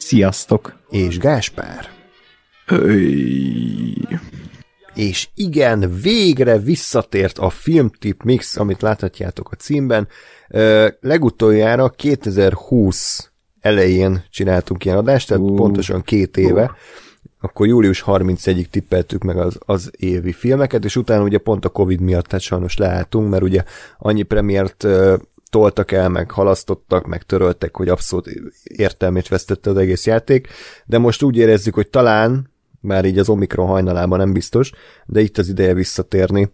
Sziasztok. És Gáspár. Öy. És igen, végre visszatért a Filmtip Mix, amit láthatjátok a címben. Legutoljára 2020 elején csináltunk ilyen adást, tehát uh. pontosan két éve. Uh akkor július 31-ig tippeltük meg az, az évi filmeket, és utána ugye pont a Covid miatt tehát sajnos leálltunk, mert ugye annyi premiért toltak el, meg halasztottak, meg töröltek, hogy abszolút értelmét vesztette az egész játék, de most úgy érezzük, hogy talán, már így az Omikron hajnalában nem biztos, de itt az ideje visszatérni.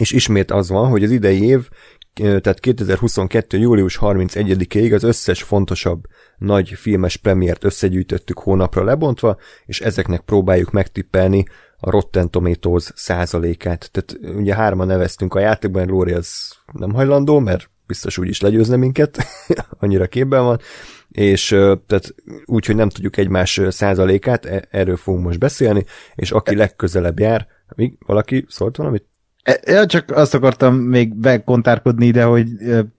És ismét az van, hogy az idei év tehát 2022. július 31-ig az összes fontosabb nagy filmes premiért összegyűjtöttük hónapra lebontva, és ezeknek próbáljuk megtippelni a Rotten Tomatoes százalékát. Tehát ugye hárman neveztünk a játékban, Lóri az nem hajlandó, mert biztos úgy is legyőzne minket, annyira képben van, és tehát úgy, hogy nem tudjuk egymás százalékát, e, erről fogunk most beszélni, és aki legközelebb jár, még valaki szólt valamit? Ja, csak azt akartam még bekontárkodni ide, hogy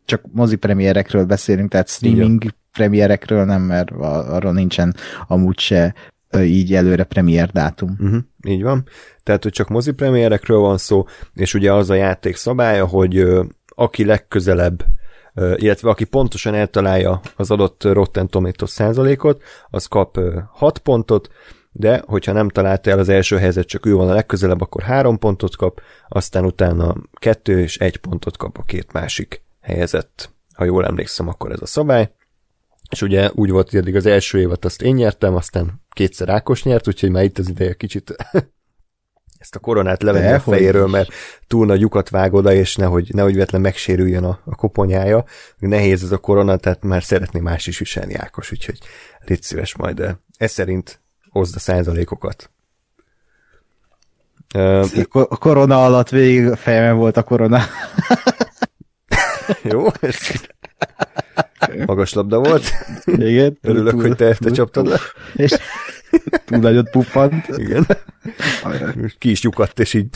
csak mozi premierekről beszélünk, tehát streaming Igen. premierekről nem, mert arról nincsen amúgy se így előre premier dátum. Uh-huh, így van. Tehát, hogy csak mozi premierekről van szó, és ugye az a játék szabálya, hogy aki legközelebb illetve aki pontosan eltalálja az adott Rotten Tomatoes százalékot, az kap 6 pontot, de hogyha nem találta el az első helyzet, csak ő van a legközelebb, akkor három pontot kap, aztán utána kettő és egy pontot kap a két másik helyezett. Ha jól emlékszem, akkor ez a szabály. És ugye úgy volt, hogy eddig az első évet azt én nyertem, aztán kétszer Ákos nyert, úgyhogy már itt az ideje kicsit ezt a koronát levenni De, a fejéről, mert túl nagy lyukat vág oda, és nehogy, nehogy vetlen megsérüljön a, a koponyája. Nehéz ez a korona, tehát már szeretné más is viselni Ákos, úgyhogy légy szíves majd. De ez szerint hozd a százalékokat. A korona alatt végig a fejemen volt a korona. Jó, ez magas labda volt. Igen. Örülök, túl, hogy te, te csaptad le. És túl nagyot puffant. Igen. Ki is lyukadt, és így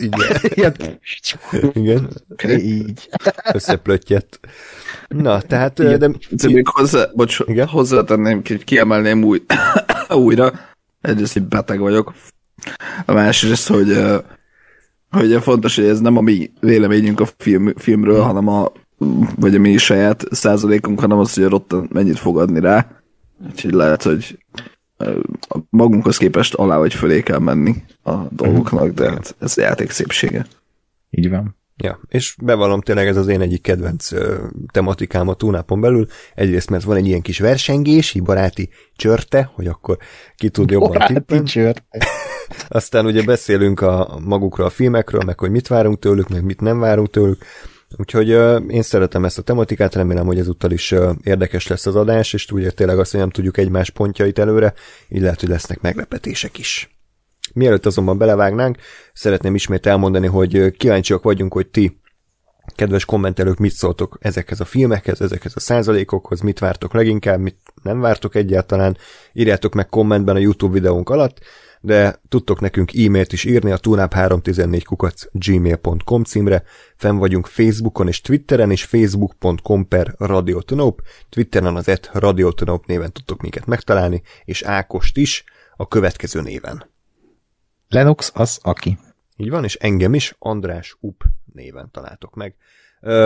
így. Igen. Igen. Így. Összeplöttyett. Na, tehát... Igen. De... Még hozzá, bocs, Igen? hozzátenném, kiemelném új, újra. Egyrészt egy beteg vagyok. A másrészt, hogy, hogy fontos, hogy ez nem a mi véleményünk a film, filmről, hanem a vagy a mi saját százalékunk, hanem az, hogy a Rotten mennyit fog adni rá. Úgyhogy lehet, hogy magunkhoz képest alá vagy fölé kell menni a dolgoknak, de hát ez a játék szépsége. Így van. Ja, és bevallom tényleg ez az én egyik kedvenc uh, tematikám a túnápon belül. Egyrészt, mert van egy ilyen kis versengési, baráti csörte, hogy akkor ki tud jobban baráti csörte. Aztán ugye beszélünk a magukról a filmekről, meg hogy mit várunk tőlük, meg mit nem várunk tőlük. Úgyhogy uh, én szeretem ezt a tematikát, remélem, hogy ezúttal is uh, érdekes lesz az adás, és ugye tényleg azt, hogy nem tudjuk egymás pontjait előre, így lehet, hogy lesznek meglepetések is. Mielőtt azonban belevágnánk, szeretném ismét elmondani, hogy kíváncsiak vagyunk, hogy ti, kedves kommentelők, mit szóltok ezekhez a filmekhez, ezekhez a százalékokhoz, mit vártok leginkább, mit nem vártok egyáltalán, írjátok meg kommentben a YouTube videónk alatt, de tudtok nekünk e-mailt is írni a tunap314 kukac gmail.com címre, fenn vagyunk Facebookon és Twitteren, és facebook.com per radiotonop, Twitteren az et radiotonop néven tudtok minket megtalálni, és Ákost is a következő néven. Lennox az aki. Így van, és engem is András Up néven találtok meg.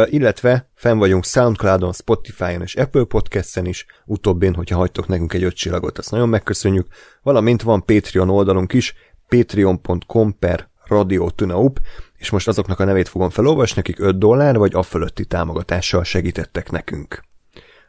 Illetve fenn vagyunk Soundcloudon, Spotify-on és Apple Podcast-en is, utóbbin, hogyha hagytok nekünk egy öt csillagot, azt nagyon megköszönjük, valamint van Patreon oldalunk is, patreon.com per Radio Tunaup, és most azoknak a nevét fogom felolvasni, akik 5 dollár vagy a fölötti támogatással segítettek nekünk.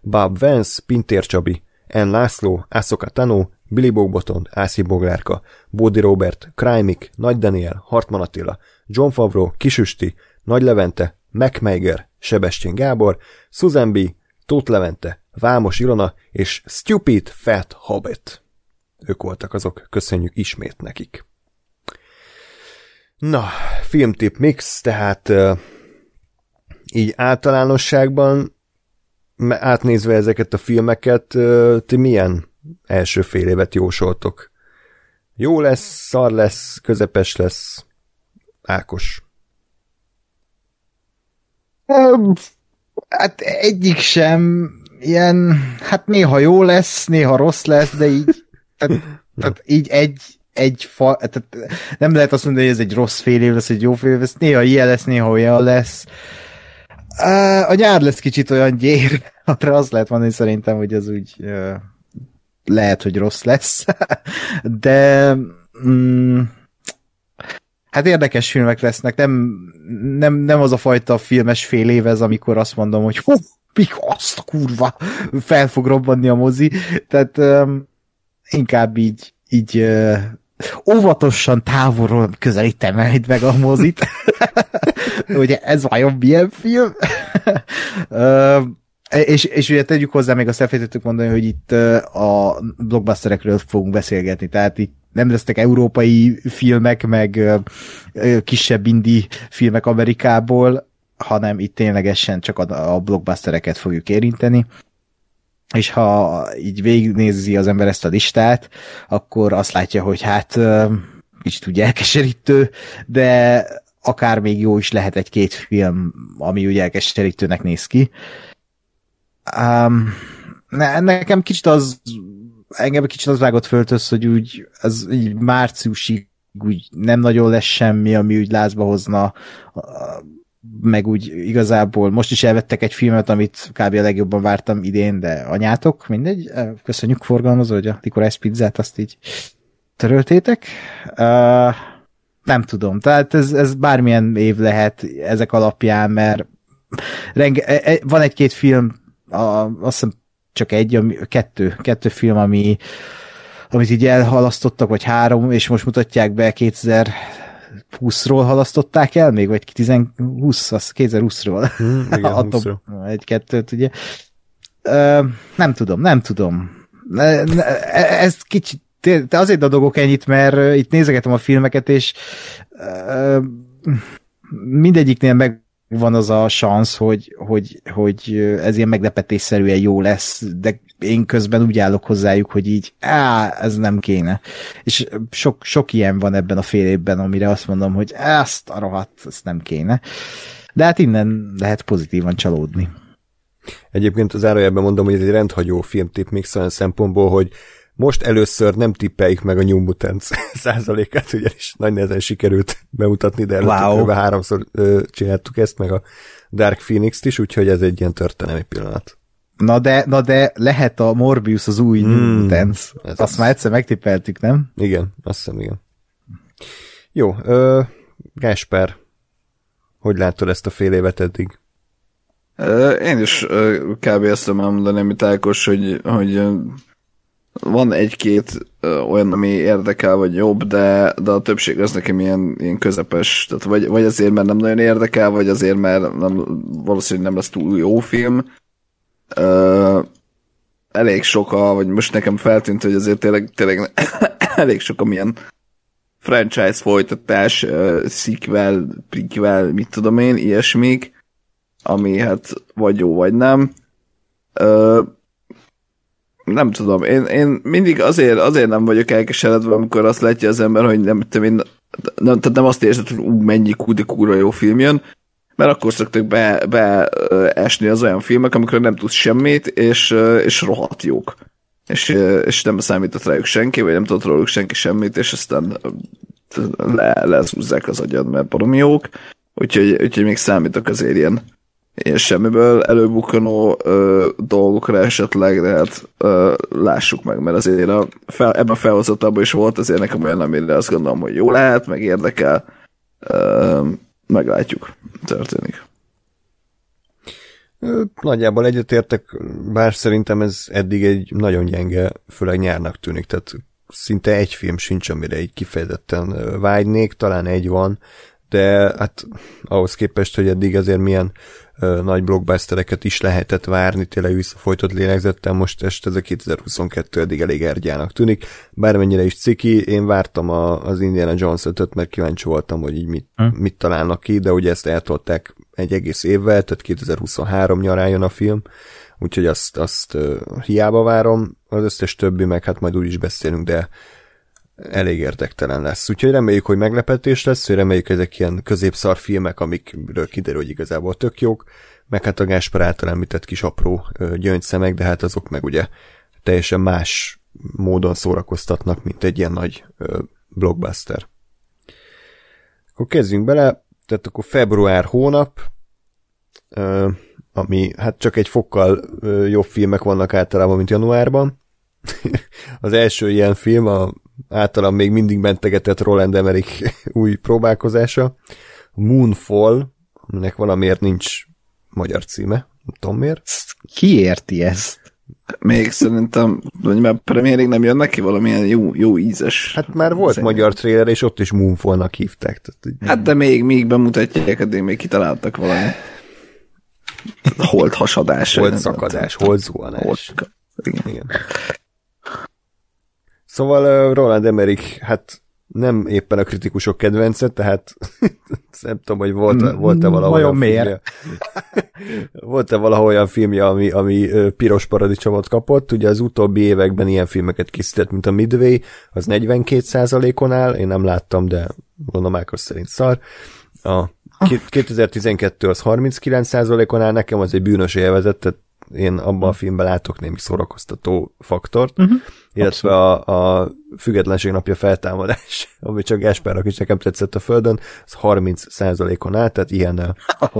Bob Vance, Pintér Csabi, N. László, Ászoka Tanó, Billy Bogboton, Ászi Boglárka, Bódi Robert, Krajmik, Nagy Daniel, Hartman Attila, John Favro, Kisüsti, Nagy Levente, Mac Meiger, Sebestyén Gábor, Susan B., Tóth Levente, Vámos Ilona és Stupid Fat Hobbit. Ők voltak azok, köszönjük ismét nekik. Na, filmtip mix, tehát így általánosságban átnézve ezeket a filmeket, ti milyen első fél évet jósoltok? Jó lesz, szar lesz, közepes lesz, Ákos. Hát egyik sem ilyen, hát néha jó lesz, néha rossz lesz, de így, tehát, tehát így egy, egy fa, tehát nem lehet azt mondani, hogy ez egy rossz fél év lesz, egy jó fél év lesz, néha ilyen lesz, néha olyan lesz. A nyár lesz kicsit olyan gyér, arra azt lehet mondani szerintem, hogy ez úgy lehet, hogy rossz lesz, de mm, Hát érdekes filmek lesznek, nem, nem, nem az a fajta filmes fél év ez, amikor azt mondom, hogy hú, mik azt a kurva, fel fog robbanni a mozi. Tehát um, inkább így, így uh, óvatosan távolról közelítem majd meg a mozit. Ugye ez vajon milyen film? uh, és, és ugye tegyük hozzá, még azt elfelejtettük mondani, hogy itt a blockbusterekről fogunk beszélgetni, tehát itt nem lesznek európai filmek, meg kisebb indi filmek Amerikából, hanem itt ténylegesen csak a, a blockbustereket fogjuk érinteni. És ha így végignézi az ember ezt a listát, akkor azt látja, hogy hát kicsit ugye elkeserítő, de akár még jó is lehet egy-két film, ami ugye elkeserítőnek néz ki. Um, ne, nekem kicsit az engem kicsit az vágott föltöz, hogy úgy az így márciusig úgy nem nagyon lesz semmi, ami úgy lázba hozna, meg úgy igazából most is elvettek egy filmet, amit kb. a legjobban vártam idén, de anyátok, mindegy, köszönjük forgalmazó, hogy a Licorice pizzát azt így töröltétek. Uh, nem tudom, tehát ez, ez bármilyen év lehet ezek alapján, mert renge, e, e, van egy-két film, a, azt hiszem csak egy, ami, kettő, kettő film, ami, amit így elhalasztottak, vagy három, és most mutatják be 2020-ról halasztották el még, vagy 2020, az 2020-ról. Hmm, igen, Adom egy-kettőt, ugye. Ö, nem tudom, nem tudom. Ez kicsit de azért adogok ennyit, mert itt nézegetem a filmeket, és mindegyiknél meg van az a szansz, hogy, hogy, hogy ez ilyen meglepetésszerűen jó lesz, de én közben úgy állok hozzájuk, hogy így, á, ez nem kéne. És sok, sok ilyen van ebben a fél évben, amire azt mondom, hogy ezt a rohadt, ezt nem kéne. De hát innen lehet pozitívan csalódni. Egyébként az árajelben mondom, hogy ez egy rendhagyó filmtip mix olyan szempontból, hogy most először nem tippeljük meg a New Mutants százalékát, ugyanis nagy nehezen sikerült bemutatni, de wow. háromszor ö, csináltuk ezt, meg a Dark Phoenix-t is, úgyhogy ez egy ilyen történelmi pillanat. Na de, na de lehet a Morbius az új mm, New Mutants. Azt az. már egyszer megtippeltük, nem? Igen, azt hiszem, igen. Jó, ö, Gásper, hogy látod ezt a fél évet eddig? Én is kb. ezt tudom elmondani, amit Ákos, hogy, hogy van egy-két olyan, ami érdekel, vagy jobb, de, de a többség az nekem ilyen, ilyen közepes. Tehát vagy, vagy azért, mert nem nagyon érdekel, vagy azért, mert nem, valószínűleg nem lesz túl jó film. Uh, elég sok a, vagy most nekem feltűnt, hogy azért tényleg, tényleg elég sok amilyen franchise folytatás, uh, sequel, prequel, mit tudom én, ilyesmik, ami hát vagy jó, vagy nem. Uh, nem tudom, én, én mindig azért, azért nem vagyok elkeseredve, amikor azt látja az ember, hogy nem, nem, én, nem, tehát nem azt érzed, hogy ú, mennyi kúdi kúra jó film jön, mert akkor szoktak be, be esni az olyan filmek, amikor nem tudsz semmit, és, és rohadt jók. És, és nem számított rájuk senki, vagy nem tudott róluk senki semmit, és aztán le, lezúzzák az agyad, mert baromi jók. Úgyhogy, úgyhogy még számítok azért ilyen semmiből előbukkanó ö, dolgokra esetleg, de hát ö, lássuk meg, mert azért a fel, ebben a felhozatában is volt azért nekem olyan, amire azt gondolom, hogy jó lehet, meg érdekel, ö, meglátjuk, történik. Nagyjából egyetértek, bár szerintem ez eddig egy nagyon gyenge, főleg nyárnak tűnik, tehát szinte egy film sincs, amire így kifejezetten vágynék, talán egy van, de hát ahhoz képest, hogy eddig azért milyen ö, nagy blockbustereket is lehetett várni, tényleg visszafolytott lélegzettel, most este ez a 2022 eddig elég ergyának tűnik, bármennyire is ciki, én vártam a, az Indiana Jones 5 mert kíváncsi voltam, hogy így mit, hm. mit találnak ki, de ugye ezt eltolták egy egész évvel, tehát 2023 nyarán jön a film, úgyhogy azt, azt uh, hiába várom, az összes többi, meg hát majd úgy is beszélünk, de elég érdektelen lesz. Úgyhogy reméljük, hogy meglepetés lesz, hogy reméljük, ezek ilyen középszar filmek, amikről kiderül, hogy igazából tök jók, meg hát a Gáspár által említett kis apró gyöngyszemek, de hát azok meg ugye teljesen más módon szórakoztatnak, mint egy ilyen nagy blockbuster. Akkor kezdjünk bele, tehát akkor február hónap, ami hát csak egy fokkal jobb filmek vannak általában, mint januárban. az első ilyen film a általán még mindig mentegetett Roland Emmerich új próbálkozása, Moonfall, aminek valamiért nincs magyar címe, nem tudom miért. Ki érti ezt? Még szerintem, hogy már premiérig nem jön neki valamilyen jó, jó ízes. Hát már volt szerint. magyar trailer, és ott is Moonfallnak hívták. Tehát, hát de még, még bemutatják, addig még kitaláltak valami. Holt hasadás. Holt szakadás, holt zuhanás. Igen. Igen. Szóval uh, Roland Emmerich, hát nem éppen a kritikusok kedvence, tehát nem tudom, hogy volt, volt-e valahol olyan miért? volt-e valahol olyan filmje, ami, ami piros paradicsomot kapott. Ugye az utóbbi években ilyen filmeket készített, mint a Midway, az 42%-on áll, én nem láttam, de gondolom Ákos szerint szar. A 2012 az 39%-on áll, nekem az egy bűnös élvezet, tehát én abban a filmben látok némi szórakoztató faktort, uh-huh. Illetve a, a függetlenség napja feltámadás, ami csak Gáspárnak is nekem tetszett a Földön, az 30%-on áll, tehát ilyen,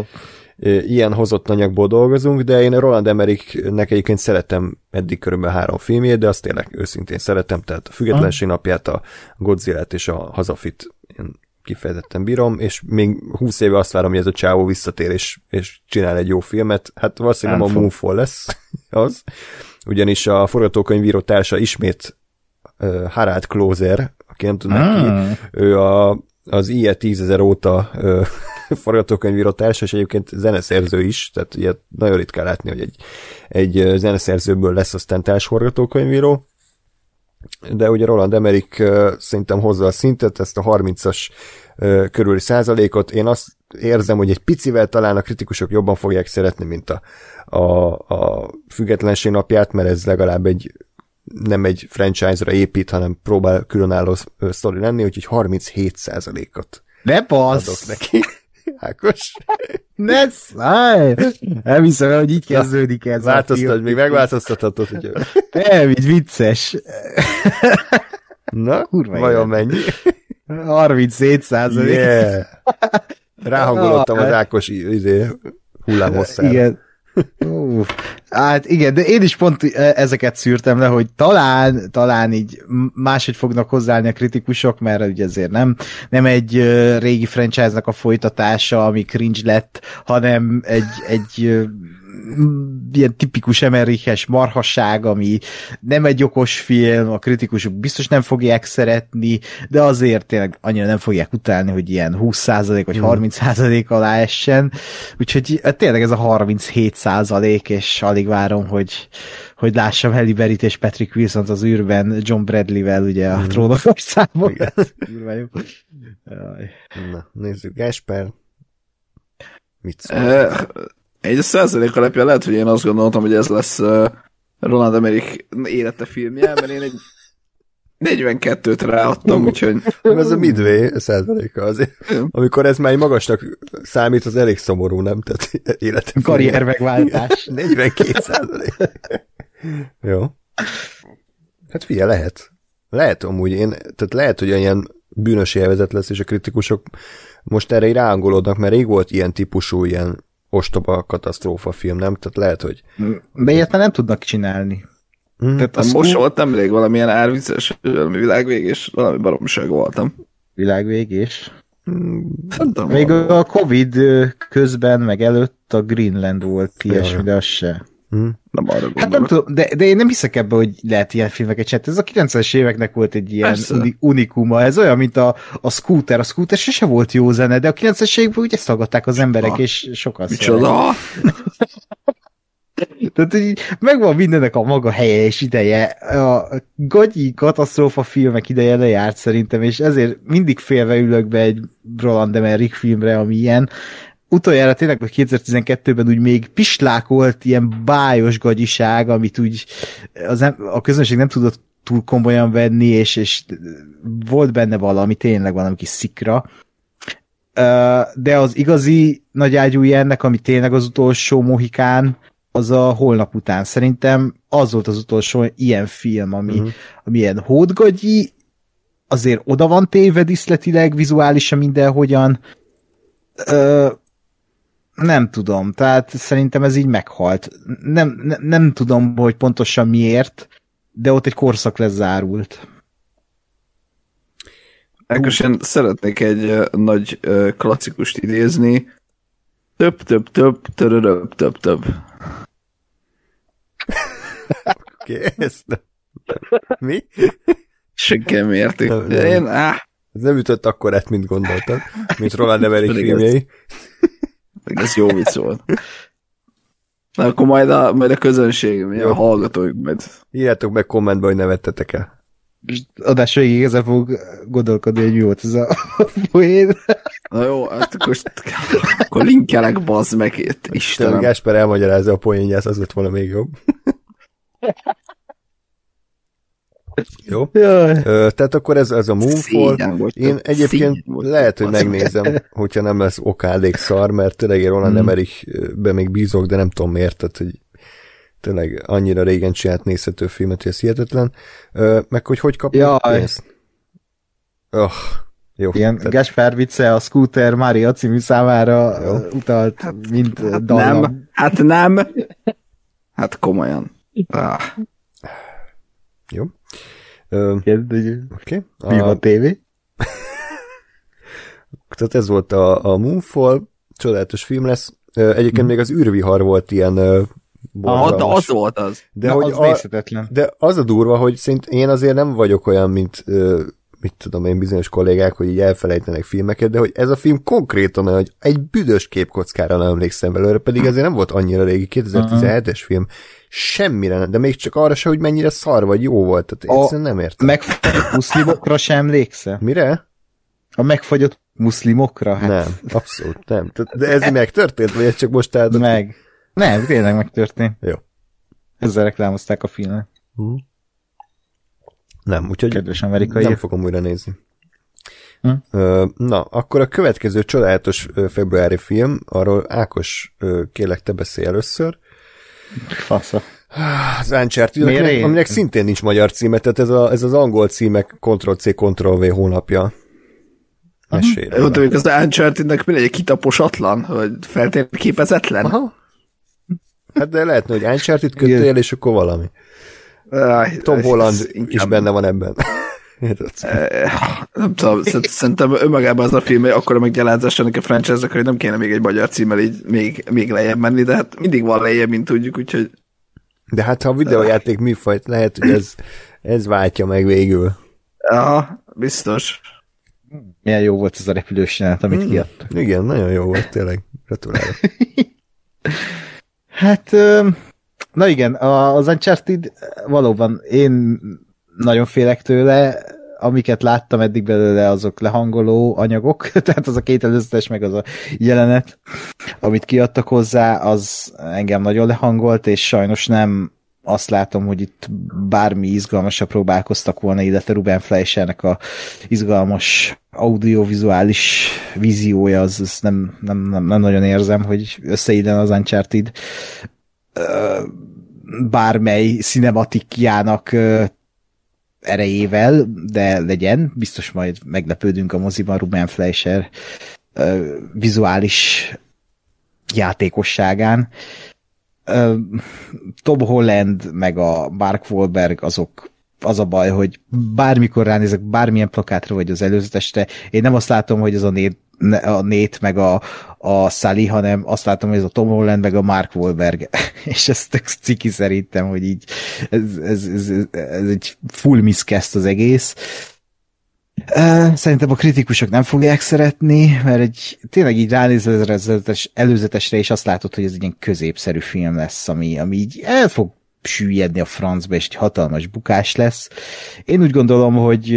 ilyen hozott anyagból dolgozunk, de én Roland Emmerichnek egyébként szeretem eddig körülbelül három filmjét, de azt tényleg őszintén szeretem, tehát a függetlenség napját, a godzilla és a Hazafit én kifejezetten bírom, és még 20 éve azt várom, hogy ez a csávó visszatér, és, és csinál egy jó filmet. Hát valószínűleg nem a Moonfall lesz az, ugyanis a forgatókönyvíró társa ismét uh, Harald Closer, aki nem tudnak ah. ki, ő a, az IE 10.000 óta uh, forgatókönyvíró társa, és egyébként zeneszerző is, tehát ilyet nagyon ritkán látni, hogy egy, egy zeneszerzőből lesz aztán társforgatókönyvíró, de ugye Roland Emmerich uh, szerintem hozza a szintet, ezt a 30-as uh, körüli százalékot. Én azt érzem, hogy egy picivel talán a kritikusok jobban fogják szeretni, mint a, a, a függetlenség napját, mert ez legalább egy nem egy franchise-ra épít, hanem próbál különálló sztori lenni, úgyhogy 37 százalékot ne adok neki. Ákos. Ne szállj! Elviszem, hogy így kezdődik ez Változtat, még megváltoztathatod, hogy... Nem, így vicces. Na, Kurva vajon mennyi? 37 százalék. Yeah. Ráhangolottam az Ákos izé, hullámhosszára. Igen. Uh, hát igen, de én is pont e, ezeket szűrtem le, hogy talán, talán így máshogy fognak hozzáállni a kritikusok, mert ugye ezért nem, nem egy régi franchise-nak a folytatása, ami cringe lett, hanem egy, egy ilyen tipikus emeriches marhasság, ami nem egy okos film, a kritikusok biztos nem fogják szeretni, de azért tényleg annyira nem fogják utálni, hogy ilyen 20% vagy 30% alá essen. Úgyhogy tényleg ez a 37% és alig várom, hogy, hogy lássam Halle Berry-t és Patrick wilson az űrben John Bradley-vel ugye a mm. trónok számok. Na, nézzük, Gásper. Mit szól? Egy százalék alapján lehet, hogy én azt gondoltam, hogy ez lesz Ronald Emmerich élete filmje, mert én egy 42-t ráadtam, úgyhogy... ez a midway százaléka azért. Amikor ez már magasnak számít, az elég szomorú, nem? Tehát életem. Karrier megváltás. 42 százalék. Jó. Hát figyelj, lehet. Lehet amúgy, én, tehát lehet, hogy ilyen bűnös élvezet lesz, és a kritikusok most erre ráangolódnak, mert rég volt ilyen típusú, ilyen ostoba katasztrófa film, nem? Tehát lehet, hogy... De ilyet már nem tudnak csinálni. Mm, Tehát az most volt nemrég valamilyen árvizes, valami világvégés, valami baromság voltam. Világvégés? Mm, Még valami. a Covid közben, meg előtt a Greenland volt ilyesmi, de az se. Hmm. Nem arra gondolok. Hát nem tudom, de, de én nem hiszek ebbe, hogy lehet ilyen filmeket csinálni. Ez a 90-es éveknek volt egy ilyen uni, unikuma. Ez olyan, mint a, a Scooter. A Scooter sose volt jó zene, de a 90-es években úgy ezt hallgatták az emberek, és sokan Micsoda? Tehát így megvan mindennek a maga helye és ideje. A gagyi katasztrófa filmek ideje lejárt szerintem, és ezért mindig félve ülök be egy Roland Emmerich filmre, ami ilyen. Utoljára tényleg 2012-ben úgy még pislákolt ilyen bájos gagyiság, amit úgy az, a közönség nem tudott túl komolyan venni, és, és volt benne valami, tényleg valami kis szikra. De az igazi nagy ágyú ennek, ami tényleg az utolsó mohikán, az a holnap után. Szerintem az volt az utolsó ilyen film, ami, uh-huh. ami ilyen hódgagyi, azért oda van téve diszletileg, vizuálisan mindenhogyan. Ö, nem tudom, tehát szerintem ez így meghalt. Nem, ne, nem tudom, hogy pontosan miért, de ott egy korszak lezárult. Ákos, én szeretnék egy nagy klasszikust idézni. Több, több, több, több, több, több. Nem. Mi? Senki nem érti. Nem, nem. Én, áh. Ez nem ütött akkor át, mint gondoltad, mint Roland Emmerich filmjei. Ez jó vicc volt. Na, akkor majd a, majd a közönség, mi a hallgatóink majd. Írjátok meg kommentbe, hogy nevettetek el. Adás végig ezzel fog gondolkodni, hogy mi volt ez a poén. Na jó, hát akkor, akkor linkelek, bazd meg, itt, Istenem. Gásper elmagyarázza a poénját, az lett volna még jobb. Jó? Jaj. Ö, tehát akkor ez, ez a Moonfall. Én egyébként lehet, hogy megnézem, hogyha nem lesz okádék szar, mert tényleg én Roland hmm. Emmerich-be még bízok, de nem tudom miért, tehát hogy tényleg annyira régen csinált nézhető filmet, hogy ez hihetetlen. Ö, meg hogy hogy kapja pénzt? Oh, jó. Ilyen tehát... Gaspar vicce a Scooter Mario című számára jó. utalt, hát, mint hát dallam. Nem, hát nem. Hát komolyan. Ah. Jó. Oké. Okay. A... tévé? Tehát ez volt a, a Moonfall, csodálatos film lesz. Egyébként hmm. még az űrvihar volt ilyen Ah, de az volt az. De, Na, hogy az a, de az a durva, hogy szint én azért nem vagyok olyan, mint mit tudom én, bizonyos kollégák, hogy így elfelejtenek filmeket, de hogy ez a film konkrétan olyan, hogy egy büdös képkockára nem emlékszem belőle, pedig azért nem volt annyira régi, 2017-es film, semmire de még csak arra se, hogy mennyire szar vagy jó volt, tehát a egyszerűen nem értem. megfagyott muszlimokra sem emlékszel? Mire? A megfagyott muszlimokra? Hát... Nem, abszolút nem. De ez megtörtént, vagy ez csak most áldott? Meg. Nem, tényleg megtörtént. Jó. Ezzel reklámozták a filmet. Uh-huh. Nem, úgyhogy Kedves amerikai. nem fogom újra nézni. Hm? Na, akkor a következő csodálatos februári film, arról Ákos, kérlek, te beszélj először. Fasza. Az Uncharted, aminek, aminek szintén nincs magyar címe, tehát ez, a, ez az angol címek Ctrl-C, Ctrl-V hónapja. Mesélj. Jó, de az Uncharted-nek mi egy kitaposatlan, vagy feltérképezetlen? Aha. Hát de lehetne, hogy Uncharted kötőjel, és akkor valami. Tom Holland is benne van ebben. Eh, nem tudom, szerintem önmagában az a film akkor meggyalázás ennek a franchise hogy nem kéne még egy magyar címmel így még, még lejjebb menni, de hát mindig van lejjebb, mint tudjuk, úgyhogy... De hát ha a videójáték műfajt lehet, hogy ez, ez váltja meg végül. Aha, biztos. Milyen jó volt ez a repülős jelenet, amit mm, kiadtak. Igen, nagyon jó volt, tényleg. Gratulálok. hát, na igen, az Uncharted valóban én nagyon félek tőle, amiket láttam eddig belőle, azok lehangoló anyagok, tehát az a két előzetes, meg az a jelenet, amit kiadtak hozzá, az engem nagyon lehangolt, és sajnos nem azt látom, hogy itt bármi izgalmasra próbálkoztak volna, illetve Ruben Fleischernek a izgalmas audiovizuális víziója, az, az nem, nem, nem, nem nagyon érzem, hogy összeiden az Uncharted bármely cinematikjának erejével, de legyen, biztos majd meglepődünk a moziban Ruben Fleischer vizuális játékosságán. Uh, Tom Holland meg a Mark Wahlberg azok az a baj, hogy bármikor ránézek bármilyen plakátra vagy az előzetesre, én nem azt látom, hogy ez a nét, a nét meg a, a Sally, hanem azt látom, hogy ez a Tom Holland meg a Mark Wahlberg. És ez tök ciki szerintem, hogy így ez, ez, ez, ez, egy full miscast az egész. Szerintem a kritikusok nem fogják szeretni, mert egy, tényleg így ránézel az előzetesre, és azt látod, hogy ez egy ilyen középszerű film lesz, ami, ami így el fog süllyedni a francba, és egy hatalmas bukás lesz. Én úgy gondolom, hogy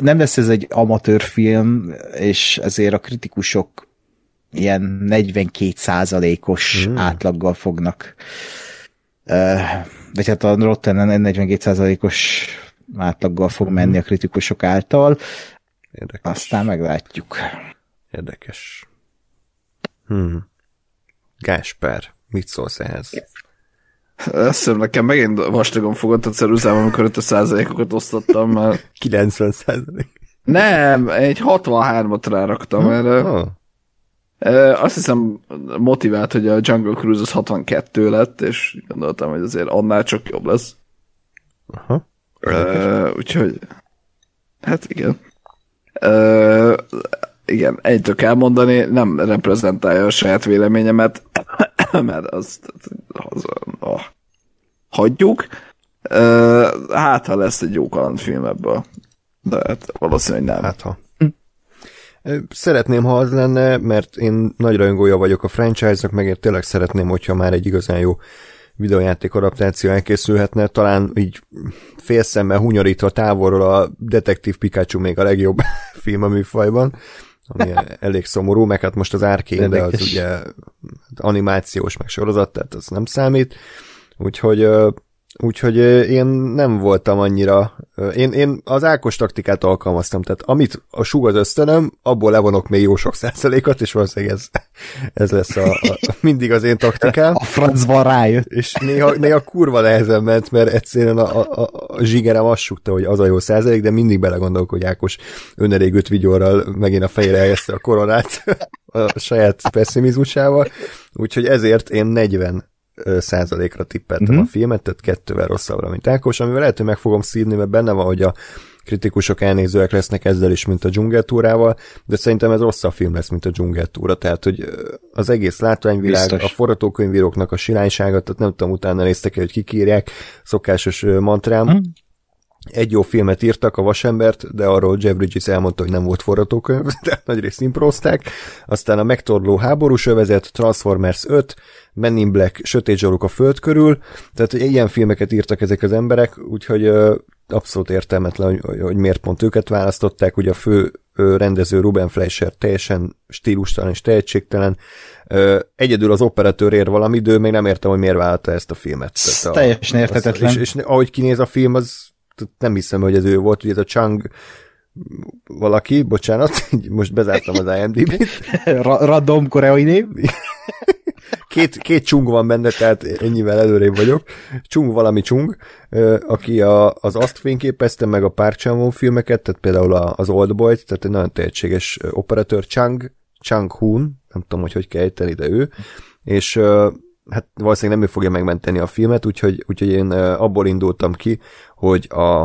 nem lesz ez egy amatőr film, és ezért a kritikusok ilyen 42 százalékos mm. átlaggal fognak vagy hát a Rotten 42 százalékos átlaggal fog mhm. menni a kritikusok által. Érdekes. Aztán meglátjuk. Érdekes. Hmm. Gásper, mit szólsz ehhez? Azt hiszem, nekem megint vastagon fogott a ceruzám, amikor ott a százalékokat osztottam, mert... 90 százalék. Nem, egy 63-at ráraktam erre. Oh. Azt hiszem motivált, hogy a Jungle Cruise az 62 lett, és gondoltam, hogy azért annál csak jobb lesz. Aha. Uh, úgyhogy, hát igen. Uh, igen, egytől kell mondani, nem reprezentálja a saját véleményemet, mert azt, az, oh, hagyjuk. Uh, hát, ha lesz egy jó kalandfilm ebből. De hát valószínűleg nem. Hát, ha. Szeretném, ha az lenne, mert én nagy rajongója vagyok a franchise-nak, meg tényleg szeretném, hogyha már egy igazán jó videójáték adaptáció elkészülhetne, talán így félszemmel hunyorítva távolról a Detektív Pikachu még a legjobb film a műfajban, ami elég szomorú, meg hát most az Arkane, de az ugye animációs, meg sorozat, tehát az nem számít. Úgyhogy Úgyhogy én nem voltam annyira, én, én az Ákos taktikát alkalmaztam, tehát amit a sug az ösztönöm, abból levonok még jó sok százalékot, és valószínűleg ez, ez lesz a, a, mindig az én taktikám. A francban rájött. És néha, néha kurva nehezen ment, mert egyszerűen a, a, a zsigerem azt sugta, hogy az a jó százalék, de mindig belegondolok, hogy Ákos önelégült vigyorral megint a fejére helyezte a koronát a saját pessimizmusával, úgyhogy ezért én 40 százalékra tippeltem uh-huh. a filmet, tehát kettővel rosszabbra, mint Ákos, amivel lehet, hogy meg fogom szívni, mert benne van, hogy a kritikusok elnézőek lesznek ezzel is, mint a dzsungeltúrával, de szerintem ez rosszabb film lesz, mint a dzsungeltúra, tehát hogy az egész látványvilág, Biztos. a forgatókönyvíróknak a siránysága, tehát nem tudom, utána néztek hogy kikírják, szokásos mantrám, uh-huh egy jó filmet írtak, a Vasembert, de arról Jeff Bridges elmondta, hogy nem volt forgatókönyv, de nagyrészt improzták. Aztán a megtorló háborús övezet, Transformers 5, Men in Black, Sötét zsaruk a föld körül, tehát ilyen filmeket írtak ezek az emberek, úgyhogy abszolút értelmetlen, hogy, hogy miért pont őket választották, ugye a fő rendező Ruben Fleischer teljesen stílustalan és tehetségtelen, egyedül az operatőr ér valami idő, még nem értem, hogy miért vállalta ezt a filmet. Tehát a, teljesen érthetetlen. Az, és, és ahogy kinéz a film, az nem hiszem, hogy ez ő volt, ugye ez a Chang valaki, bocsánat, most bezártam az IMDb-t. Ra- random koreai név. két, két csung van benne, tehát ennyivel előrébb vagyok. Csung valami csung, aki a, az azt fényképezte meg a chan filmeket, tehát például az Old boy tehát egy nagyon tehetséges operatőr, Chang, Chang Hoon, nem tudom, hogy hogy kell ejteni, de ő, és hát valószínűleg nem ő fogja megmenteni a filmet, úgyhogy, úgyhogy én abból indultam ki, hogy a,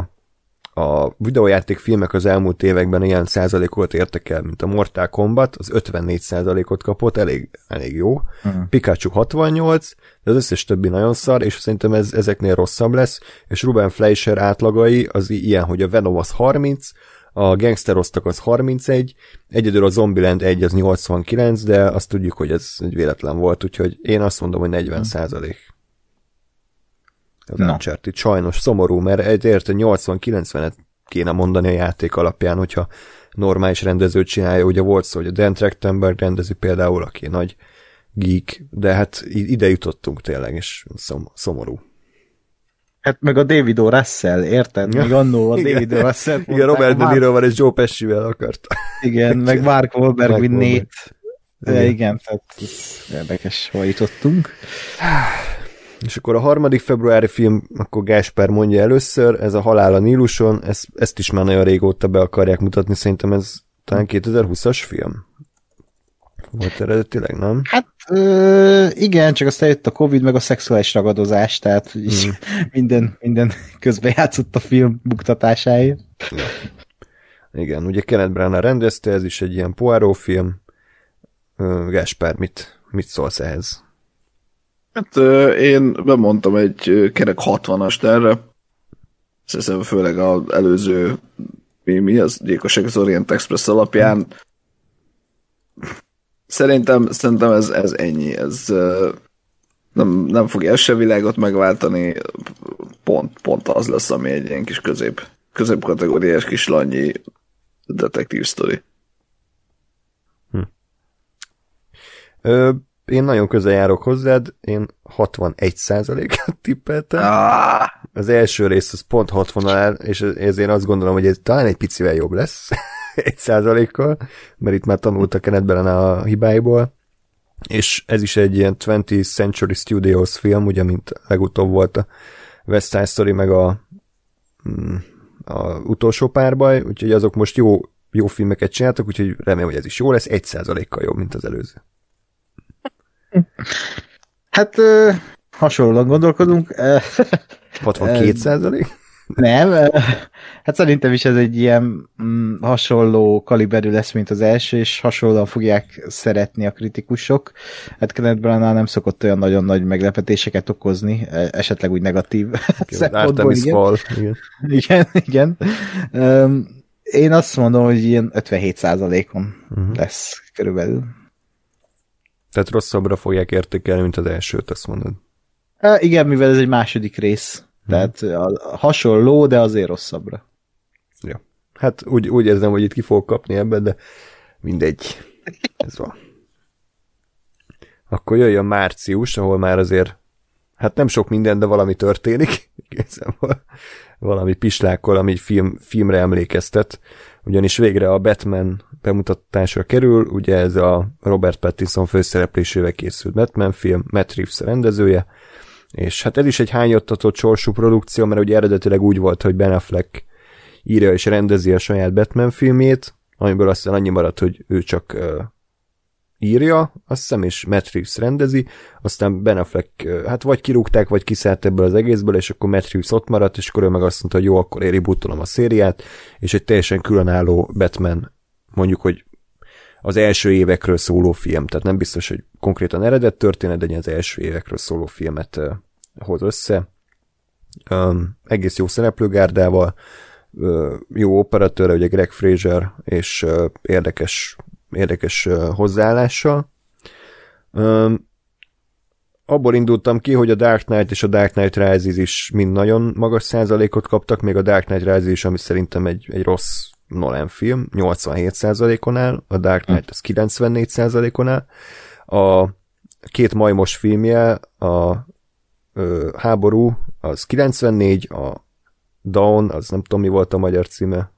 a videójáték filmek az elmúlt években ilyen százalékot értek el, mint a Mortal Kombat, az 54 százalékot kapott, elég, elég jó. Uh-huh. Pikachu 68, de az összes többi nagyon szar, és szerintem ez ezeknél rosszabb lesz, és Ruben Fleischer átlagai az ilyen, hogy a Venom az 30, a Gangster Osztak az 31, egyedül a Zombieland 1 az 89, de azt tudjuk, hogy ez egy véletlen volt, úgyhogy én azt mondom, hogy 40 százalék. Az no. Uncharted sajnos szomorú, mert egyért 80-90-et kéne mondani a játék alapján, hogyha normális rendezőt csinálja. Ugye volt szó, hogy a Dan Trachtenberg rendezi például, aki nagy geek, de hát ide jutottunk tényleg, és szom- szomorú. Hát meg a David O. Russell, érted? Még annó a David O. Russell. Igen, Robert De Niroval és Joe Pesci-vel akart. Igen, meg Mark Wahlberg, mint Nate. De igen, tehát érdekes, hol jutottunk. És akkor a harmadik februári film, akkor Gásper mondja először, ez a Halál a Níluson, ezt, ezt is már nagyon régóta be akarják mutatni, szerintem ez talán 2020-as film. Volt eredetileg, nem? Hát ö, igen, csak aztán jött a Covid, meg a szexuális ragadozás, tehát mm. minden, minden közben játszott a film buktatásáért. Ja. Igen, ugye Kenneth Branagh rendezte, ez is egy ilyen Poirot film. Gáspár, mit, mit szólsz ehhez? Hát én bemondtam egy kerek 60-ast erre. Szerintem főleg az előző mi, mi az Gyilkosság az Orient Express alapján. Szerintem, szerintem ez, ez ennyi. Ez nem, nem fogja se világot megváltani. Pont, pont az lesz, ami egy ilyen kis közép, középkategóriás kis lanyi detektív sztori. Hm. Ö, én nagyon közel járok hozzád, én 61 százalékot tippeltem. Ah. Az első rész az pont 60 áll, és ezért azt gondolom, hogy ez talán egy picivel jobb lesz, egy százalékkal, mert itt már tanultak Kenneth a hibáiból, és ez is egy ilyen 20th Century Studios film, ugye, mint legutóbb volt a West Side Story, meg a, mm, a utolsó párbaj, úgyhogy azok most jó, jó filmeket csináltak, úgyhogy remélem, hogy ez is jó lesz, egy százalékkal jobb, mint az előző. Hát hasonlóan gondolkodunk. 62 százalék? Nem, hát szerintem is ez egy ilyen mm, hasonló kaliberű lesz, mint az első, és hasonlóan fogják szeretni a kritikusok. Hát Kenneth Branagh nem szokott olyan nagyon nagy meglepetéseket okozni, e, esetleg úgy negatív szempontból. Igen. Fall. Igen, igen. igen. Um, én azt mondom, hogy ilyen 57 százalékon uh-huh. lesz körülbelül. Tehát rosszabbra fogják értékelni, mint az elsőt, azt mondod. Há, igen, mivel ez egy második rész. Tehát a, hasonló, de azért rosszabbra. Ja. Hát úgy, úgy érzem, hogy itt ki fogok kapni ebben, de mindegy. Ez van. Akkor jöjjön március, ahol már azért hát nem sok minden, de valami történik. valami pislákkal, ami film, filmre emlékeztet. Ugyanis végre a Batman bemutatásra kerül, ugye ez a Robert Pattinson főszereplésével készült Batman film, Matt Reeves rendezője, és hát ez is egy hányottatott sorsú produkció, mert ugye eredetileg úgy volt, hogy Ben Affleck írja és rendezi a saját Batman filmét, amiből aztán annyi maradt, hogy ő csak uh, írja, azt hiszem, és Matt Reeves rendezi, aztán Ben Affleck, uh, hát vagy kirúgták, vagy kiszállt ebből az egészből, és akkor Matt Reeves ott maradt, és akkor ő meg azt mondta, hogy jó, akkor én rebootolom a szériát, és egy teljesen különálló Batman mondjuk, hogy az első évekről szóló film, tehát nem biztos, hogy konkrétan eredet történet, de az első évekről szóló filmet hoz össze. Um, egész jó szereplőgárdával, uh, jó operatőre, ugye Greg Fraser, és uh, érdekes, érdekes uh, hozzáállással. Um, abból indultam ki, hogy a Dark Knight és a Dark Knight Rises is mind nagyon magas százalékot kaptak, még a Dark Knight Rises is, ami szerintem egy, egy rossz Nolan film 87%-on áll, a Dark Knight az 94%-on áll. A két majmos filmje, a ö, háború, az 94, a Dawn, az nem tudom mi volt a magyar címe.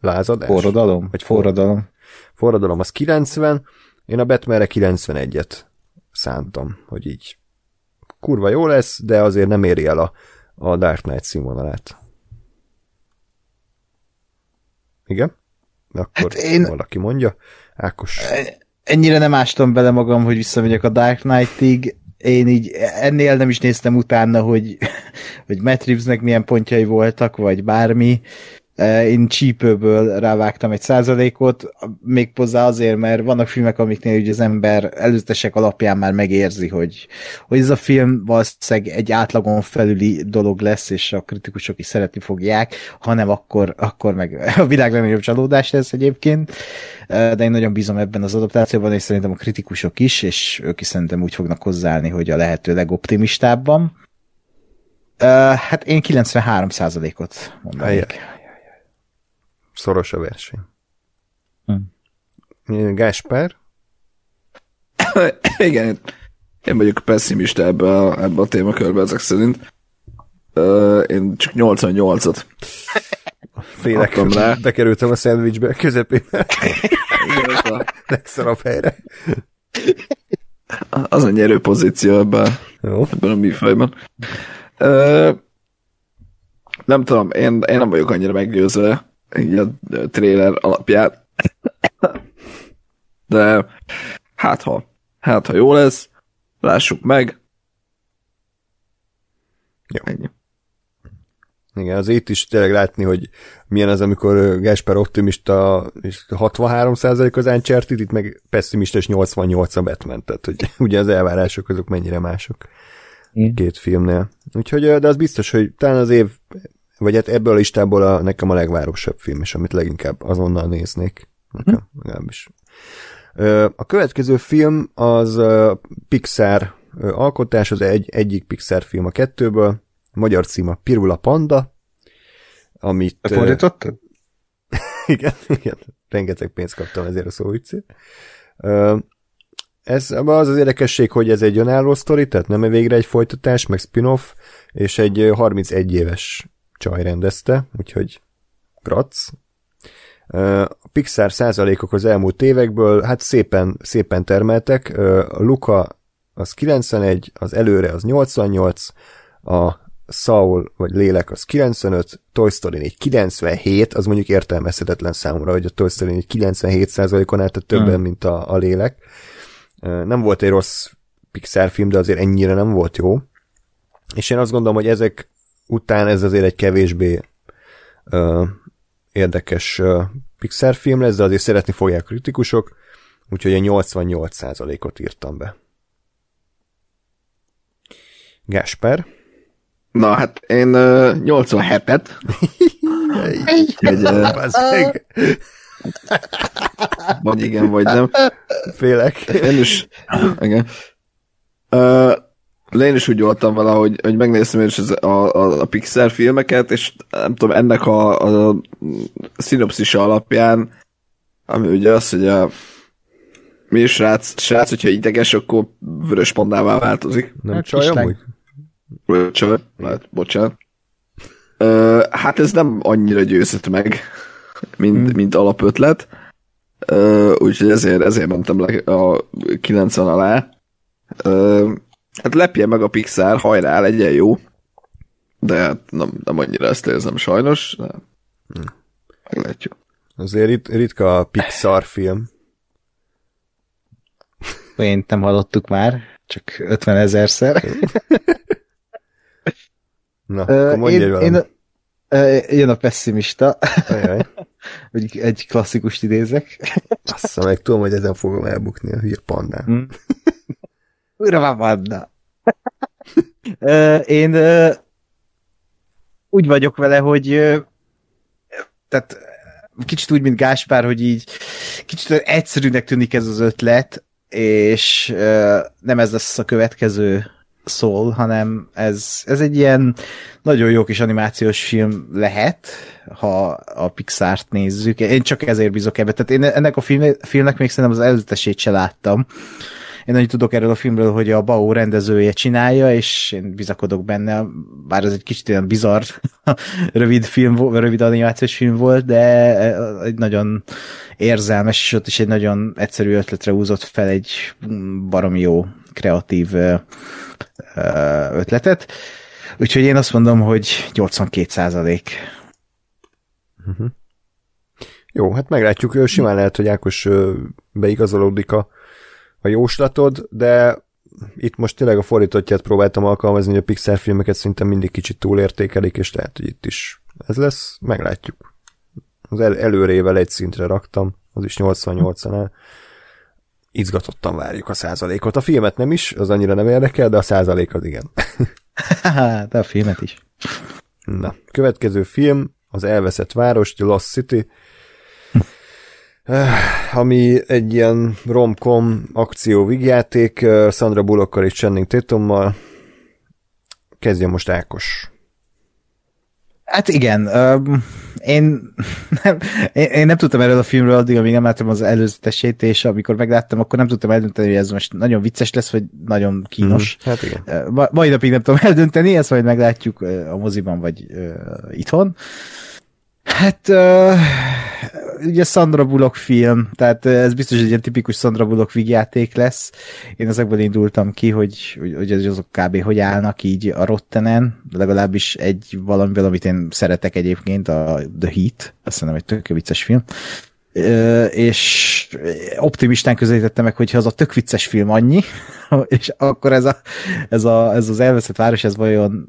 Lázadás? Forradalom? Vagy forradalom? Forradalom az 90, én a Batmanre 91-et szántam, hogy így kurva jó lesz, de azért nem éri el a, a Dark Knight színvonalát. Igen? Akkor hát én... valaki mondja. Ákos. Ennyire nem ástam bele magam, hogy visszamegyek a Dark Knight-ig. Én így ennél nem is néztem utána, hogy, hogy Matt Reevesnek milyen pontjai voltak, vagy bármi. Én csípőből rávágtam egy százalékot, még hozzá azért, mert vannak filmek, amiknél ugye az ember előzetesek alapján már megérzi, hogy, hogy ez a film valószínűleg egy átlagon felüli dolog lesz, és a kritikusok is szeretni fogják, hanem akkor, akkor meg a világ legnagyobb csalódás lesz egyébként, de én nagyon bízom ebben az adaptációban, és szerintem a kritikusok is, és ők is szerintem úgy fognak hozzáállni, hogy a lehető legoptimistábban. Uh, hát én 93 ot mondanék szoros a verseny. Hm. Gáspár? Igen, én vagyok pessimista ebbe a, ebbe a témakörbe ezek szerint. Uh, én csak 88-at Félek, rá. bekerültem a szendvicsbe közepébe. Legszarabb helyre. Az a nyerő pozíció ebben, Jó. ebben a műfajban. Uh, nem tudom, én, én nem vagyok annyira meggyőzve a trailer alapján. de hát ha, hát ha jó lesz, lássuk meg. Jó. Ennyi. Igen, az itt is tényleg látni, hogy milyen az, amikor Gasper optimista és 63% az uncharted itt meg pessimista és 88 a Batman, tehát hogy ugye az elvárások azok mennyire mások mm. két filmnél. Úgyhogy, de az biztos, hogy talán az év, vagy hát ebből a listából a, nekem a legvárosabb film, és amit leginkább azonnal néznék. Nekem, mm. legalábbis. A következő film az Pixar alkotás, az egy, egyik Pixar film a kettőből, magyar címe Pirula Panda, amit... Fordítottad? igen, igen, rengeteg pénzt kaptam ezért a szóviccét. Ez az az érdekesség, hogy ez egy önálló sztori, tehát nem végre egy folytatás, meg spin-off, és egy 31 éves csaj rendezte, úgyhogy grac. A Pixar százalékok az elmúlt évekből, hát szépen, szépen termeltek. A Luca az 91, az előre az 88, a Saul, vagy Lélek az 95, Toy Story 4 97, az mondjuk értelmezhetetlen számomra, hogy a Toy Story 4 97%-on állt többen, hmm. mint a, a Lélek. Nem volt egy rossz Pixar film, de azért ennyire nem volt jó. És én azt gondolom, hogy ezek után ez azért egy kevésbé uh, érdekes uh, Pixar film lesz, de azért szeretni fogják kritikusok, úgyhogy egy 88%-ot írtam be. Gásper? Na hát én uh, 87-et. Egy, vagy igen, vagy nem. Félek. Én is, igen. Uh, én is úgy voltam vele, hogy, hogy megnéztem én is az, a, a, a Pixar filmeket, és nem tudom, ennek a, a, a szinopszisa alapján, ami ugye az, hogy a mi srác, srác, hogyha ideges, akkor vörös pandává változik. Nem hát csaj amúgy? Csaj, hát, bocsánat. Uh, hát ez nem annyira győzött meg, mint, hmm. mint alapötlet. Uh, úgyhogy ezért, ezért mentem le a 90 alá. Uh, hát lepje meg a Pixar, hajrá, legyen jó. De hát nem, nem annyira ezt érzem sajnos. De hmm. Meglátjuk. Azért rit, ritka a Pixar film. Én nem hallottuk már, csak 50 ezerszer. Na, uh, mondj én, én, jön a pessimista. hogy egy klasszikust idézek. Assza meg, tudom, hogy ezen fogom elbukni a hír pandán. Hmm. Panda. uh, én úgy vagyok vele, hogy tehát kicsit úgy, mint Gáspár, hogy így kicsit egyszerűnek tűnik ez az ötlet, és nem ez lesz a következő szól, hanem ez, ez egy ilyen nagyon jó kis animációs film lehet, ha a Pixar-t nézzük. Én csak ezért bízok ebbe. Tehát én ennek a film, filmnek még szerintem az előzetesét se láttam. Én annyit tudok erről a filmről, hogy a Bao rendezője csinálja, és én bizakodok benne, bár ez egy kicsit olyan bizarr rövid film, rövid animációs film volt, de egy nagyon érzelmes, és ott is egy nagyon egyszerű ötletre húzott fel egy baromi jó kreatív ötletet. Úgyhogy én azt mondom, hogy 82 százalék. Uh-huh. Jó, hát meglátjuk, simán lehet, hogy Ákos beigazolódik a, a jóslatod, de itt most tényleg a fordítottját próbáltam alkalmazni, hogy a Pixar filmeket szinte mindig kicsit túlértékelik, és lehet, hogy itt is ez lesz, meglátjuk. Az el, előrével egy szintre raktam, az is 88-an izgatottan várjuk a százalékot. A filmet nem is, az annyira nem érdekel, de a százalék az igen. de a filmet is. Na, következő film, az Elveszett Város, The Lost City, ami egy ilyen rom-com akció vígjáték, eh, Sandra Bullockkal és Channing Tatummal. Kezdjen most Ákos. Hát igen, um, én, nem, én, én nem tudtam erről a filmről addig, amíg nem láttam az előzetesét, és amikor megláttam, akkor nem tudtam eldönteni, hogy ez most nagyon vicces lesz, vagy nagyon kínos. Mm, hát igen. Ma, mai napig nem tudom eldönteni, ezt majd meglátjuk a moziban, vagy uh, itthon. Hát uh, ugye Sandra Bullock film, tehát ez biztos egy ilyen tipikus Sandra Bullock vígjáték lesz. Én ezekből indultam ki, hogy, hogy, hogy azok kb. hogy állnak így a Rottenen, legalábbis egy valamivel, amit én szeretek egyébként, a The Heat, azt hiszem egy tök vicces film. és optimistán közelítette meg, hogyha az a tök vicces film annyi, és akkor ez, a, ez, a, ez az elveszett város, ez vajon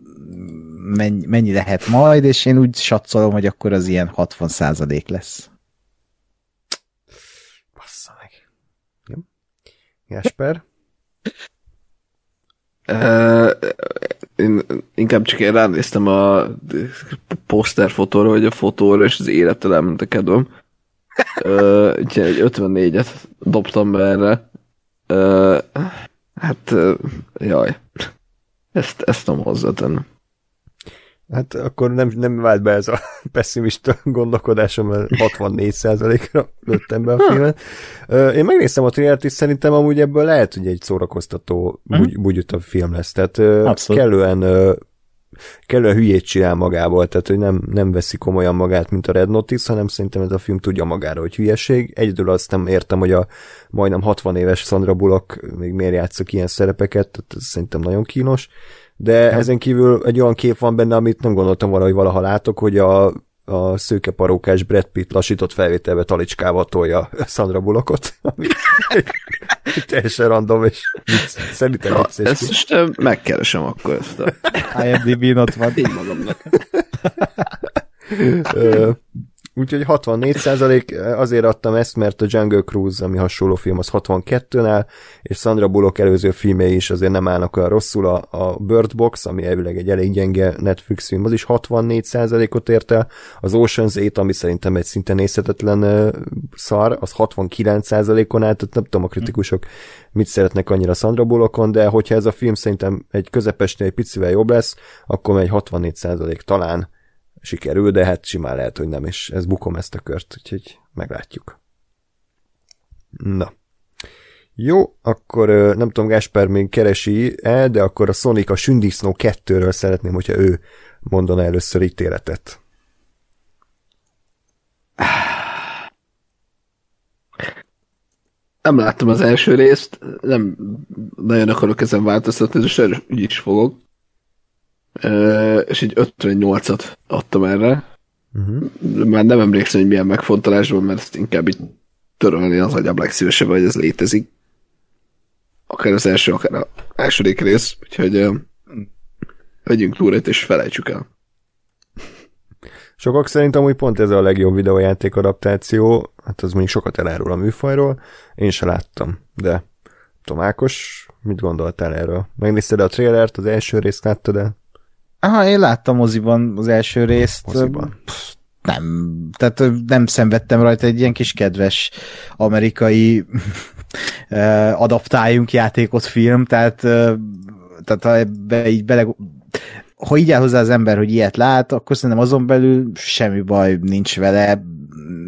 mennyi, mennyi lehet majd, és én úgy satszolom, hogy akkor az ilyen 60 százalék lesz. Bassza meg. Jó. Jesper? Uh, én inkább csak én ránéztem a poszterfotóra, vagy a fotóra, és az élettel elment a kedvem. Uh, úgyhogy egy 54-et dobtam be erre. Uh, hát, jaj. Ezt, ezt nem hozzátennem. Hát akkor nem, nem vált be ez a pessimista gondolkodásom, mert 64%-ra lőttem be a filmet. Én megnéztem a trailert, és szerintem amúgy ebből lehet, hogy egy szórakoztató, uh-huh. bugy, film lesz. Tehát Abszolút. kellően kellően hülyét csinál magából, tehát hogy nem, nem veszi komolyan magát, mint a Red Notice, hanem szerintem ez a film tudja magára, hogy hülyeség. Egyedül azt nem értem, hogy a majdnem 60 éves Sandra Bullock még miért játszok ilyen szerepeket, tehát ez szerintem nagyon kínos de ja. ezen kívül egy olyan kép van benne, amit nem gondoltam volna, hogy valaha látok, hogy a, a szőke parókás Brad Pitt lassított felvételbe talicskával tolja Sandra Bullockot, ami teljesen random, és szerintem vicc. Ezt most megkeresem akkor ezt a... IMDb not van. Én magamnak. Úgyhogy 64% azért adtam ezt, mert a Jungle Cruise, ami hasonló film, az 62-nál, és Sandra Bullock előző filmei is azért nem állnak olyan rosszul. A, a Bird Box, ami elvileg egy elég gyenge Netflix film, az is 64 ot ért el. Az Ocean's 8, ami szerintem egy szinte nézhetetlen uh, szar, az 69 on állt, tehát nem tudom a kritikusok mit szeretnek annyira Sandra Bullockon, de hogyha ez a film szerintem egy közepesnél egy picivel jobb lesz, akkor egy 64% talán sikerül, de hát simán lehet, hogy nem, és ez bukom ezt a kört, úgyhogy meglátjuk. Na. Jó, akkor nem tudom, Gásper még keresi el, de akkor a Sonic a Sündisznó 2-ről szeretném, hogyha ő mondana először ítéletet. Nem láttam az első részt, nem nagyon akarok ezen változtatni, de úgy is fogok és egy 58-at adtam erre. Uh-huh. Már nem emlékszem, hogy milyen megfontolásban, mert ezt inkább így törölni az agyam legszívesebben, hogy ez létezik. Akár az első, akár a második rész, úgyhogy vegyünk túlét és felejtsük el. Sokak szerint amúgy pont ez a legjobb videójáték adaptáció, hát az még sokat elárul a műfajról, én se láttam, de Tomákos, mit gondoltál erről? Megnézted a trailert, az első részt láttad el? Aha, én láttam moziban az első részt. Moziban. Pff, nem, tehát nem szenvedtem rajta egy ilyen kis kedves amerikai adaptáljunk játékot film, tehát, tehát ha ebbe így bele, ha így áll hozzá az ember, hogy ilyet lát, akkor szerintem azon belül semmi baj nincs vele,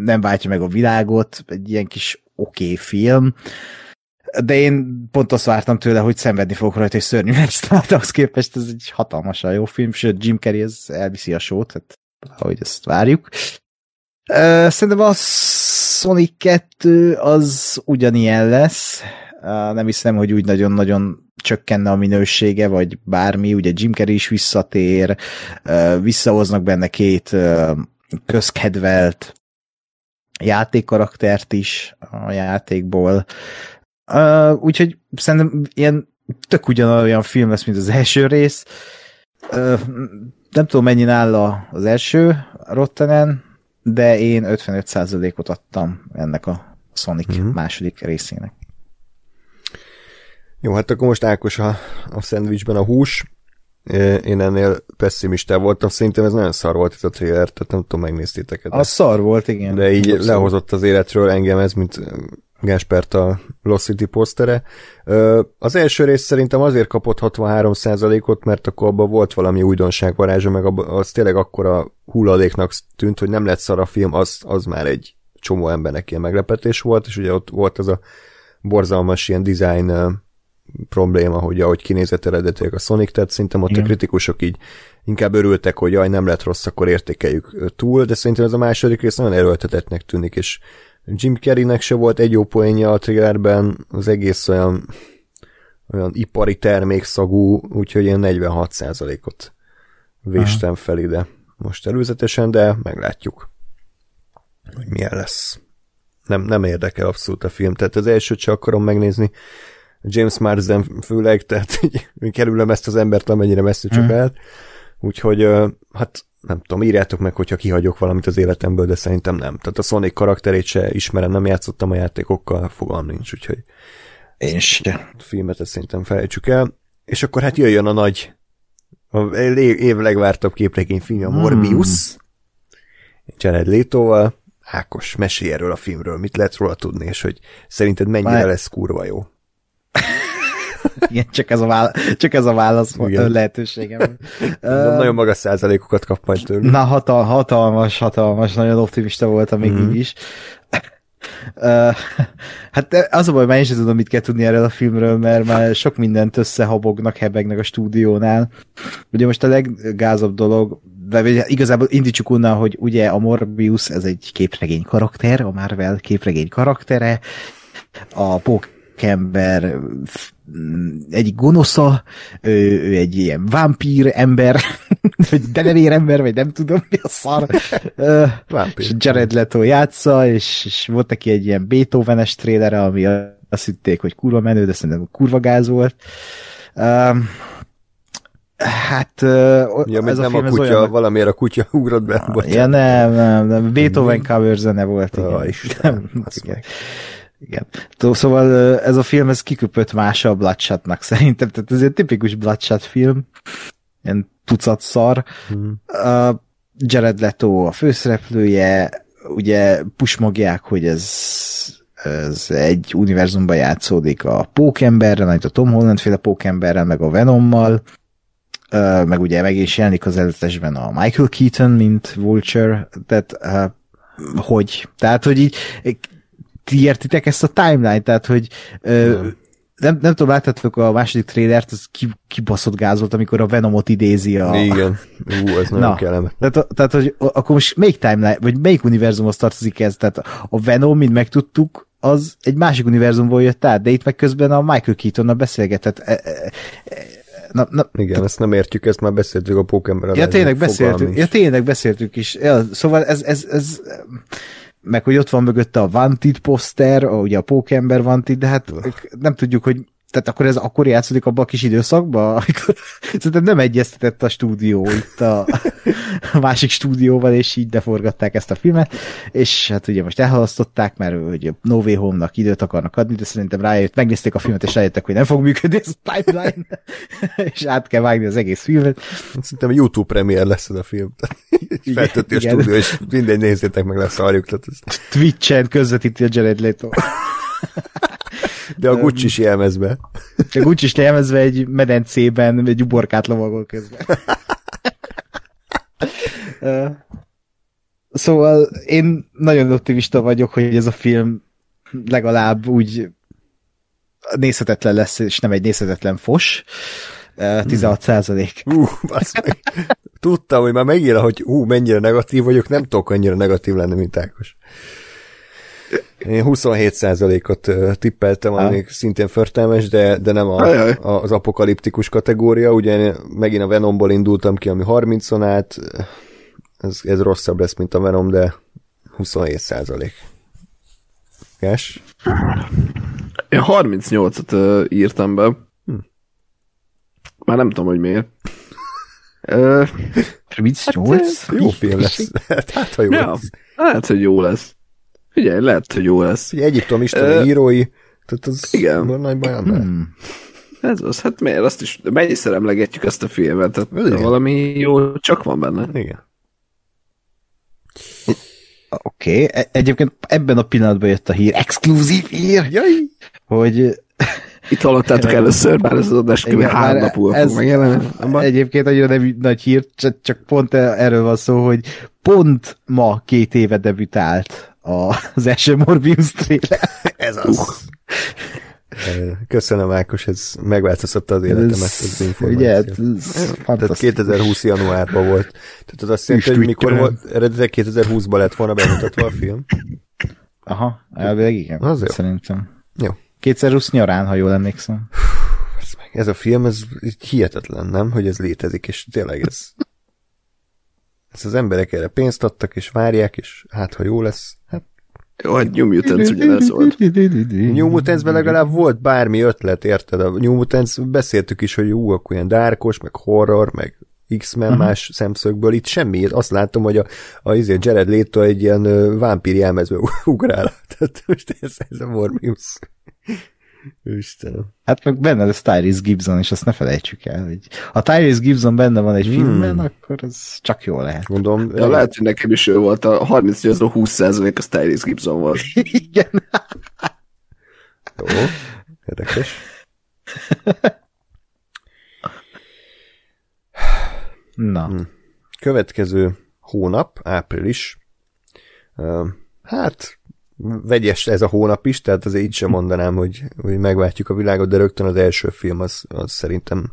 nem váltja meg a világot, egy ilyen kis oké okay film de én pont azt vártam tőle, hogy szenvedni fogok rajta, és szörnyű lesz, tehát ahhoz képest. Ez egy hatalmasan jó film, sőt Jim Carrey ez elviszi a sót, tehát ahogy ezt várjuk. Szerintem a Sonic 2 az ugyanilyen lesz, nem hiszem, hogy úgy nagyon-nagyon csökkenne a minősége, vagy bármi, ugye Jim Carrey is visszatér, visszahoznak benne két közkedvelt játékkaraktert is a játékból, Uh, úgyhogy szerintem ilyen tök ugyanolyan film lesz, mint az első rész. Uh, nem tudom, mennyi áll az első Rottenen, de én 55%-ot adtam ennek a Sonic uh-huh. második részének. Jó, hát akkor most Ákos a, a szendvicsben a hús. Én ennél pessimista voltam, szerintem ez nagyon szar volt itt a trailer, tehát nem tudom, megnéztétek. A szar volt, igen. De így lehozott az életről engem ez, mint Gáspert a Lost City posztere. Az első rész szerintem azért kapott 63%-ot, mert akkor abban volt valami újdonság varázsa, meg az tényleg akkora hulladéknak tűnt, hogy nem lett szar a film, az, az már egy csomó embernek ilyen meglepetés volt, és ugye ott volt ez a borzalmas ilyen design probléma, hogy ahogy kinézett eredetileg a Sonic, tehát szerintem ott Igen. a kritikusok így inkább örültek, hogy jaj, nem lett rossz, akkor értékeljük túl, de szerintem ez a második rész nagyon erőltetettnek tűnik, és Jim Carreynek se volt egy jó poénja a trailerben, az egész olyan, olyan ipari termékszagú, úgyhogy én 46%-ot véstem fel ide most előzetesen, de meglátjuk, hogy milyen lesz. nem, nem érdekel abszolút a film. Tehát az elsőt csak akarom megnézni, James Marsden főleg, tehát így kerülöm ezt az embert, amennyire messze csak el. Úgyhogy, hát nem tudom, írjátok meg, hogyha kihagyok valamit az életemből, de szerintem nem. Tehát a Sonic karakterét se ismerem, nem játszottam a játékokkal, fogalm nincs, úgyhogy én se. A filmet ezt szerintem felejtsük el. És akkor hát jöjjön a nagy, a év legvártabb film, a Morbius. Hmm. Jared Leto-val. Ákos, mesélj erről a filmről, mit lehet róla tudni, és hogy szerinted mennyire Már... lesz kurva jó. Igen, csak ez a, válasz, csak ez a válasz Igen. lehetőségem. nagyon magas százalékokat kap majd tőlük. Na, hatal, hatalmas, hatalmas, nagyon optimista voltam még mm. így is. Uh, hát az a baj, már én sem tudom, mit kell tudni erről a filmről, mert már sok mindent összehabognak, hebegnek a stúdiónál. Ugye most a leggázabb dolog, de igazából indítsuk onnan, hogy ugye a Morbius ez egy képregény karakter, a Marvel képregény karaktere, a pókember egy gonosza, ő, ő egy ilyen vámpír ember, vagy denevér ember, vagy nem tudom mi a szar. és Jared Leto játsza, és, és volt neki egy ilyen Beethoven-es trélere, ami azt hitték, hogy kurva menő, de szerintem kurva gáz volt. Um, Hát ja, ez a nem a kutya, olyan, valamiért a kutya ugrott be. Bocsánat. Ja nem, nem, nem. Beethoven cover zene volt. Igen. Oh, Isten, nem, igen. Igen. Szóval ez a film, ez kiköpött más a Bloodshotnak szerintem, tehát ez egy tipikus Bloodshot film, ilyen tucat szar. Hmm. Uh, Jared Leto a főszereplője, ugye pusmogják, hogy ez, ez egy univerzumban játszódik a Pókemberrel, a Tom Holland féle Pókemberrel, meg a Venommal, meg ugye meg is jelenik az előzetesben a Michael Keaton, mint Vulture, tehát hogy? Tehát, hogy így ti értitek ezt a timeline, tehát, hogy ö, nem, nem tudom, láttátok a második trélert, az kibaszott gáz volt, amikor a Venomot idézi a... Igen, ú, ez nagyon kellemet. Tehát, tehát, hogy akkor most melyik timeline, vagy melyik univerzumhoz tartozik ez? Tehát a Venom, mint megtudtuk, az egy másik univerzumból jött át, de itt meg közben a Michael Keatonnal beszélgetett. E, e, e, na, na, Igen, ezt nem értjük, ezt már beszéltük a Pokémon. Ja, tényleg beszéltük, ja, tényleg beszéltük is. Ja, szóval ez, ez, ez meg hogy ott van mögötte a Wanted poszter, ugye a Pókember Wanted, de hát nem tudjuk, hogy tehát akkor ez akkor játszódik abban a kis időszakban, amikor szerintem nem egyeztetett a stúdió itt a, a másik stúdióval, és így deforgatták ezt a filmet, és hát ugye most elhalasztották, mert ugye No Way Home-nak időt akarnak adni, de szerintem rájött, megnézték a filmet, és rájöttek, hogy nem fog működni ez a pipeline, és át kell vágni az egész filmet. Szerintem YouTube premier lesz ez a film. Feltötti a stúdió, és mindegy nézzétek meg, lesz szarjuk. Ez... Twitch-en közvetíti a Jared Leto. De a Gucci is jelmezve. A Gucci is jelmezve egy medencében, egy uborkát lovagol közben. Szóval én nagyon optimista vagyok, hogy ez a film legalább úgy nézhetetlen lesz, és nem egy nézhetetlen fos. 16 százalék. Uh, Tudtam, hogy már megír, hogy hú, mennyire negatív vagyok, nem tudok annyira negatív lenni, mint Ákos. Én 27%-ot tippeltem, ami még szintén förtelmes, de, de nem a, a, az apokaliptikus kategória. Ugye megint a Venomból indultam ki, ami 30-on át. Ez, ez rosszabb lesz, mint a Venom, de 27%. Yes? Én 38-at írtam be. Hm. Már nem tudom, hogy miért. 38? Hát, jó film lesz. Hát, ha jó ja, lesz. Hát, hogy jó lesz. Figyelj, lehet, hogy jó lesz. Ugye Egyiptom Isten uh, írói, tehát az igen. nagy baj hmm. Ez az, hát miért azt is, mennyiszer emlegetjük ezt a filmet, tehát igen. valami jó csak van benne. Igen. Oké, okay. E- egyébként ebben a pillanatban jött a hír, exkluzív hír, Jaj. hogy itt hallottátok először, bár ez az adás kb. három nap múlva fog megjelenni. Egyébként annyira nem nagy hír, csak, csak pont erről van szó, hogy pont ma két éve debütált a, az első Morbius trailer. Ez az. Uh. Köszönöm, Ákos, ez megváltoztatta az életemet, ez, az Ugye, ez Tehát 2020 januárban volt. Tehát az azt jelenti, hogy mikor volt, eredetileg 2020-ban lett volna bemutatva a film. Aha, elvileg igen. Az jó. Szerintem. Jó. 2020 nyarán, ha jól emlékszem. Ez a film, ez hihetetlen, nem? Hogy ez létezik, és tényleg ez... ez az emberek erre pénzt adtak, és várják, és hát, ha jó lesz, hát Jó, hát New Mutants ugyanez volt. New mutants legalább volt bármi ötlet, érted? A New Mutants beszéltük is, hogy jó, akkor ilyen dárkos, meg horror, meg X-Men uh-huh. más szemszögből. Itt semmi, azt látom, hogy a, a, a Jared Leto egy ilyen vámpír jelmezbe ugrál. Tehát most ez, ez a Morbius. Istenem. Hát meg benne lesz Tyrese Gibson, és azt ne felejtsük el, hogy ha Tyrese Gibson benne van egy hmm. filmben, akkor ez csak jó lehet. Mondom, ja, lehet, hogy nekem is ő volt, a 38 20 az Tyrese Gibson volt. Igen. jó, érdekes. Na. Hmm. Következő hónap, április. Hát vegyes ez a hónap is, tehát azért így sem mondanám, hogy, hogy megváltjuk a világot, de rögtön az első film az, az szerintem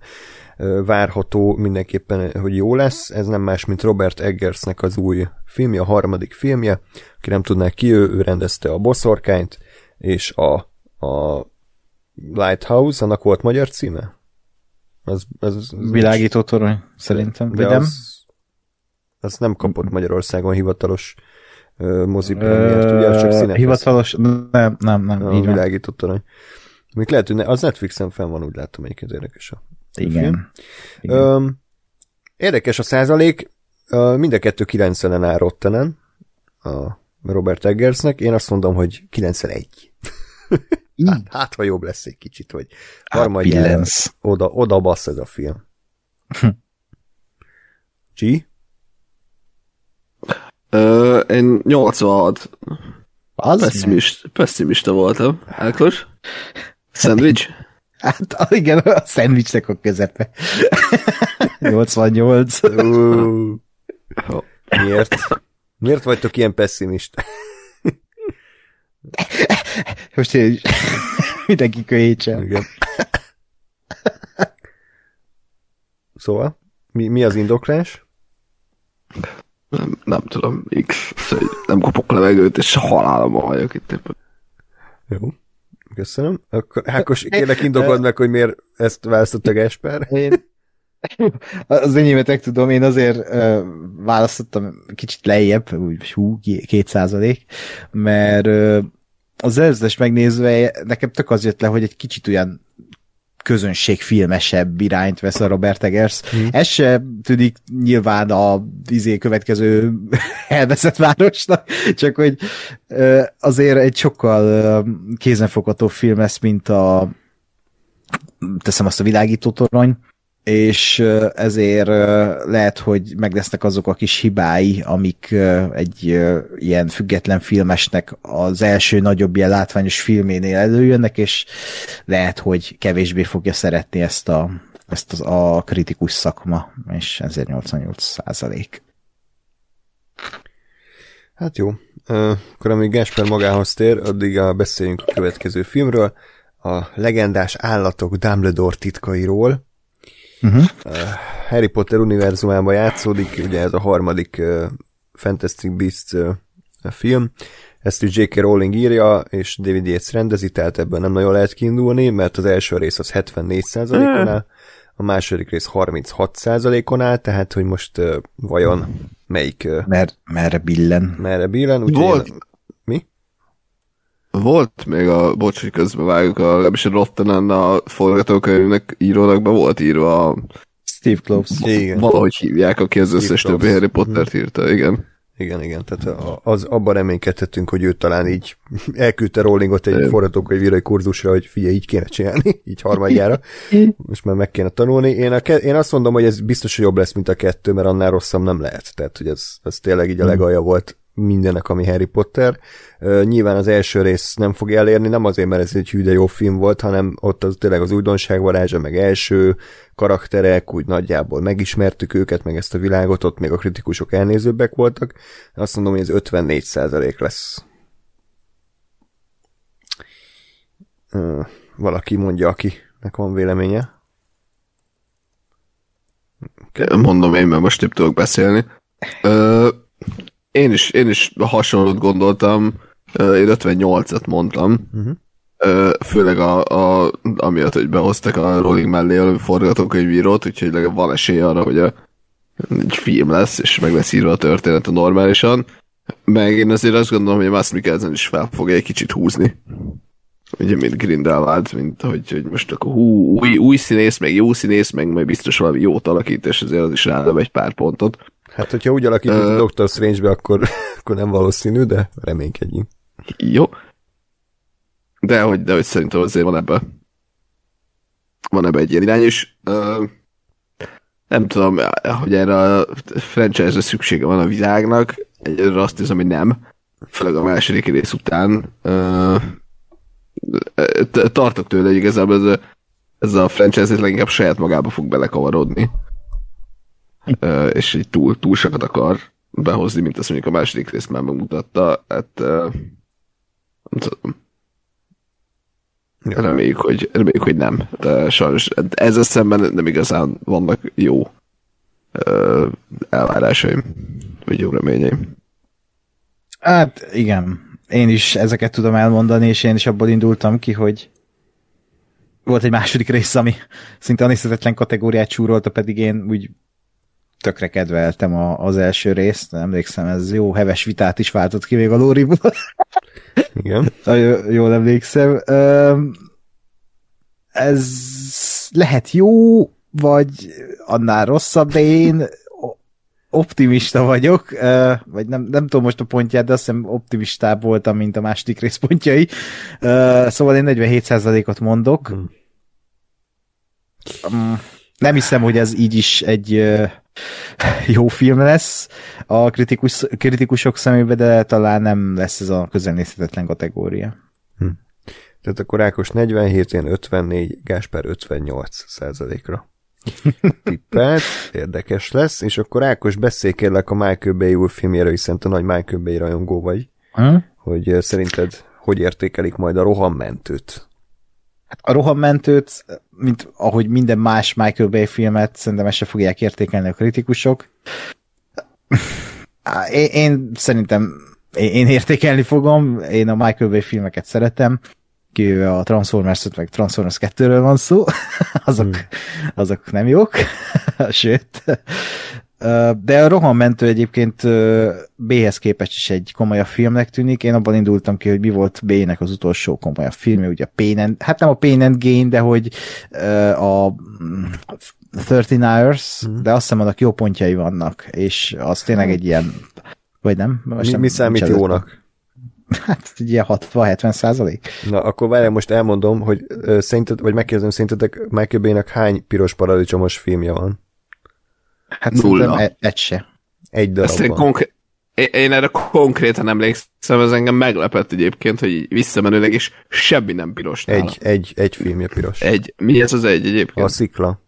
várható mindenképpen, hogy jó lesz. Ez nem más, mint Robert Eggersnek az új filmje, a harmadik filmje. Aki nem tudná ki, ő, ő rendezte a Boszorkányt, és a, a Lighthouse, annak volt magyar címe? Az, az, az Világító torony, szerintem. De, de nem? Az, az nem kapott Magyarországon hivatalos mozi premiért, ugye, csak színes. Hivatalos, nem, nem, nem. A így világított torony. Még lehet, hogy ne, az Netflixen fenn van, úgy látom, egyébként érdekes a Igen. Igen. Öm, érdekes a százalék, mind a kettő 90-en áll Rottenen, a Robert Eggersnek, én azt mondom, hogy 91. hát, hát, ha jobb lesz egy kicsit, hogy harmadjára oda, oda bassz ez a film. Csi? Ö, én 86. Az pessimist, pessimista voltam. Ákos? Szendvics? Hát igen, a szendvicsnek a közepe. 88. Uh, miért? Miért vagytok ilyen pessimista? Most én. Mindenki köhétsen. Igen. Szóval, mi, mi az indoklás? Nem, nem tudom, X, szóval nem kapok levegőt, és halálom vagyok itt éppen. Jó, köszönöm. Akkor Hákos, kérlek indokold meg, hogy miért ezt választotta Gesper. Én, az enyémet tudom, én azért választottam kicsit lejjebb, úgy hú, két százalék, mert uh, az előzetes megnézve nekem tök az jött le, hogy egy kicsit olyan közönségfilmesebb irányt vesz a Robert Eggers. Hmm. Ez se tűnik nyilván a izé következő elveszett városnak, csak hogy azért egy sokkal kézenfogható film lesz, mint a teszem azt a világító torony, és ezért lehet, hogy meg lesznek azok a kis hibái, amik egy ilyen független filmesnek az első nagyobb ilyen látványos filménél előjönnek, és lehet, hogy kevésbé fogja szeretni ezt a, ezt az, a kritikus szakma, és 1088 százalék. Hát jó. Akkor amíg Gásper magához tér, addig beszéljünk a következő filmről, a legendás állatok Dumbledore titkairól, Uh-huh. Harry Potter univerzumában játszódik, ugye ez a harmadik uh, Fantastic Beasts uh, film, ezt is J.K. Rowling írja, és David Yates rendezi, tehát ebből nem nagyon lehet kiindulni, mert az első rész az 74%-on áll, a második rész 36%-on áll, tehát hogy most uh, vajon melyik... Uh, Mer, merre billen. Merre billen, úgyhogy Volt, én, volt még a, bocs, hogy közben vágjuk, a, legalábbis a Rottenen a forgatókönyvnek írónak be volt írva a Steve Kloves. Igen. Valahogy hívják, aki az összes többi Harry Pottert írta, igen. Igen, igen, tehát az, abban reménykedhetünk, hogy ő talán így elküldte Rowlingot egy forgatókönyvírói kurzusra, hogy figyelj, így kéne csinálni, így harmadjára. Most már meg kéne tanulni. Én, a, én azt mondom, hogy ez biztos, hogy jobb lesz, mint a kettő, mert annál rosszabb nem lehet. Tehát, hogy ez, ez tényleg így a legalja volt mindennek, ami Harry Potter. Uh, nyilván az első rész nem fog elérni, nem azért, mert ez egy hű, de jó film volt, hanem ott az tényleg az újdonság varázsa, meg első karakterek, úgy nagyjából megismertük őket, meg ezt a világot, ott még a kritikusok elnézőbbek voltak. Azt mondom, hogy ez 54% lesz. Valaki mondja, akinek van véleménye. Mondom én, mert most több tudok beszélni. Uh, én is, én is hasonlót gondoltam, én 58-et mondtam, uh-huh. főleg a, a, amiatt, hogy behoztak a Rolling mellé a forgatókönyvírót, úgyhogy legalább van esély arra, hogy a, egy film lesz, és meg lesz írva a történet a normálisan. Meg én azért azt gondolom, hogy a Mads Mikkelsen is fel fogja egy kicsit húzni. Ugye, mint Grindelwald, mint hogy, hogy most akkor hú, új, új színész, meg jó színész, meg majd biztos valami jót alakít, és azért az is rálem egy pár pontot. Hát, hogyha úgy alakított uh, a Doctor Strange-be, akkor, akkor nem valószínű, de reménykedjünk. Jó. De hogy, de hogy szerintem azért van ebben van ebbe egy ilyen irány, és uh, nem tudom, hogy erre a franchise-re szüksége van a világnak, egyre azt hiszem, hogy nem, főleg a második rész után. Uh, tartok tőle, hogy igazából ez a, ez a franchise leginkább saját magába fog belekavarodni. És így túl, túl sokat akar behozni, mint azt mondjuk a második részt már megmutatta. Hát, nem tudom. Ja. Reméljük, hogy, reméljük, hogy nem. De sajnos ezzel szemben nem igazán vannak jó elvárásaim, vagy jó reményeim. Hát igen, én is ezeket tudom elmondani, és én is abból indultam ki, hogy volt egy második rész, ami szinte aniszetetlen kategóriát csúrolta, pedig én úgy tökre kedveltem a, az első részt, emlékszem, ez jó heves vitát is váltott ki még a Lóriból. Igen. Jól emlékszem. Ez lehet jó, vagy annál rosszabb, de én optimista vagyok, vagy nem, nem tudom most a pontját, de azt hiszem optimistább voltam, mint a második részpontjai. Szóval én 47%-ot mondok. Hmm. Mm, nem hiszem, hogy ez így is egy jó film lesz a kritikus, kritikusok szemébe, de talán nem lesz ez a közelnézhetetlen kategória. Hm. Tehát akkor Ákos 47, én 54, Gásper 58 százalékra tippelt, érdekes lesz, és akkor Ákos beszélj kérlek a Michael Bay új filmjéről, hiszen te nagy Michael Bay rajongó vagy, hm? hogy szerinted hogy értékelik majd a rohammentőt? Hát a rohammentőt, mint ahogy minden más Michael Bay filmet, szerintem ezt se fogják értékelni a kritikusok. Én, én szerintem én, értékelni fogom, én a Michael Bay filmeket szeretem, kivéve a Transformers meg Transformers 2-ről van szó, azok, hmm. azok nem jók, sőt. De a rohanmentő egyébként B-hez képest is egy komolyabb filmnek tűnik. Én abban indultam ki, hogy mi volt B-nek az utolsó komolyabb filmje, ugye a Pain and, hát nem a Pain and Gain, de hogy a 13 Hours, hmm. de azt hiszem annak jó pontjai vannak, és az tényleg egy ilyen, vagy nem? Most mi, nem, mi számít jónak? Hát egy ilyen 60-70 százalék. Na, akkor várjál, most elmondom, hogy szerinted, vagy megkérdezem, szerintetek Michael Bay-nek hány piros paradicsomos filmje van? Hát Nulla. Egy, egy se. Egy darab én, konkr- én, erre konkrétan emlékszem, ez engem meglepett egyébként, hogy visszamenőleg is semmi nem piros nála. Egy, egy, egy filmje piros. Egy. Mi ez az egy egyébként? A szikla.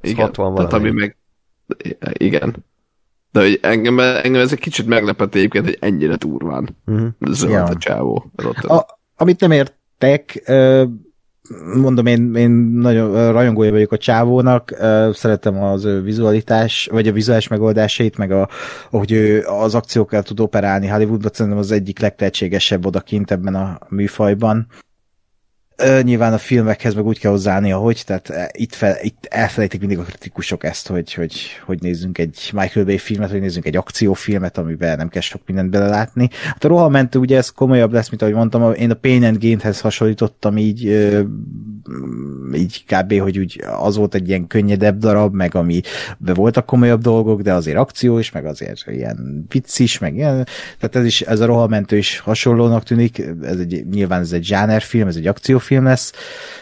Ez igen, 60 tehát ami meg... Igen. De hogy engem, engem ez egy kicsit meglepett egyébként, hogy ennyire durván uh-huh. zöld ja. a csávó. A, amit nem értek, mondom, én, én nagyon rajongója vagyok a csávónak, szeretem az ő vizualitás, vagy a vizuális megoldásait, meg a, ahogy ő az akciókkal tud operálni Hollywoodban, szerintem az egyik legtehetségesebb odakint ebben a műfajban nyilván a filmekhez meg úgy kell hozzáállni, ahogy, tehát itt, fel, itt elfelejtik mindig a kritikusok ezt, hogy, hogy, hogy nézzünk egy Michael Bay filmet, hogy nézzünk egy akciófilmet, amiben nem kell sok mindent belelátni. Hát a rohamentő ugye ez komolyabb lesz, mint ahogy mondtam, én a Pain and Gain-hez hasonlítottam így, így kb. hogy úgy az volt egy ilyen könnyedebb darab, meg ami be voltak komolyabb dolgok, de azért akció is, meg azért ilyen vicc is, meg ilyen, tehát ez is, ez a rohamentő is hasonlónak tűnik, ez egy, nyilván ez egy zsánerfilm, ez egy akciófilm, film lesz,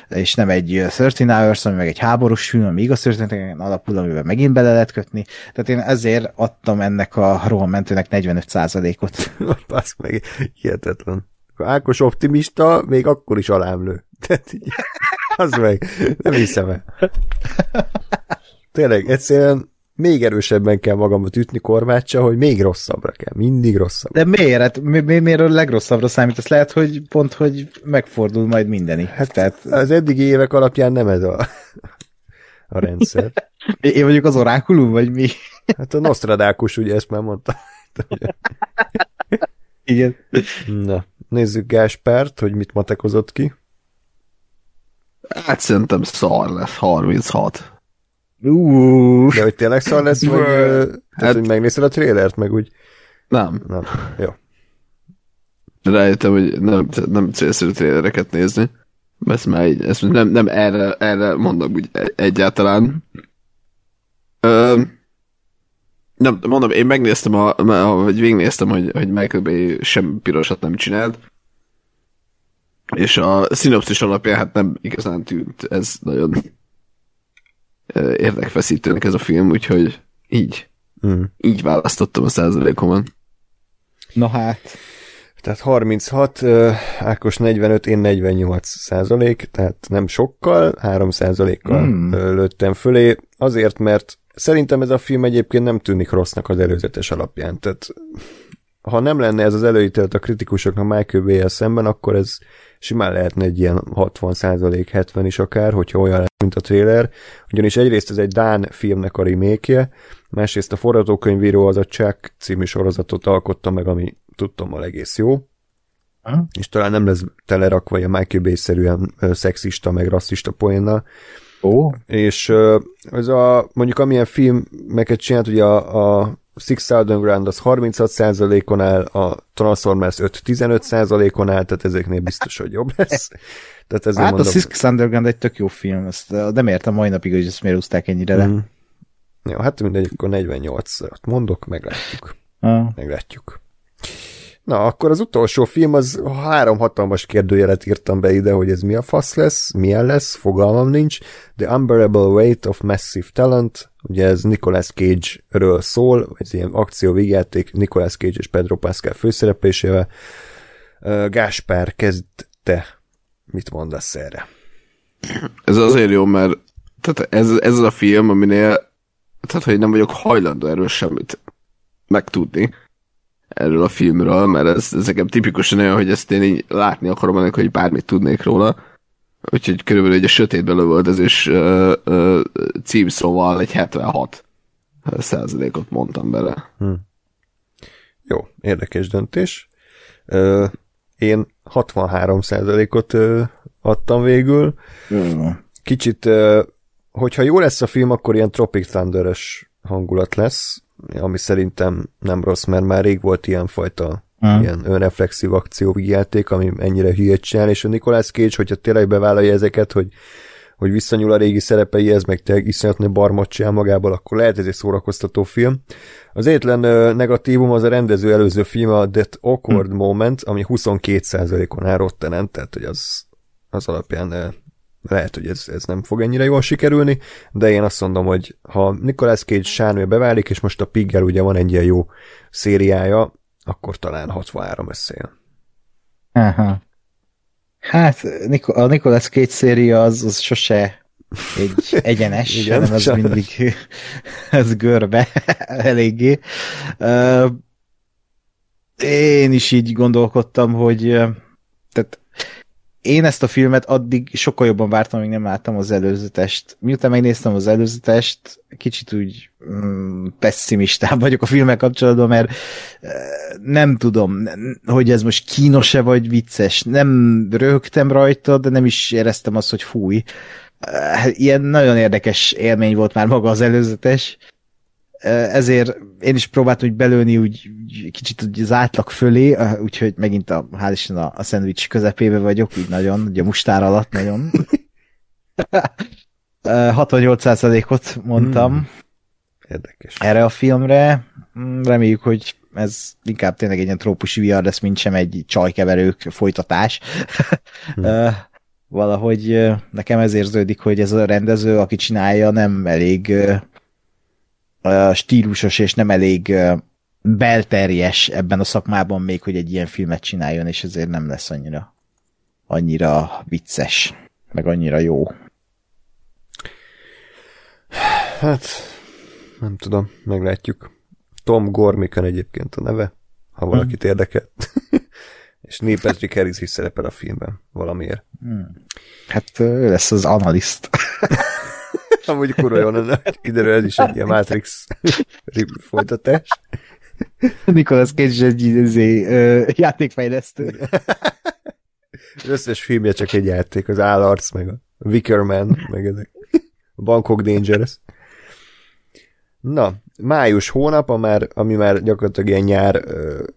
és nem egy 13 Hours, ami meg egy háborús film, ami igaz történeteken alapul, amiben megint bele lehet kötni. Tehát én ezért adtam ennek a rohanmentőnek 45%-ot. Passz meg, hihetetlen. Ákos optimista, még akkor is alámlő. Tehát így, az meg, nem hiszem el. Tényleg, egyszerűen még erősebben kell magamat ütni kormácsa, hogy még rosszabbra kell, mindig rosszabb. De miért? Hát, mi, mi, miért a legrosszabbra számít? Azt lehet, hogy pont, hogy megfordul majd mindeni. Hát Tehát... az eddigi évek alapján nem ez a, a rendszer. Én vagyok az orákulum, vagy mi? Hát a Nostradákus ugye ezt már mondta. Igen. Na, nézzük Gáspárt, hogy mit matekozott ki. Hát szerintem szar lesz, 36. Uh. De hogy tényleg szar lesz, vagy hát, hogy megnézted a trélert, meg úgy Nem. Nem. Jó. Rájöttem, hogy nem, nem célszerű trélereket nézni. Ezt már így, ezt nem, nem erre, erre mondom úgy egyáltalán. Ö, nem, mondom, én megnéztem, a, vagy végignéztem, hogy, hogy Michael Bay sem pirosat nem csinált. És a szinopszis alapján hát nem igazán tűnt ez nagyon érdekfeszítőnek ez a film, úgyhogy így. Mm. Így választottam a százalékomon. Na hát. Tehát 36, Ákos 45, én 48 százalék, tehát nem sokkal, 3 százalékkal mm. lőttem fölé, azért, mert szerintem ez a film egyébként nem tűnik rossznak az előzetes alapján, tehát ha nem lenne ez az előítélet a kritikusoknak Michael bay szemben, akkor ez simán lehetne egy ilyen 60 százalék, 70 is akár, hogyha olyan lesz, mint a trailer, ugyanis egyrészt ez egy Dán filmnek a remake másrészt a forgatókönyvíró az a Chuck című sorozatot alkotta meg, ami tudtommal egész jó, ha? és talán nem lesz telerakva a Michael Bay-szerűen szexista, meg rasszista poénnal. Ó. És ez a, mondjuk amilyen filmeket csinált, ugye a, a Six Thousand Ground az 36%-on áll, a Transformers 5 15%-on áll, tehát ezeknél biztos, hogy jobb lesz. Tehát ezért hát mondom, a Six Underground egy tök jó film, ezt nem értem mai napig, hogy ezt miért úzták ennyire le. Mm. Jó, hát mindegy, akkor 48 mondok, meglátjuk. Ah. Meglátjuk. Na, akkor az utolsó film, az három hatalmas kérdőjelet írtam be ide, hogy ez mi a fasz lesz, milyen lesz, fogalmam nincs. The Unbearable Weight of Massive Talent, ugye ez Nicolas Cage-ről szól, ez ilyen akció végjáték Nicolas Cage és Pedro Pascal főszereplésével. Gáspár, kezd te. Mit mondasz erre? Ez azért jó, mert tehát ez, ez a film, aminél tehát, hogy nem vagyok hajlandó erről semmit megtudni erről a filmről, mert ez, ez nekem tipikusan olyan, hogy ezt én így látni akarom ennek, hogy bármit tudnék róla. Úgyhogy körülbelül egy a sötétbe lövöldözés uh, uh, címszóval egy 76 százalékot mondtam bele. Hm. Jó, érdekes döntés. Uh, én 63 százalékot adtam végül. Kicsit, uh, hogyha jó lesz a film, akkor ilyen Tropic thunder hangulat lesz, ami szerintem nem rossz, mert már rég volt ilyenfajta mm. ilyen önreflexív akciójáték, ami ennyire hülyét csinál, és a Nicolas Cage, hogyha tényleg bevállalja ezeket, hogy, hogy visszanyúl a régi szerepeihez, meg tényleg iszonyat barmot csinál magából, akkor lehet ez egy szórakoztató film. Az egyetlen negatívum az a rendező előző film, a That Awkward mm. Moment, ami 22%-on áll Rottenen, tehát hogy az, az alapján lehet, hogy ez, ez nem fog ennyire jól sikerülni, de én azt mondom, hogy ha Nicolas Cage sárnő beválik, és most a Piggel ugye van egy ilyen jó szériája, akkor talán 63 összejön. Aha. Hát a Nicolas Cage széria az, az sose egy egyenes, Igen, hanem az mindig ez görbe eléggé. Én is így gondolkodtam, hogy tehát én ezt a filmet addig sokkal jobban vártam, amíg nem láttam az előzetest. Miután megnéztem az előzetest, kicsit úgy mm, pessimistább vagyok a filmmel kapcsolatban, mert e, nem tudom, hogy ez most kínos-e vagy vicces. Nem röhögtem rajta, de nem is éreztem azt, hogy fúj. E, ilyen nagyon érdekes élmény volt már maga az előzetes ezért én is próbáltam úgy belőni úgy, kicsit úgy az átlag fölé, úgyhogy megint a, hál' Isten a, a szendvics közepébe vagyok, úgy nagyon, ugye a mustár alatt nagyon. 68%-ot mondtam. Hmm. Érdekes. Erre a filmre. Hmm, reméljük, hogy ez inkább tényleg egy ilyen trópusi vihar lesz, mint sem egy csajkeverők folytatás. Hmm. Valahogy nekem ez érződik, hogy ez a rendező, aki csinálja, nem elég stílusos és nem elég belterjes ebben a szakmában még, hogy egy ilyen filmet csináljon, és ezért nem lesz annyira annyira vicces, meg annyira jó. Hát, nem tudom, meglátjuk. Tom Gormican egyébként a neve, ha valakit hmm. érdekel. és Neil Patrick Harris is szerepel a filmben valamiért. Hmm. Hát ő lesz az analiszt. Amúgy kurva jó lenne, kiderül ez is egy ilyen Matrix folytatás. Nicolas Cage egy izé, játékfejlesztő. Az összes filmje csak egy játék, az állarc, meg a Wickerman, meg ezek. A Bangkok Dangerous. Na, május hónap, már, ami már gyakorlatilag ilyen nyár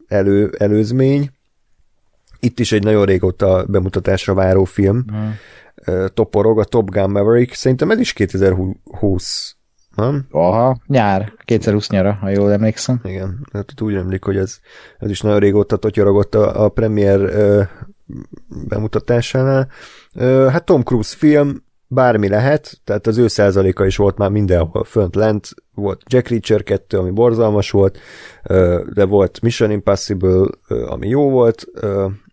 elő, előzmény. Itt is egy nagyon régóta bemutatásra váró film. Hmm. Toporog, a Top Gun Maverick. Szerintem ez is 2020 nem? Aha, nyár, 2020 nyara, ha jól emlékszem. Igen, hát úgy emlék, hogy ez, ez is nagyon régóta totyorogott a, a premier ö, bemutatásánál. Ö, hát Tom Cruise film, bármi lehet, tehát az ő százaléka is volt már mindenhol fönt lent, volt Jack Reacher 2, ami borzalmas volt, de volt Mission Impossible, ami jó volt,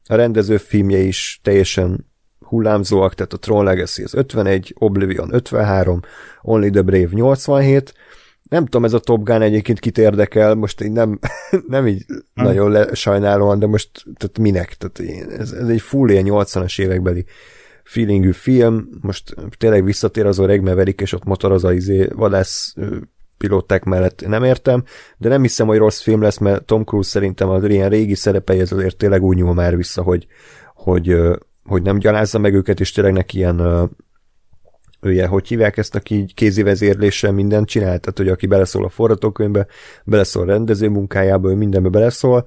a rendező filmje is teljesen hullámzóak, tehát a Tron Legacy az 51, Oblivion 53, Only the Brave 87, nem tudom, ez a Top Gun egyébként kit érdekel, most én nem, nem így hmm. nagyon le, sajnálóan, de most tehát minek? Tehát ez, ez egy full ilyen 80-as évekbeli feelingű film, most tényleg visszatér az öreg Maverick, és ott motoroz a izé, vadász pilóták mellett nem értem, de nem hiszem, hogy rossz film lesz, mert Tom Cruise szerintem az ilyen régi szerepei ez azért tényleg úgy nyúl már vissza, hogy, hogy, hogy nem gyalázza meg őket, és tényleg neki ilyen ője, hogy hívják ezt, aki kézi vezérléssel mindent csinál, tehát hogy aki beleszól a forgatókönyvbe, beleszól a rendező munkájába, ő mindenbe beleszól,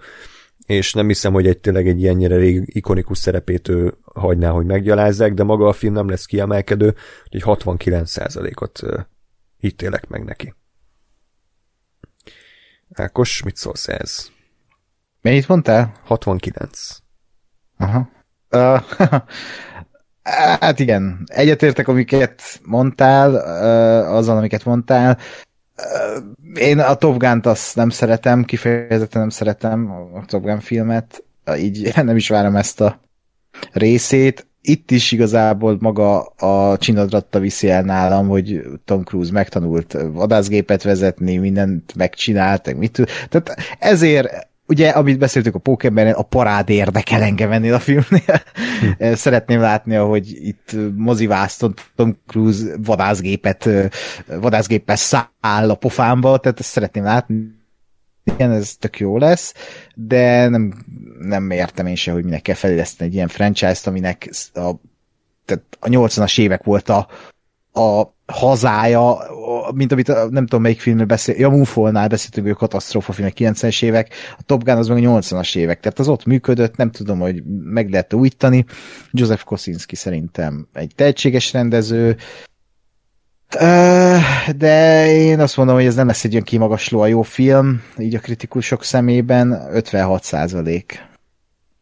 és nem hiszem, hogy egy tényleg egy ilyennyire rég ikonikus szerepét ő hagyná, hogy meggyalázzák, de maga a film nem lesz kiemelkedő, hogy 69%-ot ítélek meg neki. Ákos, mit szólsz ez? Mennyit mondtál? 69. Aha. Uh, hát igen, egyetértek, amiket mondtál, uh, azzal, amiket mondtál. Uh, én a Top Gun-t azt nem szeretem, kifejezetten nem szeretem a Top Gun filmet, így nem is várom ezt a részét. Itt is igazából maga a csinadratta viszi el nálam, hogy Tom Cruise megtanult vadászgépet vezetni, mindent megcsinált, mit Tehát ezért ugye, amit beszéltük a Pokémon, a parád érdekel engem ennél a filmnél. Hm. Szeretném látni, hogy itt mozivászton Tom Cruise vadászgépet, vadászgépet száll a pofámba, tehát ezt szeretném látni. Igen, ez tök jó lesz, de nem, nem értem én se, hogy minek kell feléleszteni egy ilyen franchise-t, aminek a, tehát a 80-as évek volt a, a hazája, mint amit nem tudom melyik filmről beszél, ja, Moonfall-nál beszéltünk, hogy a katasztrófa filmek 90-es évek, a Top Gun az meg a 80-as évek, tehát az ott működött, nem tudom, hogy meg lehet újítani. Joseph Kosinski szerintem egy tehetséges rendező, de én azt mondom, hogy ez nem lesz egy olyan kimagasló a jó film, így a kritikusok szemében 56 százalék.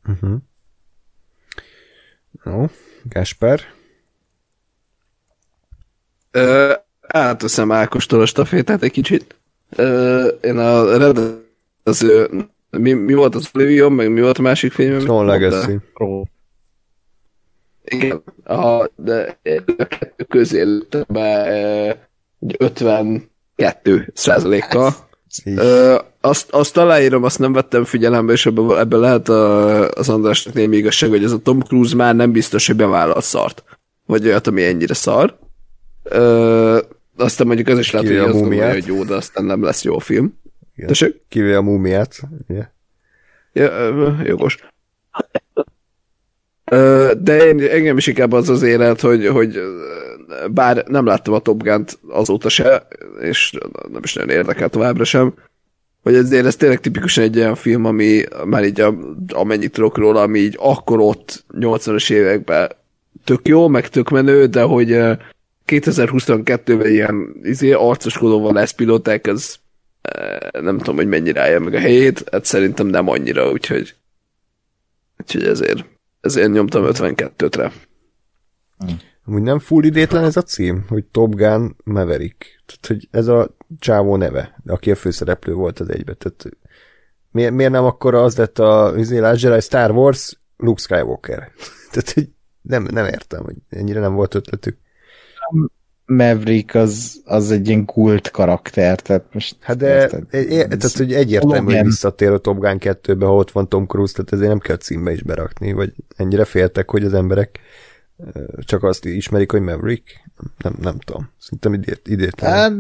Uh-huh. Jó, Gasper? Ö, átveszem Ákostól a stafétát egy kicsit. Ö, én a rendező... Mi, mi volt az Oblivion, meg mi volt a másik film? Tron Legacy. Igen, a, de a kettő közé be 52 százalékkal. azt, azt aláírom, azt nem vettem figyelembe, és ebben, ebben lehet a, az Andrásnak némi igazság, hogy ez a Tom Cruise már nem biztos, hogy bevállal szart. Vagy olyat, ami ennyire szar. Ö, aztán mondjuk az is lehet, hogy azt gondolja, hogy jó, de aztán nem lesz jó film. Kivéve a múmiát. Yeah. Ja, jogos. De én, engem is inkább az az élet, hogy, hogy bár nem láttam a Top Gun-t azóta se, és nem is nagyon érdekel továbbra sem, hogy ezért ez tényleg tipikusan egy olyan film, ami már így a, amennyit tudok róla, ami így akkor ott 80-as években tök jó, meg tök menő, de hogy 2022-ben ilyen izé, arcoskodóval lesz pilóták, ez nem tudom, hogy mennyire állja meg a helyét, hát szerintem nem annyira, úgyhogy úgyhogy ezért, ezért nyomtam 52-re. Amúgy nem full idétlen ez a cím, hogy Top Gun Maverick. Tehát, hogy ez a csávó neve, aki a főszereplő volt az egybe. Tehát, miért, miért nem akkor az lett a izé, Star Wars Luke Skywalker? Tehát, hogy nem, nem értem, hogy ennyire nem volt ötletük. Maverick az, az egy ilyen kult karakter, tehát most... Hát de, érted, é, tehát, hogy egyértelmű, hogy visszatér a Top Gun 2-be, ha ott van Tom Cruise, tehát ezért nem kell címbe is berakni, vagy ennyire féltek, hogy az emberek csak azt ismerik, hogy Maverick? Nem, nem tudom. Szerintem idét, idétlen. Hát,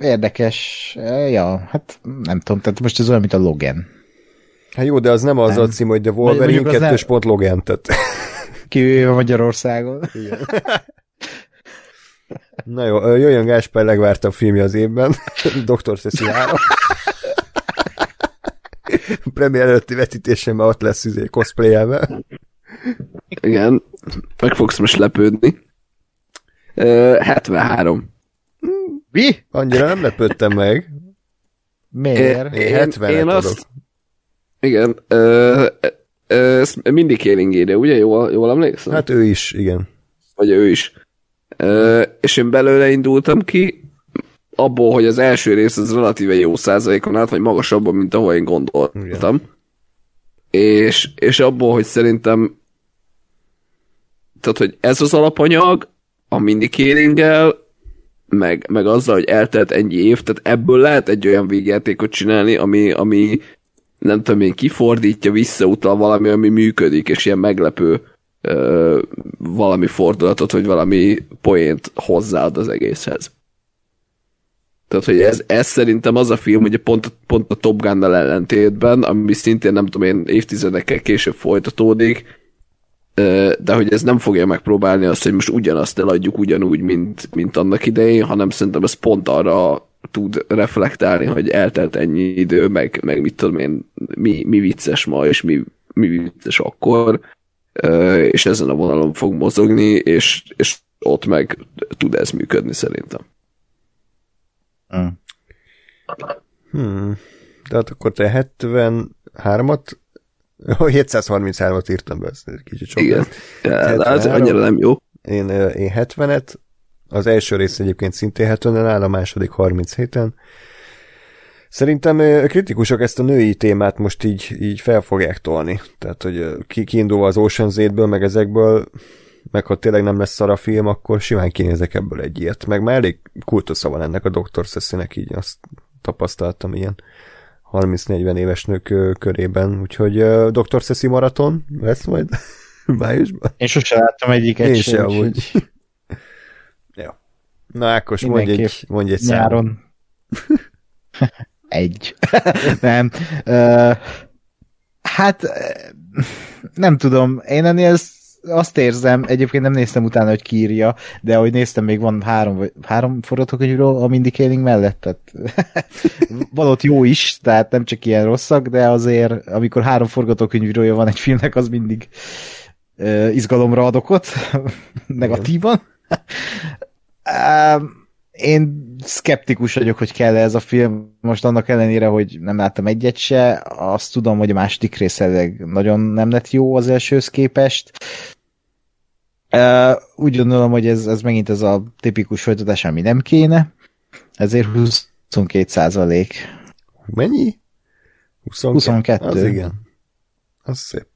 érdekes. Ja, hát nem tudom, tehát most ez olyan, mint a Logan. Hát jó, de az nem az nem. a cím, hogy The Wolverine 2 nem... pont Logan, tehát... Kivéve Magyarországon. Igen. Na jó, jöjjön Gáspár legvártabb filmje az évben, Dr. Ceci 3. Premier előtti vetítésében ott lesz izé cosplayelve. Igen, meg fogsz most lepődni. Uh, 73. Mi? Annyira nem lepődtem meg. Miért? Én 70 én adok. azt... Igen, uh, uh, ezt mindig Kéling írja, ugye? Jól, jól emlékszem? Hát ő is, igen. vagy ő is. És én belőle indultam ki, abból, hogy az első rész az relatíve jó százalékon állt, vagy magasabban, mint ahol én gondoltam. És, és abból, hogy szerintem tehát, hogy ez az alapanyag, a mindikéringgel, meg, meg azzal, hogy eltelt ennyi év, tehát ebből lehet egy olyan végjátékot csinálni, ami, ami nem tudom én, kifordítja, visszautal valami, ami működik, és ilyen meglepő valami fordulatot, vagy valami poént hozzáad az egészhez. Tehát, hogy ez, ez szerintem az a film, hogy pont, pont a Top Gun-nal ellentétben, ami szintén nem tudom én évtizedekkel később folytatódik, de hogy ez nem fogja megpróbálni azt, hogy most ugyanazt eladjuk ugyanúgy, mint, mint annak idején, hanem szerintem ez pont arra tud reflektálni, hogy eltelt ennyi idő, meg, meg mit tudom én, mi, mi vicces ma, és mi, mi vicces akkor, és ezen a vonalon fog mozogni, és, és ott meg tud ez működni szerintem. Mm. Hmm. De hát akkor te 73-at, 733-at írtam be, ez egy kicsit sok. Igen, az 73. annyira nem jó. Én, én 70-et, az első rész egyébként szintén 70-en áll, a második 37-en. Szerintem kritikusok ezt a női témát most így, így fel fogják tolni. Tehát, hogy ki, kiindulva az Ocean's 8-ből, meg ezekből, meg ha tényleg nem lesz szar a film, akkor simán kinézek ebből egy ilyet. Meg már elég kultusza van ennek a Dr. Cecinek, így azt tapasztaltam ilyen 30-40 éves nők körében. Úgyhogy ö, Dr. Ceci maraton lesz majd májusban. Én sose láttam egyiket Én sem, se úgyhogy amúgy. Jó. Na Ákos, mondj egy, mondj egy. Nyáron. Egy. nem. Uh, hát nem tudom. Én ennél azt érzem, egyébként nem néztem utána, hogy kírja, de ahogy néztem, még van három, vagy három forgatókönyvről a Mindy Kaling mellett, tehát van ott jó is, tehát nem csak ilyen rosszak, de azért, amikor három forgatókönyvírója van egy filmnek, az mindig uh, izgalomra ad okot, negatívan. Um, én szkeptikus vagyok, hogy kell ez a film, most annak ellenére, hogy nem láttam egyet se, azt tudom, hogy a második rész nagyon nem lett jó az elsőhöz képest. Uh, úgy gondolom, hogy ez, ez megint ez a tipikus folytatás, ami nem kéne, ezért 22 százalék. Mennyi? 22? 22. Az igen. Az szép.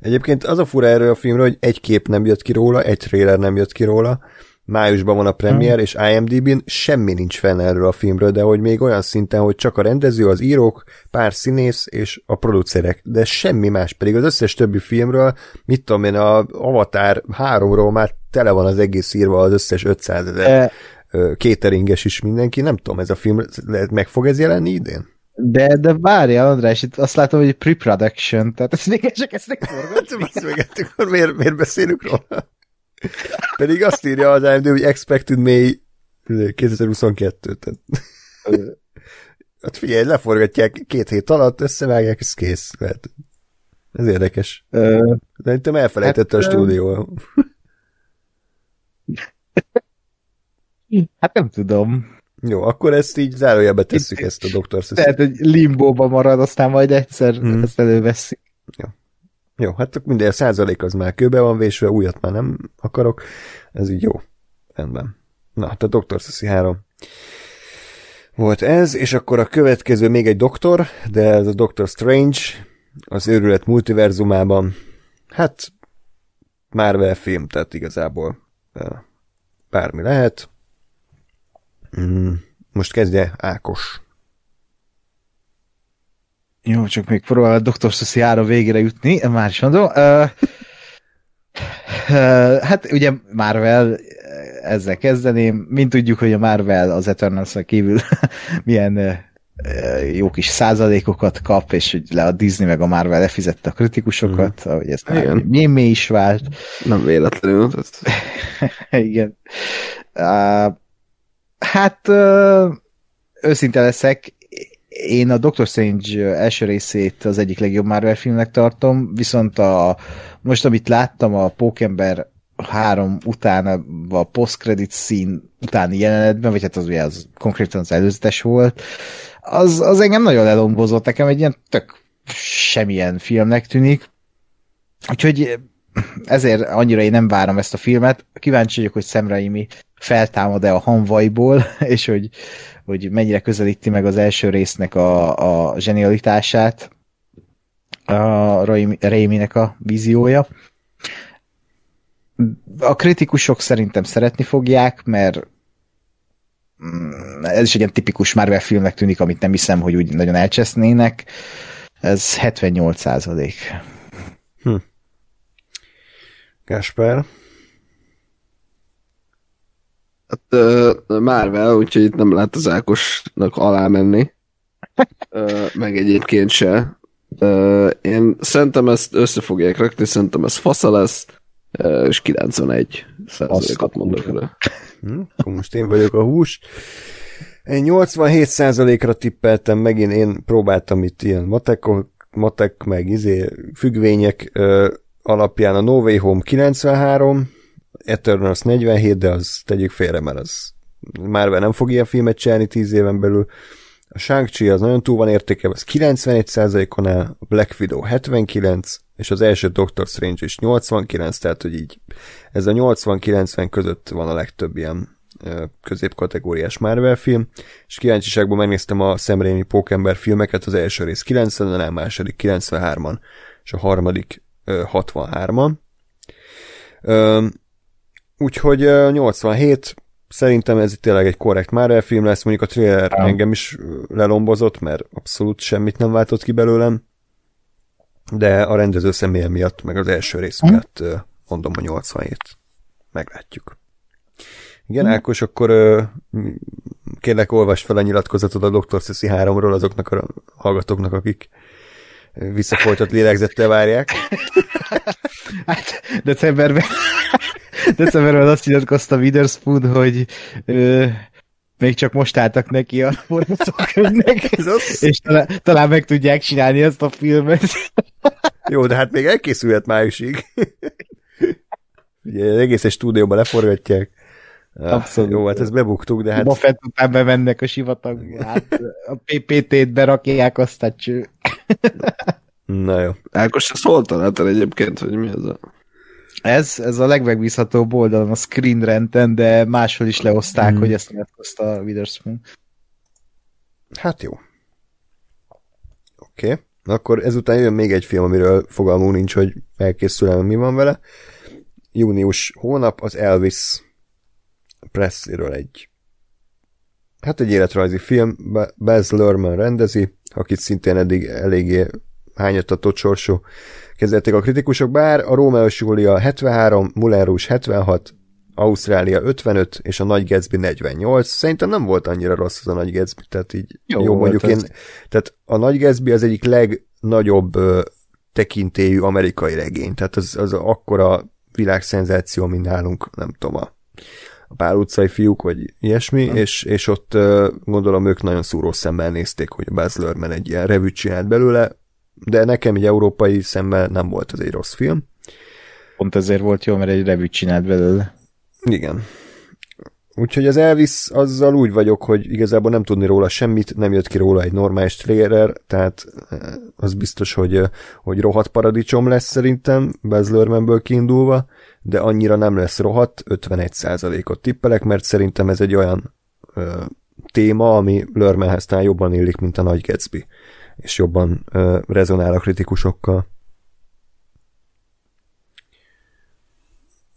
Egyébként az a fura erről a filmről, hogy egy kép nem jött ki róla, egy trailer nem jött ki róla, májusban van a premier, és IMDb-n semmi nincs fenn erről a filmről, de hogy még olyan szinten, hogy csak a rendező, az írók, pár színész és a producerek, de semmi más, pedig az összes többi filmről, mit tudom én, a Avatar 3-ról már tele van az egész írva az összes 500 ezer De, ö, cateringes is mindenki, nem tudom, ez a film meg fog ez jelenni idén? de, de várjál, András, itt azt látom, hogy pre-production, tehát ezt még csak ezt forgatni. Beszélgettük, akkor miért, miért beszélünk róla? Pedig azt írja az IMDb, hogy expected May 2022. Tehát... Hát figyelj, leforgatják két hét alatt, összevágják, ez kész. Lehet. Ez érdekes. Ö, Szerintem elfelejtette Hát, a stúdió. hát nem tudom. Jó, akkor ezt így zárójelbe tesszük ezt a Dr. Seuss. Tehát, hogy limbóba marad, aztán majd egyszer Hmm. ezt előveszik. Jó, hát akkor minden százalék az már kőbe van vésve, újat már nem akarok. Ez így jó. Rendben. Na, hát a Dr. Sussy 3 volt ez, és akkor a következő még egy doktor, de ez a Doctor Strange az őrület multiverzumában. Hát Marvel film, tehát igazából bármi lehet. Mm, Most kezdje Ákos. Jó, csak még próbál a Dr. Sussy ára végére jutni, már is mondom. Uh, uh, hát ugye Marvel, ezzel kezdeném. Mint tudjuk, hogy a Marvel az eternals kívül milyen uh, jó kis százalékokat kap, és hogy le a Disney meg a Marvel lefizette a kritikusokat, mm. ahogy ez már mémé is vált. Nem véletlenül. Igen. Uh, hát uh, őszinte leszek, én a Doctor Strange első részét az egyik legjobb Marvel filmnek tartom, viszont a, most amit láttam a Pókember három után a post-credit szín utáni jelenetben, vagy hát az ugye az konkrétan az előzetes volt, az, az engem nagyon lelombozott, nekem egy ilyen tök semmilyen filmnek tűnik. Úgyhogy ezért annyira én nem várom ezt a filmet. Kíváncsi vagyok, hogy Sam Raimi feltámad-e a hanvaiból, és hogy, hogy mennyire közelíti meg az első résznek a, a zsenialitását a Raimi-nek a víziója. A kritikusok szerintem szeretni fogják, mert mm, ez is egy ilyen tipikus Marvel filmnek tűnik, amit nem hiszem, hogy úgy nagyon elcsesznének. Ez 78 százalék. Hm. Gáspár? Hát uh, Marvel, úgyhogy itt nem lehet az Ákosnak alá menni. Uh, meg egyébként se. Uh, én szerintem ezt össze fogják rakni, szerintem ez fasza lesz, uh, és 91 százalékot mondok rá. Hm, most én vagyok a hús. Én 87 százalékra tippeltem, megint én próbáltam itt ilyen matek, matek meg izé, függvények alapján a No Way Home 93, Eternals 47, de az tegyük félre, mert az már nem fog ilyen filmet csinálni 10 éven belül. A Shang-Chi az nagyon túl van értékelve, az 91%-on áll, a Black Widow 79, és az első Doctor Strange is 89, tehát hogy így ez a 80-90 között van a legtöbb ilyen középkategóriás Marvel film, és kíváncsiságból megnéztem a Sam Raimi Pókember filmeket, az első rész 90-en, a második 93-an, és a harmadik 63-an. Úgyhogy 87, szerintem ez tényleg egy korrekt Marvel film lesz, mondjuk a trailer ja. engem is lelombozott, mert abszolút semmit nem váltott ki belőlem, de a rendező személye miatt, meg az első rész hm. miatt mondom a 87. Meglátjuk. Igen, hm. Ákos, akkor kérlek olvasd fel a nyilatkozatot a Dr. Sessi 3-ról azoknak a hallgatóknak, akik visszafolytott lélegzettel várják. hát decemberben decemberben azt nyilatkozta Witherspoon, hogy ö, még csak most álltak neki a forgatókönyvnek, és talán, talán meg tudják csinálni ezt a filmet. Jó, de hát még elkészülhet májusig. Ugye egész egy stúdióban leforgatják. Ah, Abszolút. Jó, hát ezt bebuktuk, de hát... Buffett után bemennek a sivatagba, hát a PPT-t berakják, aztán cső. Na jó. Ákos, ezt hol találtál egyébként, hogy mi ez a... Ez, ez a legmegbízhatóbb oldalon a Screen Renten, de máshol is leoszták, hmm. hogy ezt nyilatkozta a Witherspoon. Hát jó. Oké. Okay. Akkor ezután jön még egy film, amiről fogalmunk nincs, hogy elkészül mi van vele. Június hónap, az Elvis Presleyről egy hát egy életrajzi film, Baz Luhrmann rendezi, akit szintén eddig eléggé hányatatott sorsú kezelték a kritikusok, bár a Rómeó Júlia 73, Moulin Rouge 76, Ausztrália 55, és a Nagy Gatsby 48. Szerintem nem volt annyira rossz az a Nagy Gatsby, tehát így jó, jó mondjuk én, tehát a Nagy Gatsby az egyik legnagyobb ö, tekintélyű amerikai regény, tehát az, az akkora világszenzáció, mint nálunk, nem tudom, a, a pár utcai fiúk, vagy ilyesmi, hmm. és, és ott gondolom ők nagyon szúró szemmel nézték, hogy a Baz Luhrmann egy ilyen revűt csinált belőle, de nekem egy európai szemmel nem volt ez egy rossz film. Pont ezért volt jó, mert egy revűt csinált belőle. Igen. Úgyhogy az Elvis, azzal úgy vagyok, hogy igazából nem tudni róla semmit, nem jött ki róla egy normális trailer, tehát eh, az biztos, hogy, eh, hogy rohadt paradicsom lesz szerintem, Baz kiindulva, de annyira nem lesz rohadt, 51%-ot tippelek, mert szerintem ez egy olyan ö, téma, ami Luhrmannhez talán jobban illik, mint a Nagy Gatsby és jobban uh, rezonál a kritikusokkal.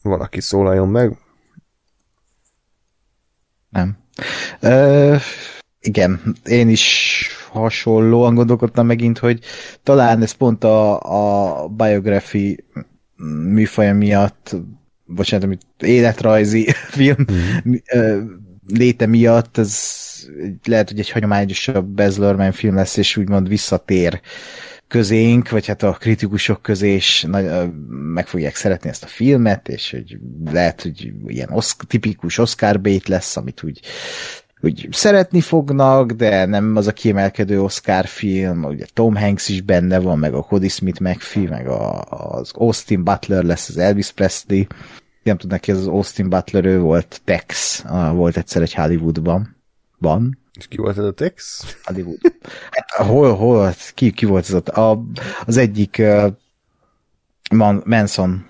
Valaki szólaljon meg. Nem. Uh, igen, én is hasonlóan gondolkodtam megint, hogy talán ez pont a, a biography műfaja miatt, bocsánat, amit életrajzi film mm. léte miatt, ez lehet, hogy egy hagyományosabb Baz Luhrmann film lesz, és úgymond visszatér közénk, vagy hát a kritikusok közé is nagy, meg fogják szeretni ezt a filmet, és hogy lehet, hogy ilyen oszk, tipikus Oscar bait lesz, amit úgy, úgy szeretni fognak, de nem az a kiemelkedő Oscar film, ugye Tom Hanks is benne van, meg a Cody Smith McPhee, meg a, az Austin Butler lesz az Elvis Presley, nem tudnak ki, ez az Austin Butler, ő volt Tex, volt egyszer egy Hollywoodban. Van, és ki volt ez a Tex? Hollywood. Hát, hol, hol, ki, ki volt ez ott? A, az egyik uh, Man, Manson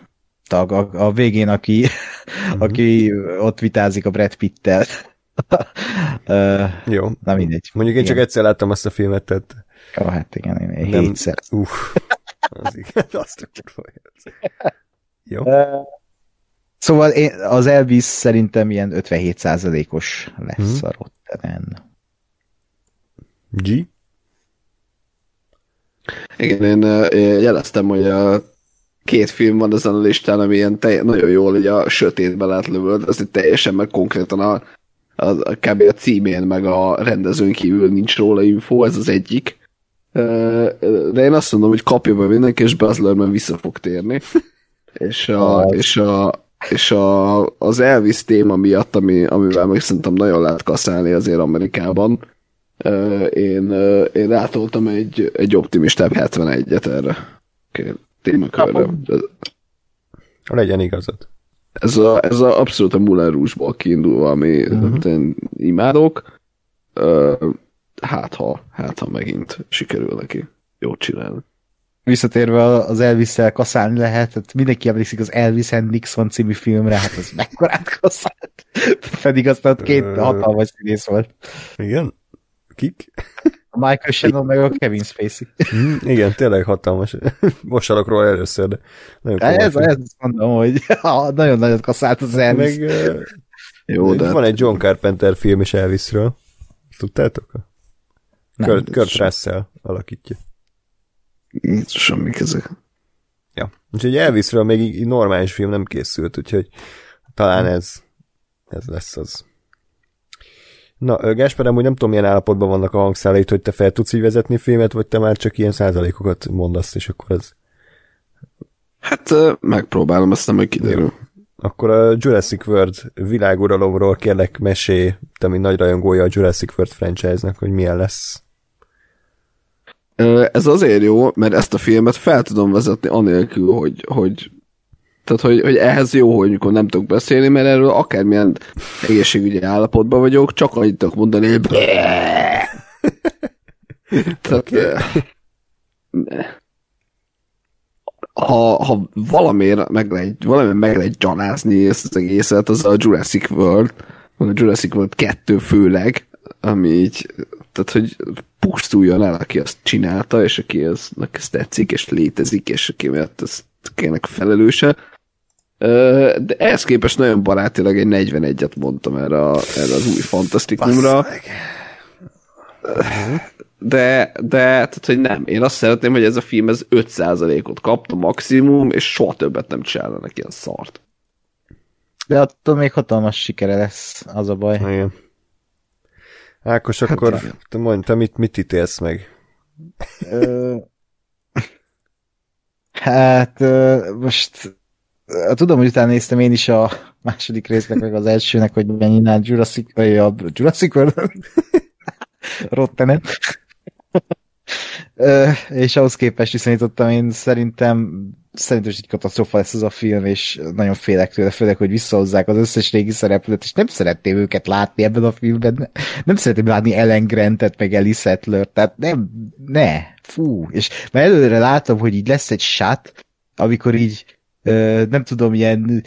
tag, a, a végén, aki, uh-huh. aki ott vitázik a Brad Pitt-tel. uh, Jó. Na mindegy. Mondjuk én igen. csak egyszer láttam azt a filmet, tehát... Ó, oh, hát igen, én Nem, hétszer. Uff, az igen, azt a Jó. Uh, szóval én, az Elvis szerintem ilyen 57%-os lesz uh-huh. a Rotterdam. G? Igen, én, én jeleztem, hogy a két film van ezen a listán, ami ilyen telj, nagyon jól ugye a sötétbe lehet lövöld, ez teljesen meg konkrétan a, a, a, kb. a címén, meg a rendezőn kívül nincs róla info, ez az egyik. De én azt mondom, hogy kapja be mindenki, és Buzz Lerman vissza fog térni. és a, és a, és a, az Elvis téma miatt, ami, amivel meg szerintem nagyon lehet kaszálni azért Amerikában, én, én rátoltam egy, egy optimistább 71-et erre témakörre. Legyen igazad. Ez, a, ez a abszolút a Moulin Rouge-ból kiindulva, ami uh-huh. én imádok. Hát ha, hát ha megint sikerül neki jót csinálni. Visszatérve az Elvis-szel kaszálni lehet, hát mindenki emlékszik az Elvis and Nixon című filmre, hát az mekkorát kaszált. Pedig aztán két hatalmas színész volt. Igen? Kik? A Michael Shannon meg a Kevin Spacey. Mm, igen, tényleg hatalmas. Most hallok róla először, de nagyon de ez, ez mondom, hogy nagyon nagyot kaszált az Elvis. Meg, Jó, de... Van egy John Carpenter film is Elvisről. Tudtátok? Nem, Kurt, Kurt Russell alakítja. Semmi ezek. Ja, úgyhogy Elvisről még normális film nem készült, úgyhogy talán ez, ez lesz az. Na, Gásper, amúgy nem tudom, milyen állapotban vannak a hangszálait, hogy te fel tudsz így vezetni filmet, vagy te már csak ilyen százalékokat mondasz, és akkor ez... Hát megpróbálom, azt nem, hogy kiderül. Akkor a Jurassic World világuralomról kérlek mesé, te, mint nagy rajongója a Jurassic World franchise-nak, hogy milyen lesz. Ez azért jó, mert ezt a filmet fel tudom vezetni anélkül, hogy, hogy tehát, hogy, hogy ehhez jó, hogy mikor nem tudok beszélni, mert erről akármilyen egészségügyi állapotban vagyok, csak annyit tudok mondani, hogy Tehát, ha, ha valamiért meg lehet, valamiért meg lehet gyanázni ezt az egészet, az a Jurassic World, vagy a Jurassic World 2 főleg, ami így, tehát, hogy pusztuljon el, aki azt csinálta, és aki az, ezt tetszik, és létezik, és aki mert ezt kének felelőse, de ehhez képest nagyon barátilag egy 41-et mondtam erre, a, erre az új fantasztikumra. De, de, tehát, hogy nem. Én azt szeretném, hogy ez a film ez 5%-ot kapta maximum, és soha többet nem csinálna ilyen szart. De attól még hatalmas sikere lesz, az a baj. Igen. Ákos, hát akkor hát, te mondj, te mit, mit ítélsz meg? hát most tudom, hogy utána néztem én is a második résznek, meg az elsőnek, hogy mennyi Jurassic, vagy a Jurassic World Rottenet. és ahhoz képest viszonyítottam, én szerintem szerintem is egy katasztrofa lesz ez a film, és nagyon félek tőle, főleg, hogy visszahozzák az összes régi szereplőt, és nem szeretném őket látni ebben a filmben. Nem szeretném látni Ellen Grantet, meg Ellie Settler, tehát nem, ne, fú. És már előre látom, hogy így lesz egy shot, amikor így nem tudom, ilyen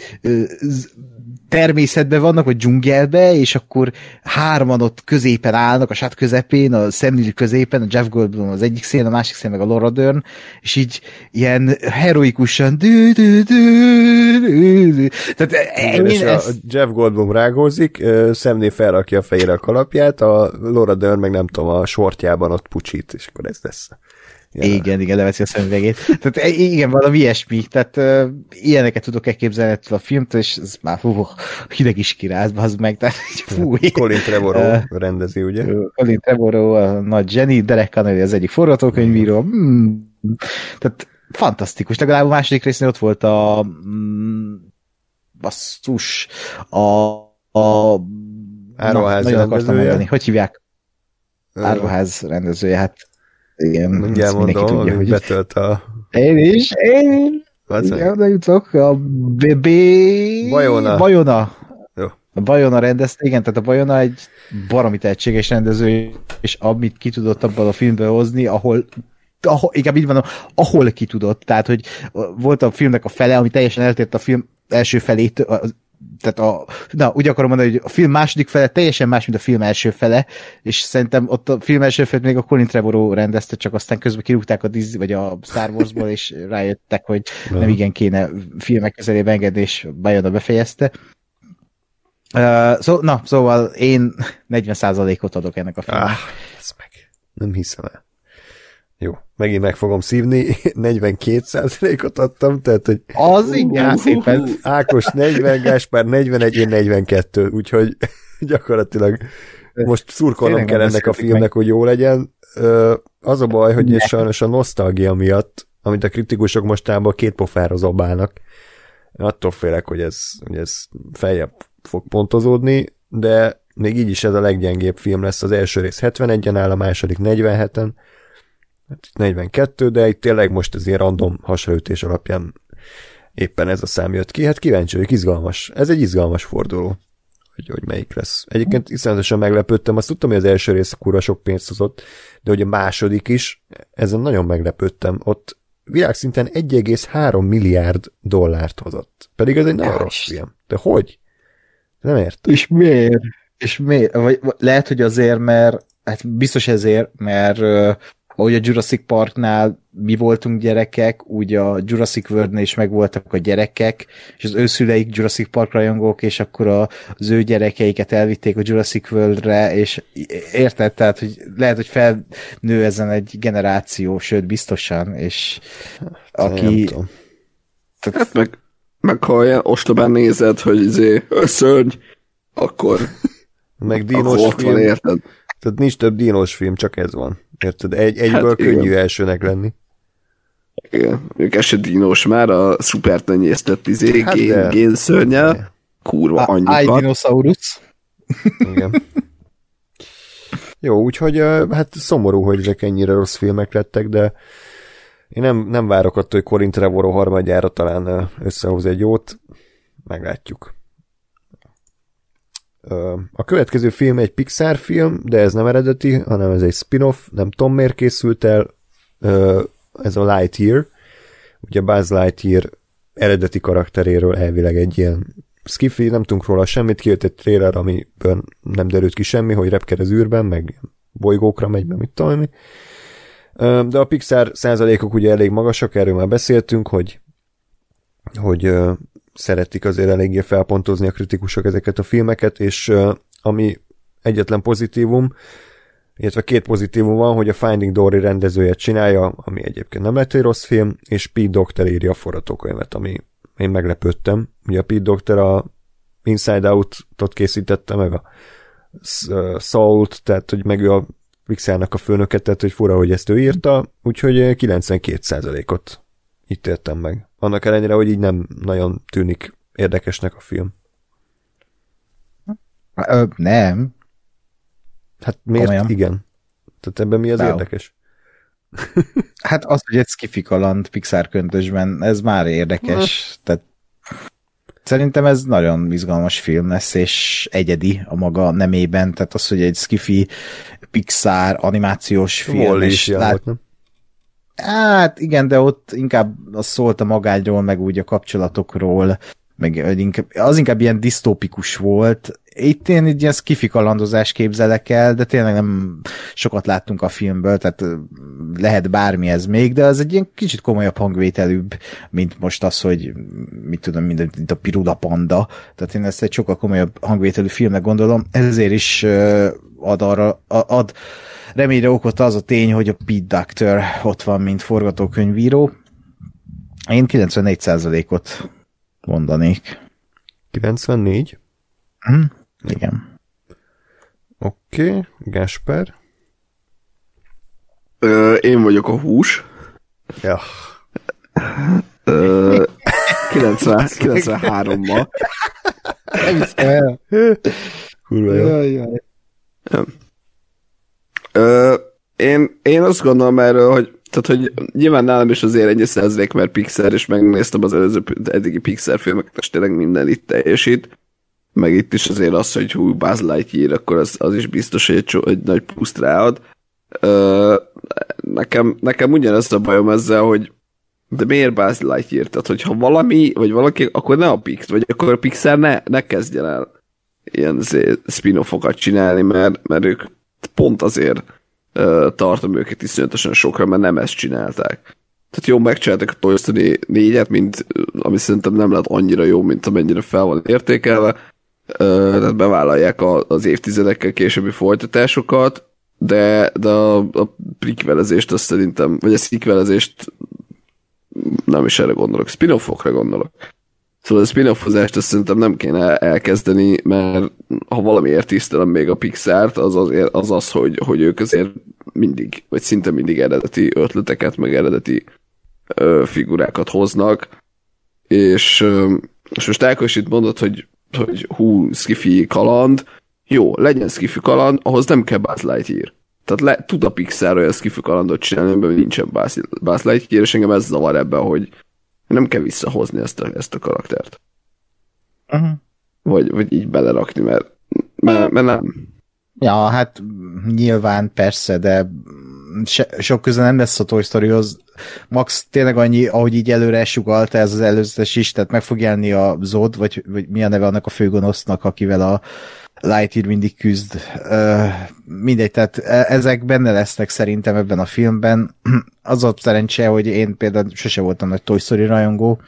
természetben vannak, vagy dzsungelbe, és akkor hárman ott középen állnak, a sát közepén, a Sam középen, a Jeff Goldblum az egyik szél, a másik szél meg a Laura Dern, és így ilyen heroikusan dü, dü, dü, dü, dü. Tehát ezt... a Jeff Goldblum rágózik, Samné felrakja a fejére a kalapját, a Laura Dern meg nem tudom, a sortjában ott pucsít, és akkor ez lesz. Ja. Igen, igen, leveszi a szemüvegét. Tehát e, igen, valami ilyesmi. Tehát uh, ilyeneket tudok elképzelni ettől a filmtől, és ez már fú, hideg is kiráz, az meg. Tehát, fú, Colin Trevorrow uh, rendezi, ugye? Colin Trevorrow, a nagy Jenny, Derek Connelly az egyik forgatókönyvíró. Hmm, Tehát fantasztikus. Legalább a második résznél ott volt a mm, basszus, a, a Áruház nagyon akartam mondani. Hogy hívják? Áruház rendezője, hát igen, Mindjárt mondom, tudja, hogy betölt a... én is, én igen, oda jutok, a BB... Bajona. Bajona. Jó. A Bajona rendezte, igen, tehát a Bajona egy baromi tehetséges rendező, és amit ki tudott abban a filmből hozni, ahol ahol, inkább így mondom, ahol ki tudott, tehát, hogy volt a filmnek a fele, ami teljesen eltért a film első felét, az- tehát a, na, úgy akarom mondani, hogy a film második fele teljesen más, mint a film első fele, és szerintem ott a film első fele még a Colin Trevorrow rendezte, csak aztán közben kirúgták a Disney, vagy a Star Warsból, és rájöttek, hogy nem igen kéne filmek közelébe engedni, és Bayona befejezte. Uh, szó, na, szóval én 40%-ot adok ennek a filmnek. Ah, meg. Nem hiszem el. Jó, megint meg fogom szívni, 42%-ot adtam, tehát, hogy Az igen, szépen. Ákos 40, Gáspár 41, én 42, úgyhogy gyakorlatilag most szurkolnom kell ennek a filmnek, hogy jó legyen. Az a baj, hogy ez sajnos a nosztalgia miatt, amit a kritikusok mostában két pofára zabálnak, attól félek, hogy ez, hogy ez feljebb fog pontozódni, de még így is ez a leggyengébb film lesz. Az első rész 71-en áll, a második 47-en, hát 42, de itt tényleg most az ilyen random hasraütés alapján éppen ez a szám jött ki. Hát kíváncsi vagyok, izgalmas. Ez egy izgalmas forduló, hogy, hogy melyik lesz. Egyébként iszonyatosan meglepődtem, azt tudtam, hogy az első rész kurva sok pénzt hozott, de hogy a második is, ezen nagyon meglepődtem. Ott világszinten 1,3 milliárd dollárt hozott. Pedig ez egy nagyon Ja, rossz film. De hogy? Nem ért. És miért? És miért? Vagy, vagy lehet, hogy azért, mert hát biztos ezért, mert ahogy a Jurassic Parknál mi voltunk gyerekek, úgy a Jurassic Worldnél is megvoltak a gyerekek, és az ő szüleik Jurassic Park rajongók, és akkor a, az ő gyerekeiket elvitték a Jurassic Worldre, és érted, tehát, hogy lehet, hogy felnő ezen egy generáció, sőt, biztosan, és aki... tudom. Hát meg, meg ha olyan ostobán nézed, hogy izé, szörny, akkor, Meg akkor dínos van, film. érted? Tehát nincs több dínos film, csak ez van. Érted? Egy, egyből Hát igen. könnyű elsőnek lenni. Igen, ők ez se dínos már, a szupert tenyésztett izé, Hát gén, génszörnyel, kurva I annyikat. Dinosaurus. Igen. Jó, úgyhogy hát szomorú, hogy ezek ennyire rossz filmek lettek, de én nem, nem várok attól, hogy Corin Trevorrow harmadjára talán összehoz egy jót. Meglátjuk. A következő film egy Pixar film, de ez nem eredeti, hanem ez egy spin-off, nem tudom miért készült el, ez a Lightyear. Ugye Buzz Lightyear eredeti karakteréről elvileg egy ilyen skiffy, nem tudunk róla semmit, kijött egy trailer, amiből nem derült ki semmi, hogy repked az űrben, meg bolygókra megy, meg mit tudom De a Pixar százalékok ugye elég magasak, erről már beszéltünk, hogy hogy szeretik azért eléggé felpontozni a kritikusok ezeket a filmeket, és ami egyetlen pozitívum, illetve két pozitívum van, hogy a Finding Dory rendezője csinálja, ami egyébként nem lett egy rossz film, és Pete Doctor írja a forgatókönyvet, ami én meglepődtem. Ugye a Pete Doctor a Inside Out-ot készítette meg a Soul-t, tehát hogy meg ő a Pixarnak a főnöke, tehát hogy fura, hogy ezt ő írta, úgyhogy 92%-ot itt értem meg. Annak ellenére, hogy így nem nagyon tűnik érdekesnek a film. Ö, nem. Hát miért? Komolyan? Igen. Tehát ebben mi az Wow. érdekes? Hát az, hogy egy skifi kaland Pixar köntösben, ez már érdekes. Tehát szerintem ez nagyon izgalmas film lesz, és egyedi a maga nemében. Tehát az, hogy egy skifi Pixar animációs film. Wall-E és is lát- volt, nem? Hát igen, de ott inkább az szólt a magádról, meg úgy a kapcsolatokról, meg inkább, az inkább ilyen disztópikus volt. Itt én egy ilyen skifi kalandozás képzelek el, de tényleg nem sokat láttunk a filmből, tehát lehet bármi ez még, de az egy ilyen kicsit komolyabb hangvételűbb, mint most az, hogy mit tudom, mint, mint a Pirula Panda. Tehát én ezt egy sokkal komolyabb hangvételű filmnek gondolom, ezért is ad arra, ad reményre okot az a tény, hogy a Pete Doctor ott van, mint forgatókönyvíró. Én 94%-ot mondanék. 94. Hm? Igen. Oké, okay. Gasper. Ö, én vagyok a hús. Ja. 93-ban. Nem hiszem el. Kurva jó. Jaj, jaj. Ö, én, én azt gondolom erről, hogy tehát, hogy nyilván nálam is azért ennyi százalék, mert Pixar, és megnéztem az előző eddigi Pixar filmeket, és tényleg minden itt teljesít. Meg itt is azért az, hogy hú, Buzz Lightyear, akkor az, az is biztos, hogy egy, egy nagy puszt ráad. Ö, nekem, nekem ugyanez a bajom ezzel, hogy de miért Buzz Lightyear? Tehát, hogyha valami, vagy valaki, akkor ne a Pix, vagy akkor a Pixar ne, ne kezdjen el ilyen spin-offokat csinálni, mert, mert ők pont azért tartom őket iszonyatosan sokra, mert nem ezt csinálták. Tehát jó, megcsináltak a Toy Story 4-et, mint, ami szerintem nem lett annyira jó, mint amennyire fel van értékelve. Tehát bevállalják az évtizedekkel későbbi folytatásokat, de, de a, a prikvelezést azt szerintem, vagy a szikvelezést nem is erre gondolok, spin-offokra gondolok. Szóval a spin-offozást azt szerintem nem kéne elkezdeni, mert ha valamiért tisztelem még a Pixart, az az, az, hogy, hogy ők azért mindig, vagy szinte mindig eredeti ötleteket, meg eredeti ö, figurákat hoznak, és, ö, és most Ákos itt mondod, hogy, hogy hú, skifi kaland, jó, legyen skifi kaland, ahhoz nem kell Buzz Lightyear. Tehát le, tud a Pixar olyan skifi kalandot csinálni, amiben nincsen Buzz, Buzz Lightyear, és engem ez zavar ebben, hogy nem kell visszahozni ezt a, ezt a karaktert. Uh-huh. Vagy, vagy így belerakni, mert, mert, mert nem. Ja, hát nyilván persze, de se, sok köze nem lesz a Toy Storyhoz. Max tényleg annyi, ahogy így előre sugalta ez az előzetes is, tehát meg fog jelenni a Zod, vagy, vagy mi a neve annak a főgonosznak, akivel a Lightyear mindig küzd. Mindegy, tehát ezek benne lesznek szerintem ebben a filmben. Az a szerencse, hogy én például sose voltam nagy Toy Story rajongó,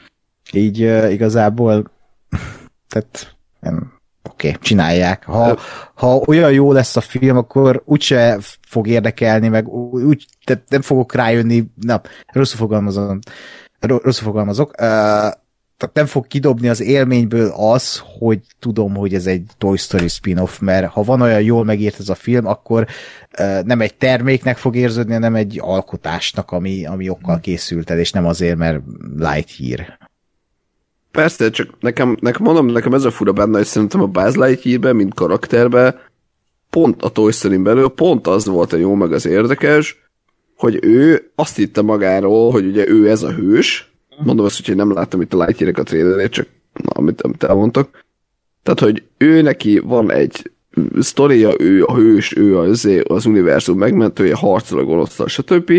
így igazából tehát oké, okay, csinálják. Ha, ha olyan jó lesz a film, akkor úgyse fog érdekelni, meg úgy, tehát nem fogok rájönni, na, rosszul fogalmazom, rosszul fogalmazok, uh, tehát nem fog kidobni az élményből az, hogy tudom, hogy ez egy Toy Story spin-off, mert ha van olyan jól megírt ez a film, akkor nem egy terméknek fog érződni, hanem egy alkotásnak, ami, ami okkal készült el, és nem azért, mert light hír. Persze, csak nekem, nekem mondom, nekem ez a fura benne, hogy szerintem a Buzz Lightyear mint karakterbe, pont a Toy story belül pont az volt a jó, meg az érdekes, hogy ő azt hitte magáról, hogy ugye ő ez a hős, Mondom azt, hogy nem láttam itt a lightyear a trailerét, csak amit, amit elmondtak. Tehát, hogy ő neki van egy sztoria, ő a hős, ő az, az univerzum megmentője, harcol a gonosztal, stb.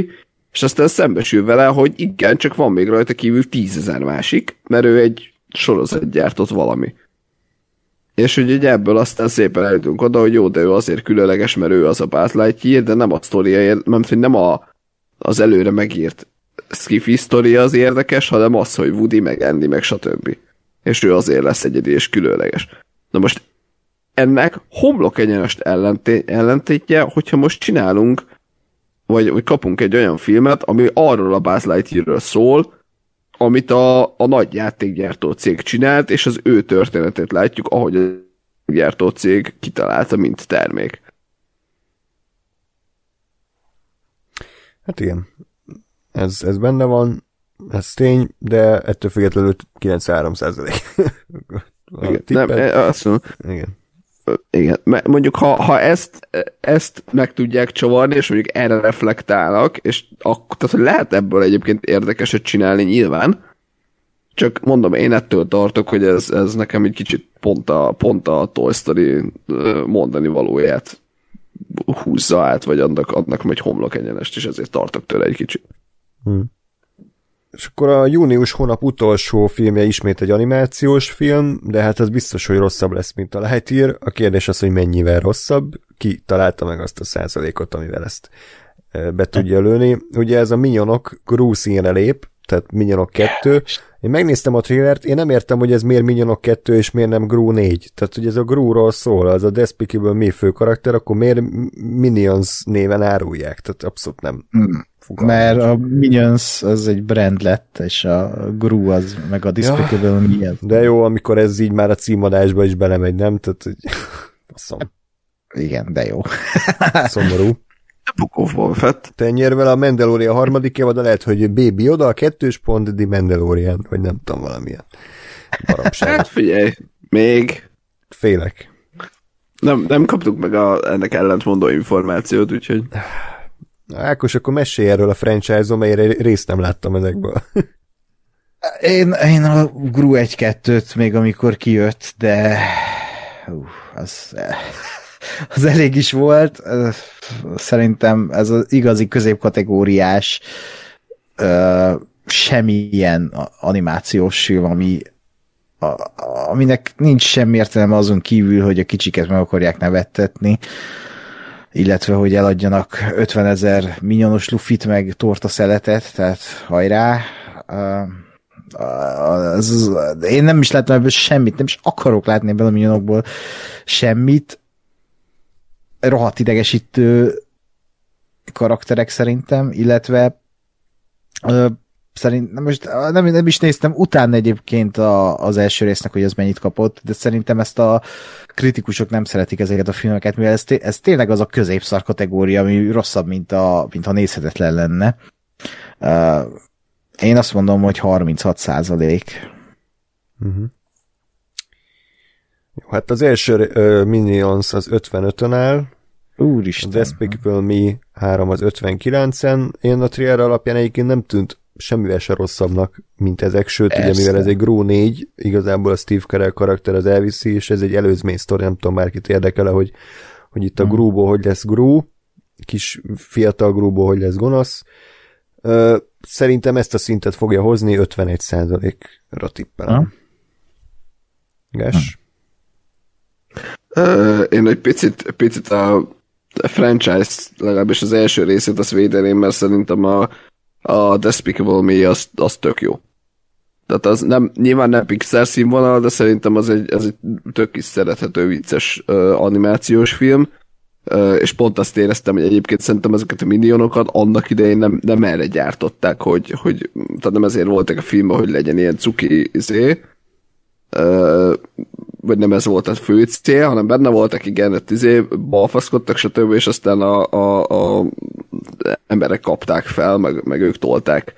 És aztán szembesül vele, hogy igen, csak van még rajta kívül tízezer másik, mert ő egy sorozat gyártott valami. És hogy ebből aztán szépen eljutunk oda, hogy jó, de ő azért különleges, mert ő az a Buzz Lightyear, de nem a sztoria, nem, nem a, az előre megírt skifi sztoria az érdekes, hanem az, hogy Woody, meg Andy, meg stb. És ő azért lesz egyedi és különleges. Na most ennek homlok egyenest ellentétje, hogyha most csinálunk, vagy, vagy kapunk egy olyan filmet, ami arról a Buzz Lightyearről szól, amit a, a nagy játékgyártó cég csinált, és az ő történetét látjuk, ahogy a gyártó cég kitalálta, mint termék. Hát igen ez, ez benne van, ez tény, de ettől függetlenül 93 százalék. nem, e, azt mondom, igen. Igen, mondjuk ha, ha ezt, ezt meg tudják csavarni, és mondjuk erre reflektálnak, és akkor, tehát hogy lehet ebből egyébként érdekeset csinálni nyilván, csak mondom, én ettől tartok, hogy ez, ez nekem egy kicsit pont a, pont a Toy Story mondani valóját húzza át, vagy annak, adnak egy homlok egyenest, és ezért tartok tőle egy kicsit. Hmm. És akkor a június hónap utolsó filmje ismét egy animációs film, de hát az biztos, hogy rosszabb lesz, mint a Lightyear. A kérdés az, hogy mennyivel rosszabb, ki találta meg azt a százalékot, amivel ezt be tudja lőni. Ugye ez a Minyonok Gru színre lép, tehát Minyonok 2. Én megnéztem a trailert, én nem értem, hogy ez miért Minyonok 2 és miért nem Gru 4. Tehát, hogy ez a Gru-ról szól, az a Despicable Me fő karakter, akkor miért Minions néven árulják? Tehát abszolút nem. Hmm. Mert a Minions az egy brand lett, és a Gru az, meg a Despicable ja, az. De jó, amikor ez így már a címadásba is belemegy, nem? Tehát, hogy... Faszom. Igen, de jó. Szomorú. Book of Boba Fett. Te nyer vele a Mandalorian harmadik évad, lehet, hogy Baby oda a kettős pont, The Mandalorian, vagy nem tudom, valamilyen baromság. Hát figyelj, még Félek. nem, nem kaptuk meg a, ennek ellentmondó információt, úgyhogy Ákos, akkor mesélj erről a franchise-on, mert részt nem láttam ezekből. Én, én a Gru 1-2-t még amikor kijött, de uh, az, az elég is volt. Szerintem ez az igazi középkategóriás semmilyen animációs film, ami aminek nincs semmi értelme azon kívül, hogy a kicsiket meg akarják nevettetni, illetve, hogy eladjanak 50 ezer minyonos lufit, meg torta szeletet, tehát hajrá. Az, én nem is láttam ebből semmit, nem is akarok látni ebből a minyonokból semmit. Rohadt idegesítő karakterek szerintem, illetve ö, szerint, nem, most nem, nem is néztem utána egyébként a, az első résznek, hogy az mennyit kapott, de szerintem ezt a kritikusok nem szeretik ezeket a filmeket, mivel ez, ez tényleg az a középszar kategória, ami rosszabb, mint, a, mint ha nézhetetlen lenne. Uh, én azt mondom, hogy 36 százalék. Uh-huh. Jó, hát az első uh, Minions az 55-ön áll, Úristen. a Despicable Me 3 az 59-en, én a trailer alapján egyébként nem tűnt semmivel se rosszabbnak, mint ezek, sőt, Persze. ugye mivel ez egy Gru 4, igazából a Steve Carell karakter az elviszi, és ez egy előzmény sztori, nem tudom, bárkit érdekele, hogy, hogy itt a hmm. Gruból hogy lesz Gru, kis fiatal Gruból hogy lesz gonosz. Szerintem ezt a szintet fogja hozni, 51%-ra tippelem. Hmm. Ges? Hmm. Én egy picit, picit a franchise, legalábbis az első részét azt védeném, mert szerintem a a Despicable Me az, az tök jó. Tehát az nem, nyilván nem Pixar színvonal, de szerintem az egy, az egy tök is szerethető, vicces uh, animációs film, uh, és pont azt éreztem, hogy egyébként szerintem ezeket a minionokat annak idején nem, nem erre gyártották, hogy, hogy tehát nem ezért voltak a filmben, hogy legyen ilyen cuki izé, uh, vagy nem ez volt a fő cél, hanem benne voltak, igen, izé, balfaszkodtak, stb., és aztán a, a, a emberek kapták fel, meg, meg ők tolták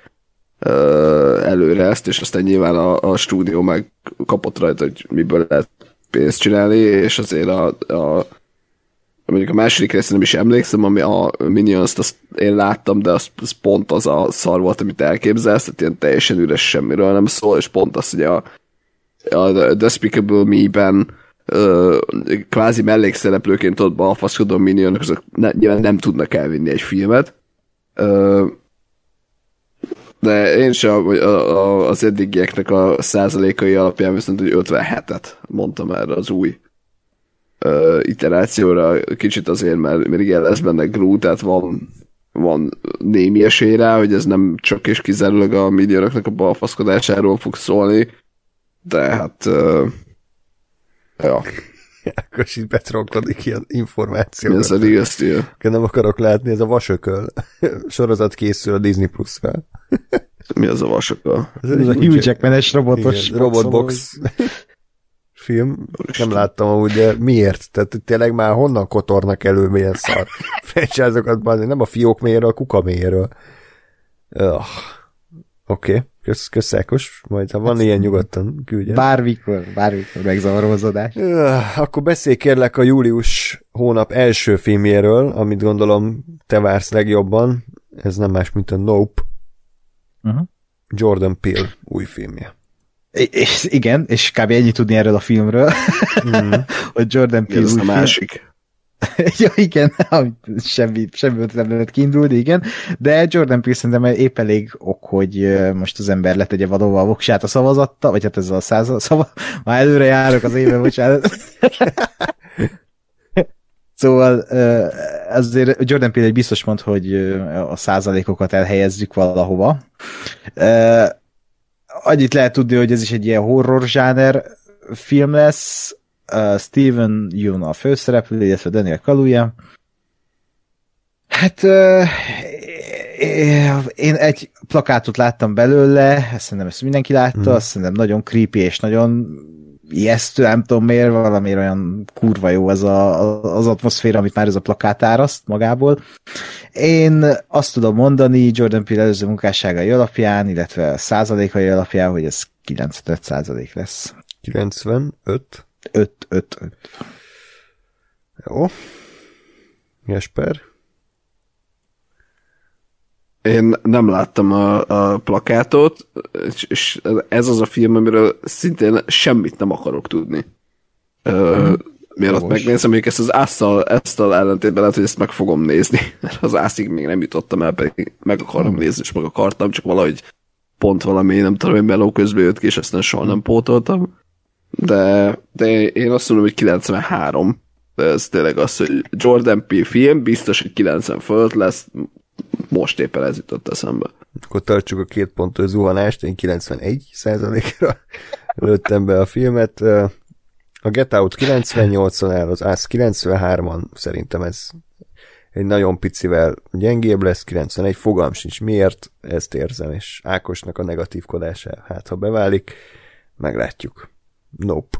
ö, előre ezt, és aztán nyilván a, a stúdió meg kapott rajta, hogy miből lehet pénzt csinálni, és azért a, a mondjuk a második részre nem is emlékszem, ami a Minions-t azt én láttam, de az, az pont az a szar volt, amit elképzelsz, tehát ilyen teljesen üres semmiről nem szól, és pont az, hogy a, a Despicable Me-ben kvázi mellékszereplőként ott balfaszkodó minionok, azok ne, nyilván nem tudnak elvinni egy filmet. Ö, de én sem a, a, az eddigieknek a százalékai alapján viszont, hogy 57-et mondtam erre az új ö, iterációra, kicsit azért, mert, mert igen, lesz benne Gru, tehát van, van némi esély rá, hogy ez nem csak és kizárólag a milliónoknak a balfaszkodásáról fog szólni, de hát uh, ja. Akkor itt betronkodik ilyen információ. Ez a rigasztő. Nem akarok látni, ez a vasököl. Sorozat készül a Disney Plus-ra. Mi az a vasököl? Ez, ez a Hugh Jackman-es robotos Igen, robotbox film. Nem láttam amúgy, de miért? Tehát tényleg már honnan kotornak elő milyen szar franchise nem a fiók mélyéről, a kuka mélyéről. Oh. Oké. Okay. Kösz, köszákos, majd ha van ilyen nyugodtan küldje. Bármikor, bármikor megzavarozódás. Akkor beszélj kérlek a július hónap első filmjéről, amit gondolom te vársz legjobban. Ez nem más, mint a Nope. Uh-huh. Jordan Peele új filmje. És igen, és kb. ennyi tudni erről a filmről, mm. hogy Jordan Peele új a másik. ja, igen, semmi, semmi nem lehet kiindulni, igen, de Jordan Peele szerintem épp elég ok, hogy most az ember letegye valóval a voksát a szavazatta, vagy hát ez a százal, szava, már előre járok az éve, bocsánat. Szóval azért Jordan Peele egy biztos mond, hogy a százalékokat elhelyezzük valahova. Annyit lehet tudni, hogy ez is egy ilyen horror zsáner film lesz, uh, Steven Yeun a főszereplő, illetve Daniel Kaluuya. Hát uh, én egy plakátot láttam belőle, ezt szerintem ezt mindenki látta, hmm. azt szerintem nagyon creepy és nagyon ijesztő, nem tudom miért, valamiért olyan kurva jó az a, az atmoszféra, amit már ez a plakát áraszt magából. Én azt tudom mondani Jordan Peele előző munkásságai alapján, illetve százalékai alapján, hogy ez 95 százalék lesz. 95? 5, 5, 5. Jó. Jesper? Én nem láttam a, a plakátot, és, és ez az a film, amiről szintén semmit nem akarok tudni. Ö, mielőtt megnézem, még ezt az ásszal, ezt a ellentétben lehet, hogy ezt meg fogom nézni, az ászig még nem jutottam el, pedig meg akarom hmm. nézni, és meg akartam, csak valahogy pont valami, nem tudom, hogy meló közben jött ki, és nem soha nem pótoltam. De, de én azt mondom, hogy 93. De ez tényleg az, hogy Jordan P. film, biztos, hogy 90 fölött lesz, most éppen ez jutott eszembe. Akkor tartsuk a két pontos zuhanást, én 91 százalékra lőttem be a filmet. A Get Out 98-on áll, az AS 93-an, szerintem ez egy nagyon picivel gyengébb lesz, 91, fogalm sincs miért, ezt érzem, és Ákosnak a negatívkodása, hát ha beválik, meglátjuk. Nope.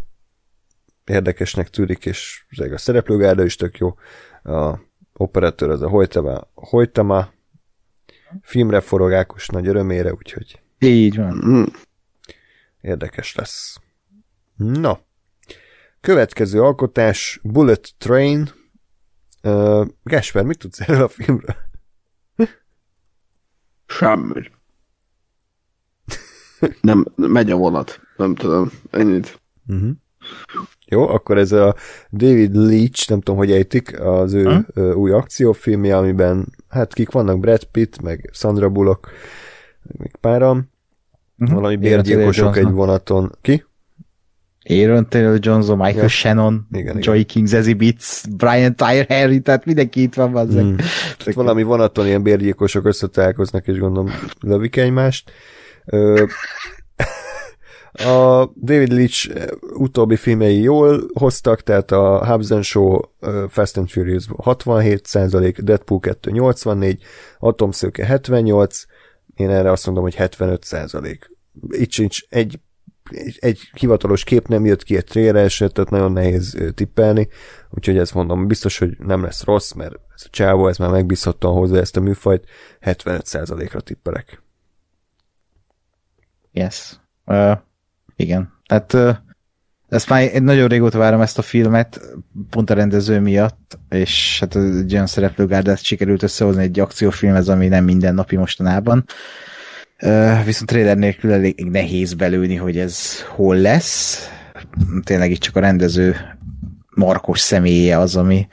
Érdekesnek tűnik, és a szereplőgárda is tök jó. A operatőr az a Hojtama, Hojtama filmre forog Ákos nagy örömére, úgyhogy így van. Mm. Érdekes lesz. Na, következő alkotás Bullet Train. Uh, Gáspár, mit tudsz erről a filmről? Semmi. Nem, megy a vonat. Nem tudom, ennyit. Uh-huh. Jó, akkor ez a David Leach, nem tudom, hogy ejtik, az ő hm? új akciófilmje, amiben hát kik vannak, Brad Pitt, meg Sandra Bullock, még páram, uh-huh. valami bérgyilkosok egy vonaton. Ki? Aaron Taylor Johnson, Michael ja. Shannon, igen, Joy igen. King, Zazie Beats, Brian Tyre Harry, tehát mindenki itt van, bazzeg. Mm. valami vonaton ilyen bérgyilkosok összetalálkoznak, és gondolom lövik egymást. Ö, a David Leach utóbbi filmei jól hoztak, tehát a Hubs Show Fast and Furious 67%, Deadpool 2 84, Atomszőke 78, én erre azt mondom, hogy 75%. Itt sincs egy, egy, hivatalos kép nem jött ki egy trailer tehát nagyon nehéz tippelni, úgyhogy ezt mondom, biztos, hogy nem lesz rossz, mert ez a csávó, ez már megbízhatóan hozzá ezt a műfajt, 75%-ra tippelek. Yes. Uh, igen. Hát ezt már én nagyon régóta várom ezt a filmet, pont a rendező miatt, és hát egy olyan szereplőgárdát sikerült összehozni egy akciófilmhez, ami nem mindennapi mostanában. Viszont trailer nélkül elég nehéz belőni, hogy ez hol lesz. Tényleg itt csak a rendező markos személye az, ami,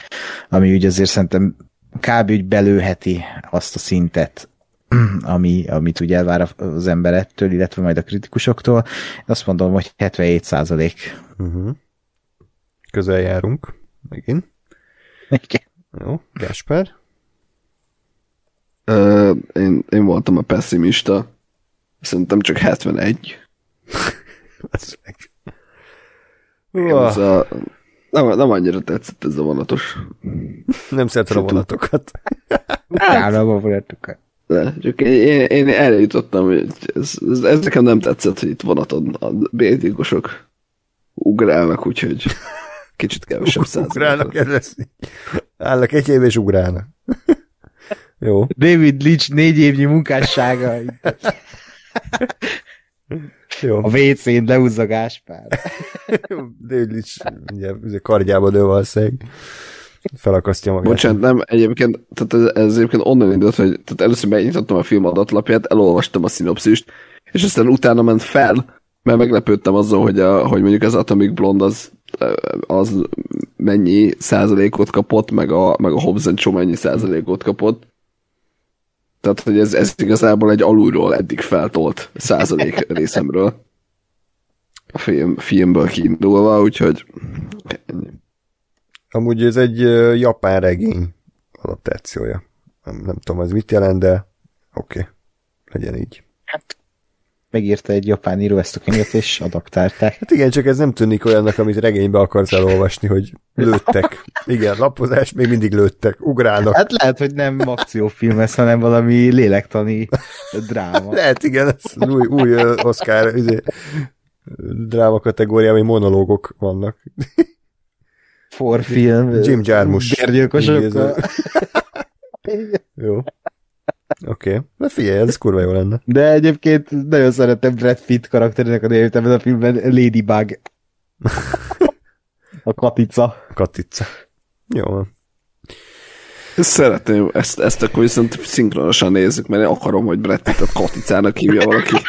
ami úgy azért szerintem kb. úgy belőheti azt a szintet, ami, amit ugye elvár az emberettől, illetve majd a kritikusoktól. Azt mondom, hogy 77 százalék. Uh-huh. Közel járunk, megint. Igen. Jó, Gáspár? Uh, én, én voltam a pessimista. Szerintem csak 71. Ez meg. Ez a, nem, nem annyira tetszett ez a vonatos. Nem szeretem a vonatokat. Utána a vonatokat. De, csak én, én erre jutottam, hogy ez, ez, ez nekem nem tetszett, hogy itt vonaton a bétikosok ugrálnak, úgyhogy kicsit kevesebb százalék. Ugrálnak, ez lesz. Állnak egy év és ugrálnak. Jó. David Leach négy évnyi munkássága. Jó. A WC-n leúzza Gáspár. David Leach ugye, kardjába dől valószínűleg felakasztja magát. Bocsánat, nem, egyébként, tehát ez, ez egyébként onnan indult, hogy tehát először megnyitottam a film adatlapját, elolvastam a szinopszist, és aztán utána ment fel, mert meglepődtem azzal, hogy, a, hogy mondjuk az Atomic Blonde az, az mennyi százalékot kapott, meg a, meg a Hobbs Show mennyi százalékot kapott. Tehát, hogy ez, ez igazából egy alulról eddig feltolt százalék részemről a film, filmből kiindulva, úgyhogy ennyi. Amúgy ez egy japán regény adaptációja. Nem, nem tudom, ez mit jelent, de oké, okay. legyen így. Hát, megírta egy japán író ezt a könyvet, és adaptálták. Hát igen, csak ez nem tűnik olyannak, amit regénybe akarsz elolvasni, hogy lőttek. Igen, lapozás, még mindig lőttek, ugrálnak. Hát lehet, hogy nem akciófilm ez, hanem valami lélektani dráma. lehet, igen, ez új, új Oscar izé, dráma kategóriában monológok vannak. For film. Jim Jarmusch. Gyergyilkosokkal. Jó. Oké. Okay. Na figyelj, ez kurva jó lenne. De egyébként nagyon szeretem Brad Pitt karakterének a névét ebben a filmben, Ladybug. A katica. Katica. Jó van. Szeretném, ezt, ezt akkor viszont szinkronosan nézzük, mert én akarom, hogy Brad Pittet katicának hívja valaki.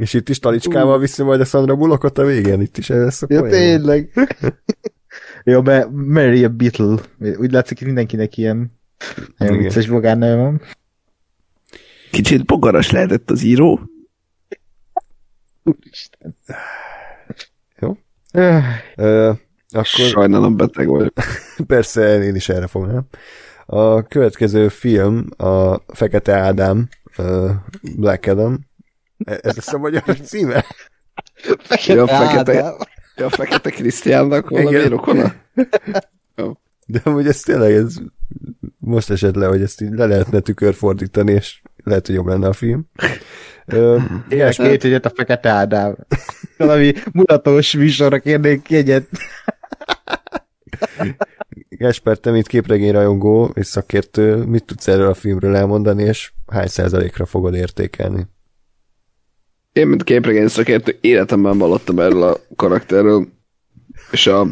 És itt is talicskával viszi majd a Sandra Bullockot a végén, itt is ez lesz a Ja, tényleg. Jó, be Mary a Beatle. Úgy látszik, hogy mindenkinek ilyen nagyon vicces bogárnő van. Kicsit bogaras lehetett az író. Úristen. Jó. Öh, Ö, akkor Sajnálom, beteg vagyok. persze én is erre fognám. A következő film a Fekete Ádám, Black Adam. E- Ez lesz a magyar címe? Fekete Ja, fekete. Ádám. Ja, a fekete Krisztiánnak valami rokona? De amúgy ez tényleg ez most esett le, hogy ezt így le lehetne tükörfordítani, és lehet, hogy jobb lenne a film. Éles két egyet a Fekete Ádám. Valami mutatós műsorra kérnék jegyet. Jesper, te mint képregényrajongó és szakértő, mit tudsz erről a filmről elmondani, és hány százalékra fogod értékelni? Én, mint képregény szakértő, életemben hallottam erről a karakterről, és a,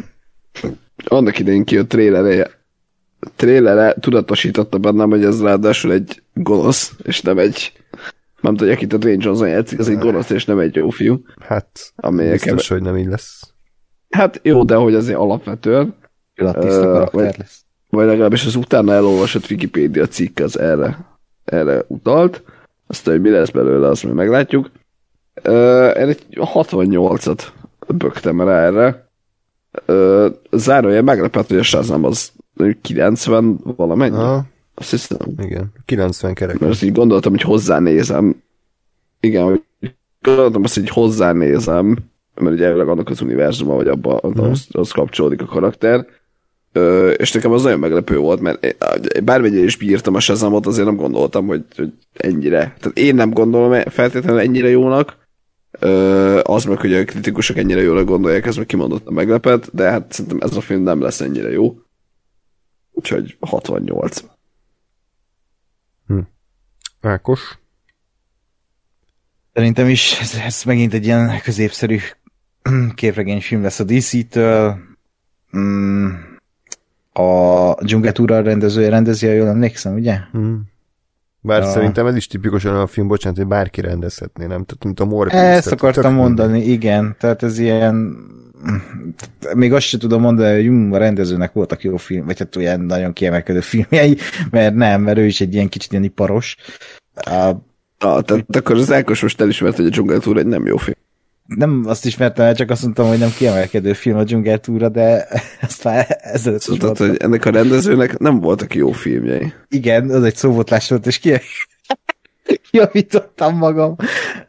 annak idején ki a trailerje, trélere tudatosította bennem, hogy ez ráadásul egy gonosz, és nem egy nem tudja, akit a Dwayne Johnson játszik, az egy gonosz, és nem egy jó fiú. Hát, Ami biztos, hogy nem így lesz. Hát jó, de hogy azért alapvetően, karakter vagy- lesz. vagy legalábbis az utána elolvasott Wikipédia cikk az erre, erre utalt. Aztán, hogy mi lesz belőle, azt majd meglátjuk. Én egy 68-at bögtem rá erre. Zárója meglepett, hogy a Shazam az 90 valamennyi. Aha, Azt hiszem. igen. 90 kerek. Mert így gondoltam, hogy hozzánézem. Igen, hogy gondoltam azt, hogy hozzánézem, mert ugye elvileg annak az univerzuma, vagy abban Mhm. az, az kapcsolódik a karakter. Ö, és nekem az nagyon meglepő volt, mert bármennyire is bírtam a Shazamot, azért nem gondoltam, hogy, hogy ennyire. Tehát én nem gondolom feltétlenül ennyire jónak, az meg, hogy a kritikusok ennyire jól gondolják, ez meg kimondottan meglepett, de hát szerintem ez a film nem lesz ennyire jó. Úgyhogy 68. Ákos. Szerintem is ez, ez megint egy ilyen középszerű képregényfilm lesz a DC-től. Mm, a Dzsungetúra rendezője rendezi, ha jól emlékszem, ugye? Mm. Bár Ja. szerintem ez is tipikusan olyan film, bocsánat, hogy bárki rendezhetné, nem? Tehát, mint a Morbius. Ezt akartam tök mondani, igen. Tehát ez ilyen... Még azt sem tudom mondani, hogy hm, a rendezőnek voltak jó film, vagy hát olyan nagyon kiemelkedő filmjei, mert nem, mert ő is egy ilyen kicsit ilyen iparos. Uh, Ah, tehát akkor az Ákos most elismert, hogy a Jungle Tour egy nem jó film. Nem azt ismertem el, csak azt mondtam, hogy nem kiemelkedő film a dzsungeltúra, de ezt már is Szóval, mondtam. hogy ennek a rendezőnek nem voltak jó filmjei. Igen, az egy szóbotlás volt, és ki... javítottam magam.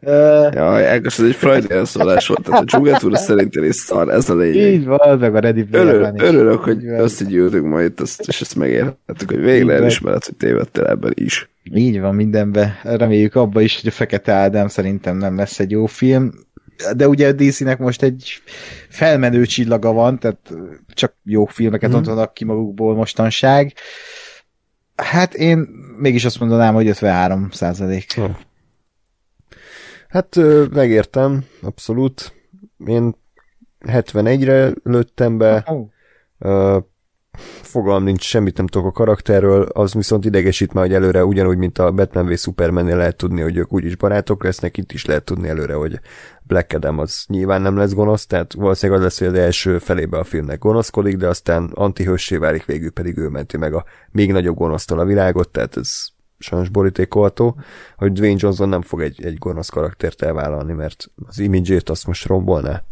Uh, Ja, Ákos, ez egy freudi elszólás volt. Tehát a Jungle Tour szerintem is szar, ez a lényeg. így van, meg a Ready Örül, örülök, hogy összegyűltünk ma itt, azt, és ezt megérhettük, hogy végre elismered, hogy tévedtél ebben is. Így van mindenbe. Reméljük abba is, hogy a Fekete Ádám szerintem nem lesz egy jó film. De ugye a DC-nek most egy felmenő csillaga van, tehát csak jó filmeket mm. adnak ki magukból mostanság. Hát én mégis azt mondanám, hogy 53 százalék. Hát megértem, abszolút. Én 71-re lőttem be, Oh. Fogalm nincs, semmit nem tudok a karakterről, az viszont idegesít már, hogy előre ugyanúgy, mint a Batman v Superman-nél lehet tudni, hogy ők úgyis barátok lesznek, itt is lehet tudni előre, hogy Black Adam az nyilván nem lesz gonosz, tehát valószínűleg az lesz, hogy az első felébe a filmnek gonoszkodik, de aztán antihőssé válik, végül pedig ő menti meg a még nagyobb gonosztól a világot, tehát ez sajnos borítékolható, hogy Dwayne Johnson nem fog egy, egy gonosz karaktert elvállalni, mert az imidzsét azt most rombolná.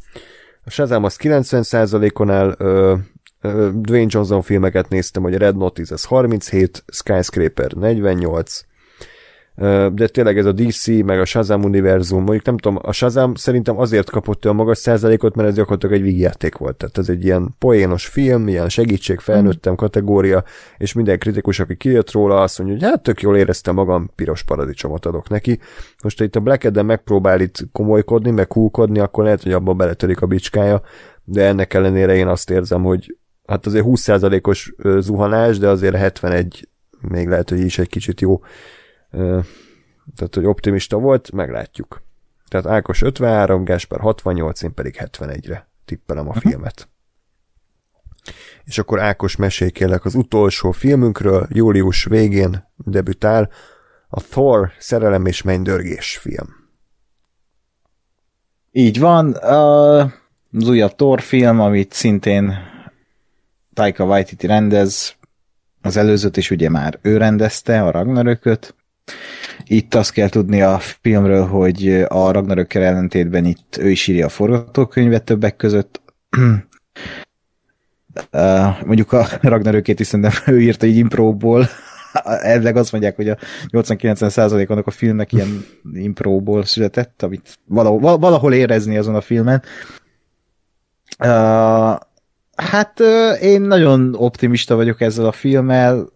A Shazam az 90%-on áll, Dwayne Johnson filmeket néztem, hogy Red Notice az 37, Skyscraper 48, de tényleg ez a DC, meg a Shazam univerzum, mondjuk nem tudom, a Shazam szerintem azért kapott olyan magas százalékot, mert ez gyakorlatilag egy vígjáték volt, tehát ez egy ilyen poénos film, ilyen segítség, felnőttem kategória, és minden kritikus, aki kijött róla, azt mondja, hogy hát tök jól éreztem magam, piros paradicsomot adok neki. Most itt a Black Adam megpróbál itt komolykodni, meg húkodni, akkor lehet, hogy abban beletörik a bicskája, de ennek ellenére én azt érzem, hogy hát azért 20%-os zuhanás, de azért 71 még lehet, hogy is egy kicsit jó tehát, hogy optimista volt, meglátjuk. Tehát Ákos 53, Gásper 68, én pedig 71-re tippelem a filmet. És akkor Ákos mesél kérlek az utolsó filmünkről, július végén debütál a Thor szerelem és mennydörgés film. Így van, az újabb Thor film, amit szintén Taika Waititi rendez, az előzőt is ugye már ő rendezte, a Ragnarököt, itt azt kell tudni a filmről, hogy a Ragnarökkel ellentétben itt ő is írja a forgatókönyvet többek között. mondjuk a Ragnarökét is szerintem ő írta így impróból. Elvileg azt mondják, hogy a 80-90 annak a filmnek ilyen impróból született, amit valahol, valahol érezni azon a filmen. Hát én nagyon optimista vagyok ezzel a filmmel,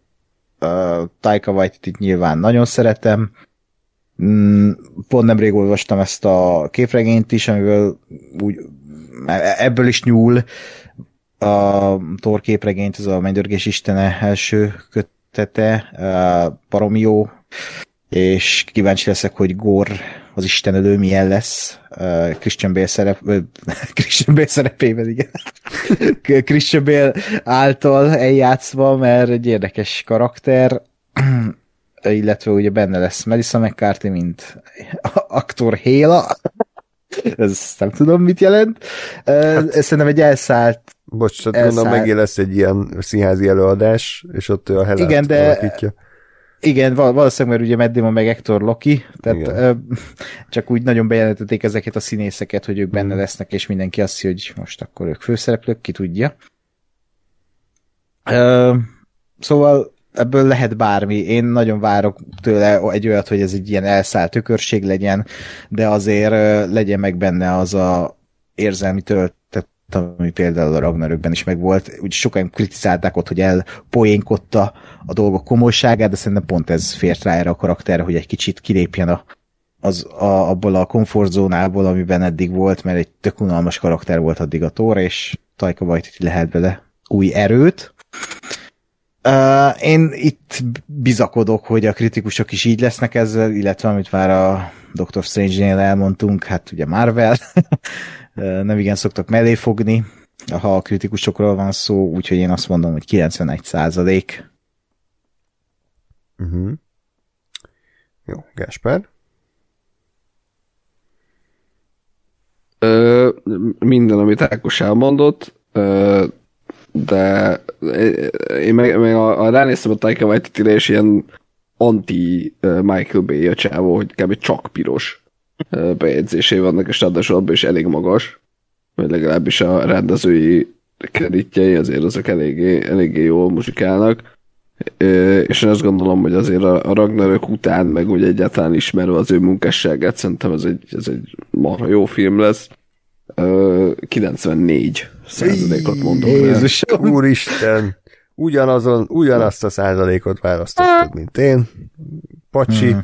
Taika Waititi nyilván nagyon szeretem. Mm, pont nemrég olvastam ezt a képregényt is, amiből úgy, e, ebből is nyúl a Thor képregényt, ez a Mennydörgés Istene első kötete, uh, Paromió, és kíváncsi leszek, hogy Gor az istenelő milyen lesz. Uh, Christian Bale szerep, uh, Christian Bale szerepében, igen. Christian Bale által eljátszva, mert egy érdekes karakter, illetve ugye benne lesz Melissa McCarthy, mint aktor Héla. Ez nem tudom, mit jelent. Hát, Szerintem egy elszállt Bocs, tehát elszállt... gondolom megint lesz egy ilyen színházi előadás, és ott ő a Helát Igen, de alakítja. Igen, valószínűleg, mert ugye Matt meg Hector Loki, tehát ö, csak úgy nagyon bejelentették ezeket a színészeket, hogy ők benne mm. lesznek, és mindenki azt hiszi, hogy most akkor ők főszereplők, ki tudja. Ö, szóval ebből lehet bármi. Én nagyon várok tőle egy olyat, hogy ez egy ilyen elszállt tökörség legyen, de azért legyen meg benne az a érzelmi tölt, ami például a Ragnarökben is megvolt. Úgy sokan kritizálták ott, hogy elpoénkodta a dolgok komolyságát, de szerintem pont ez fért rá erre a karakterre, hogy egy kicsit kilépjen a, az, a, abból a komfortzónából, amiben eddig volt, mert egy tök unalmas karakter volt addig a Thor, és Taika Waititi lehet bele új erőt. Uh, én itt bizakodok, hogy a kritikusok is így lesznek ezzel, illetve amit már a Doctor Strange-nél elmondtunk, hát ugye Marvel, nem igen szoktak mellé fogni, ha a kritikusokról van szó, úgyhogy én azt mondom, hogy 91 százalék. Uh-huh. Jó, Gásper? Ö, minden, amit Ákos elmondott, ö, de én meg, meg a, a ránéztem a Taika waititi és ilyen anti Michael Bay a csávó, hogy kb. csak piros bejegyzései vannak, és ráadásul abban is elég magas, vagy legalábbis a rendezői kreditjei azért azok eléggé, eléggé jól muzsikálnak. És én azt gondolom, hogy azért a Ragnarök után, meg úgy egyáltalán ismerve az ő munkásságát, szerintem ez egy, ez egy marha jó film lesz. 94 százalékot mondom. Jézus, úristen! Ugyanazon, ugyanazt a százalékot választottad, mint én. Pacsi. Hmm.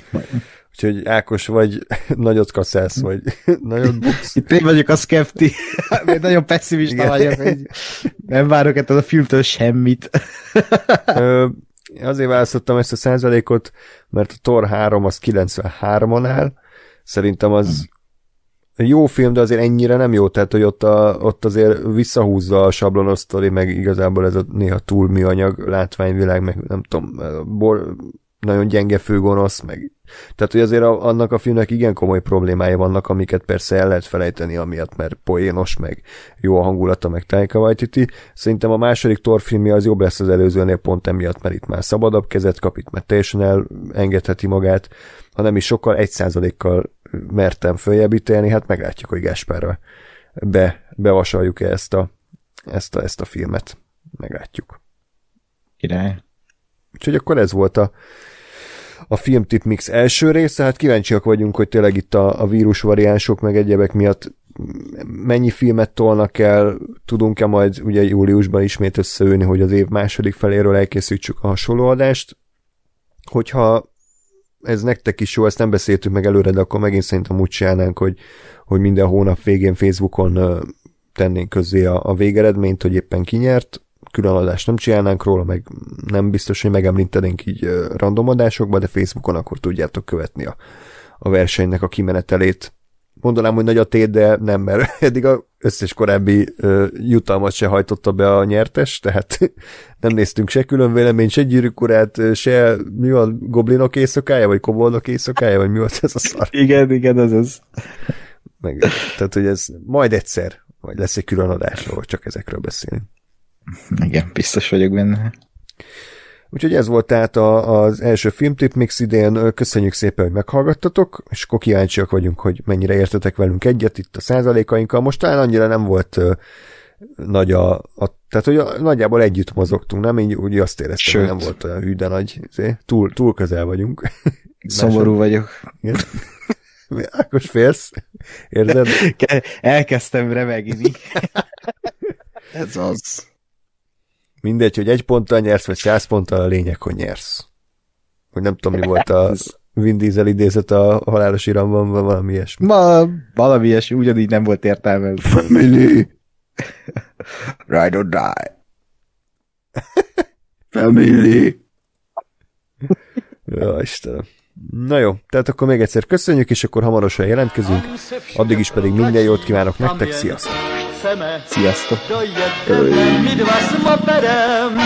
Úgyhogy Ákos vagy nagyot kaszász, vagy nagyot buksz. Itt én vagyok a szkepti. nagyon pessimista vagyok, hogy nem várok ettől a filmtől semmit. Ö, azért választottam ezt a százalékot, mert a Thor 3 az 93-on áll. Szerintem az jó film, de azért ennyire nem jó, tehát hogy ott, a, ott azért visszahúzza a sablonos sztori, meg igazából ez a néha túl műanyag látványvilág, meg nem tudom, bor, nagyon gyenge főgonosz, meg tehát, hogy azért a, annak a filmnek igen komoly problémái vannak, amiket persze el lehet felejteni, amiatt, mert poénos, meg jó a hangulata, meg Taika Waititi. Szerintem a második Thor filmje az jobb lesz az előzőnél pont emiatt, mert itt már szabadabb kezet kap, itt már teljesen elengedheti magát, ha nem is sokkal, egy százalékkal mertem följebb ítélni, hát meglátjuk, hogy Gáspárra be, bevasaljuk-e ezt a, ezt, a, ezt a filmet. Meglátjuk. Király. Úgyhogy akkor ez volt a a Filmtip Mix első része, hát kíváncsiak vagyunk, hogy tényleg itt a, a vírus variánsok meg egyebek miatt mennyi filmet tolnak el, tudunk-e majd ugye júliusban ismét összeülni, hogy az év második feléről elkészítsük a hasonló adást. Hogyha ez nektek is jó, ezt nem beszéltük meg előre, de akkor megint szerintem úgy csinálnánk, hogy, hogy minden hónap végén Facebookon tennénk közzé a, a végeredményt, hogy éppen kinyert, külön adást nem csinálnánk róla, meg nem biztos, hogy megemlítenénk így random adásokba, de Facebookon akkor tudjátok követni a, a versenynek a kimenetelét. Mondanám, hogy nagy a tét, de nem, mert eddig az összes korábbi uh, jutalmat se hajtotta be a nyertes, tehát nem néztünk se külön vélemény, se gyűrűkurát, se mi van, goblinok éjszakája, vagy koboldok éjszakája, vagy mi volt ez a szar? Igen, igen, ez az. Meg, tehát, hogy ez majd egyszer, vagy lesz egy külön adás, ahol csak ezekről beszélünk. Igen, biztos vagyok benne. Úgyhogy ez volt tehát a, az első filmtip mix idén. Köszönjük szépen, hogy meghallgattatok, és akkor kíváncsiak vagyunk, hogy mennyire értetek velünk egyet itt a százalékainkkal. Most talán annyira nem volt nagy a, a tehát, hogy a, nagyjából együtt mozogtunk, nem? Így úgy azt éreztem, Sőt. hogy nem volt olyan hű, de nagy, azért, túl, túl közel vagyunk. Szomorú vagyok. Igen? Ákos félsz? Érzed? Elkezdtem remegni. Ez az. Mindegy, hogy egy ponttal nyersz, vagy száz ponttal, a lényeg, hogy nyersz. Hogy nem tudom, mi volt a Vin Diesel idézet a halálos iramban, vagy valami ilyesmi. Ma, valami ilyesmi, ugyanígy nem volt értelme. Family. Ride or die. Family. Jó, Istenem. Na jó, tehát akkor még egyszer köszönjük, és akkor hamarosan jelentkezünk. Addig is pedig minden jót kívánok nektek, sziasztok! Sziasztok! Jöjjön, mit vasz ma perem?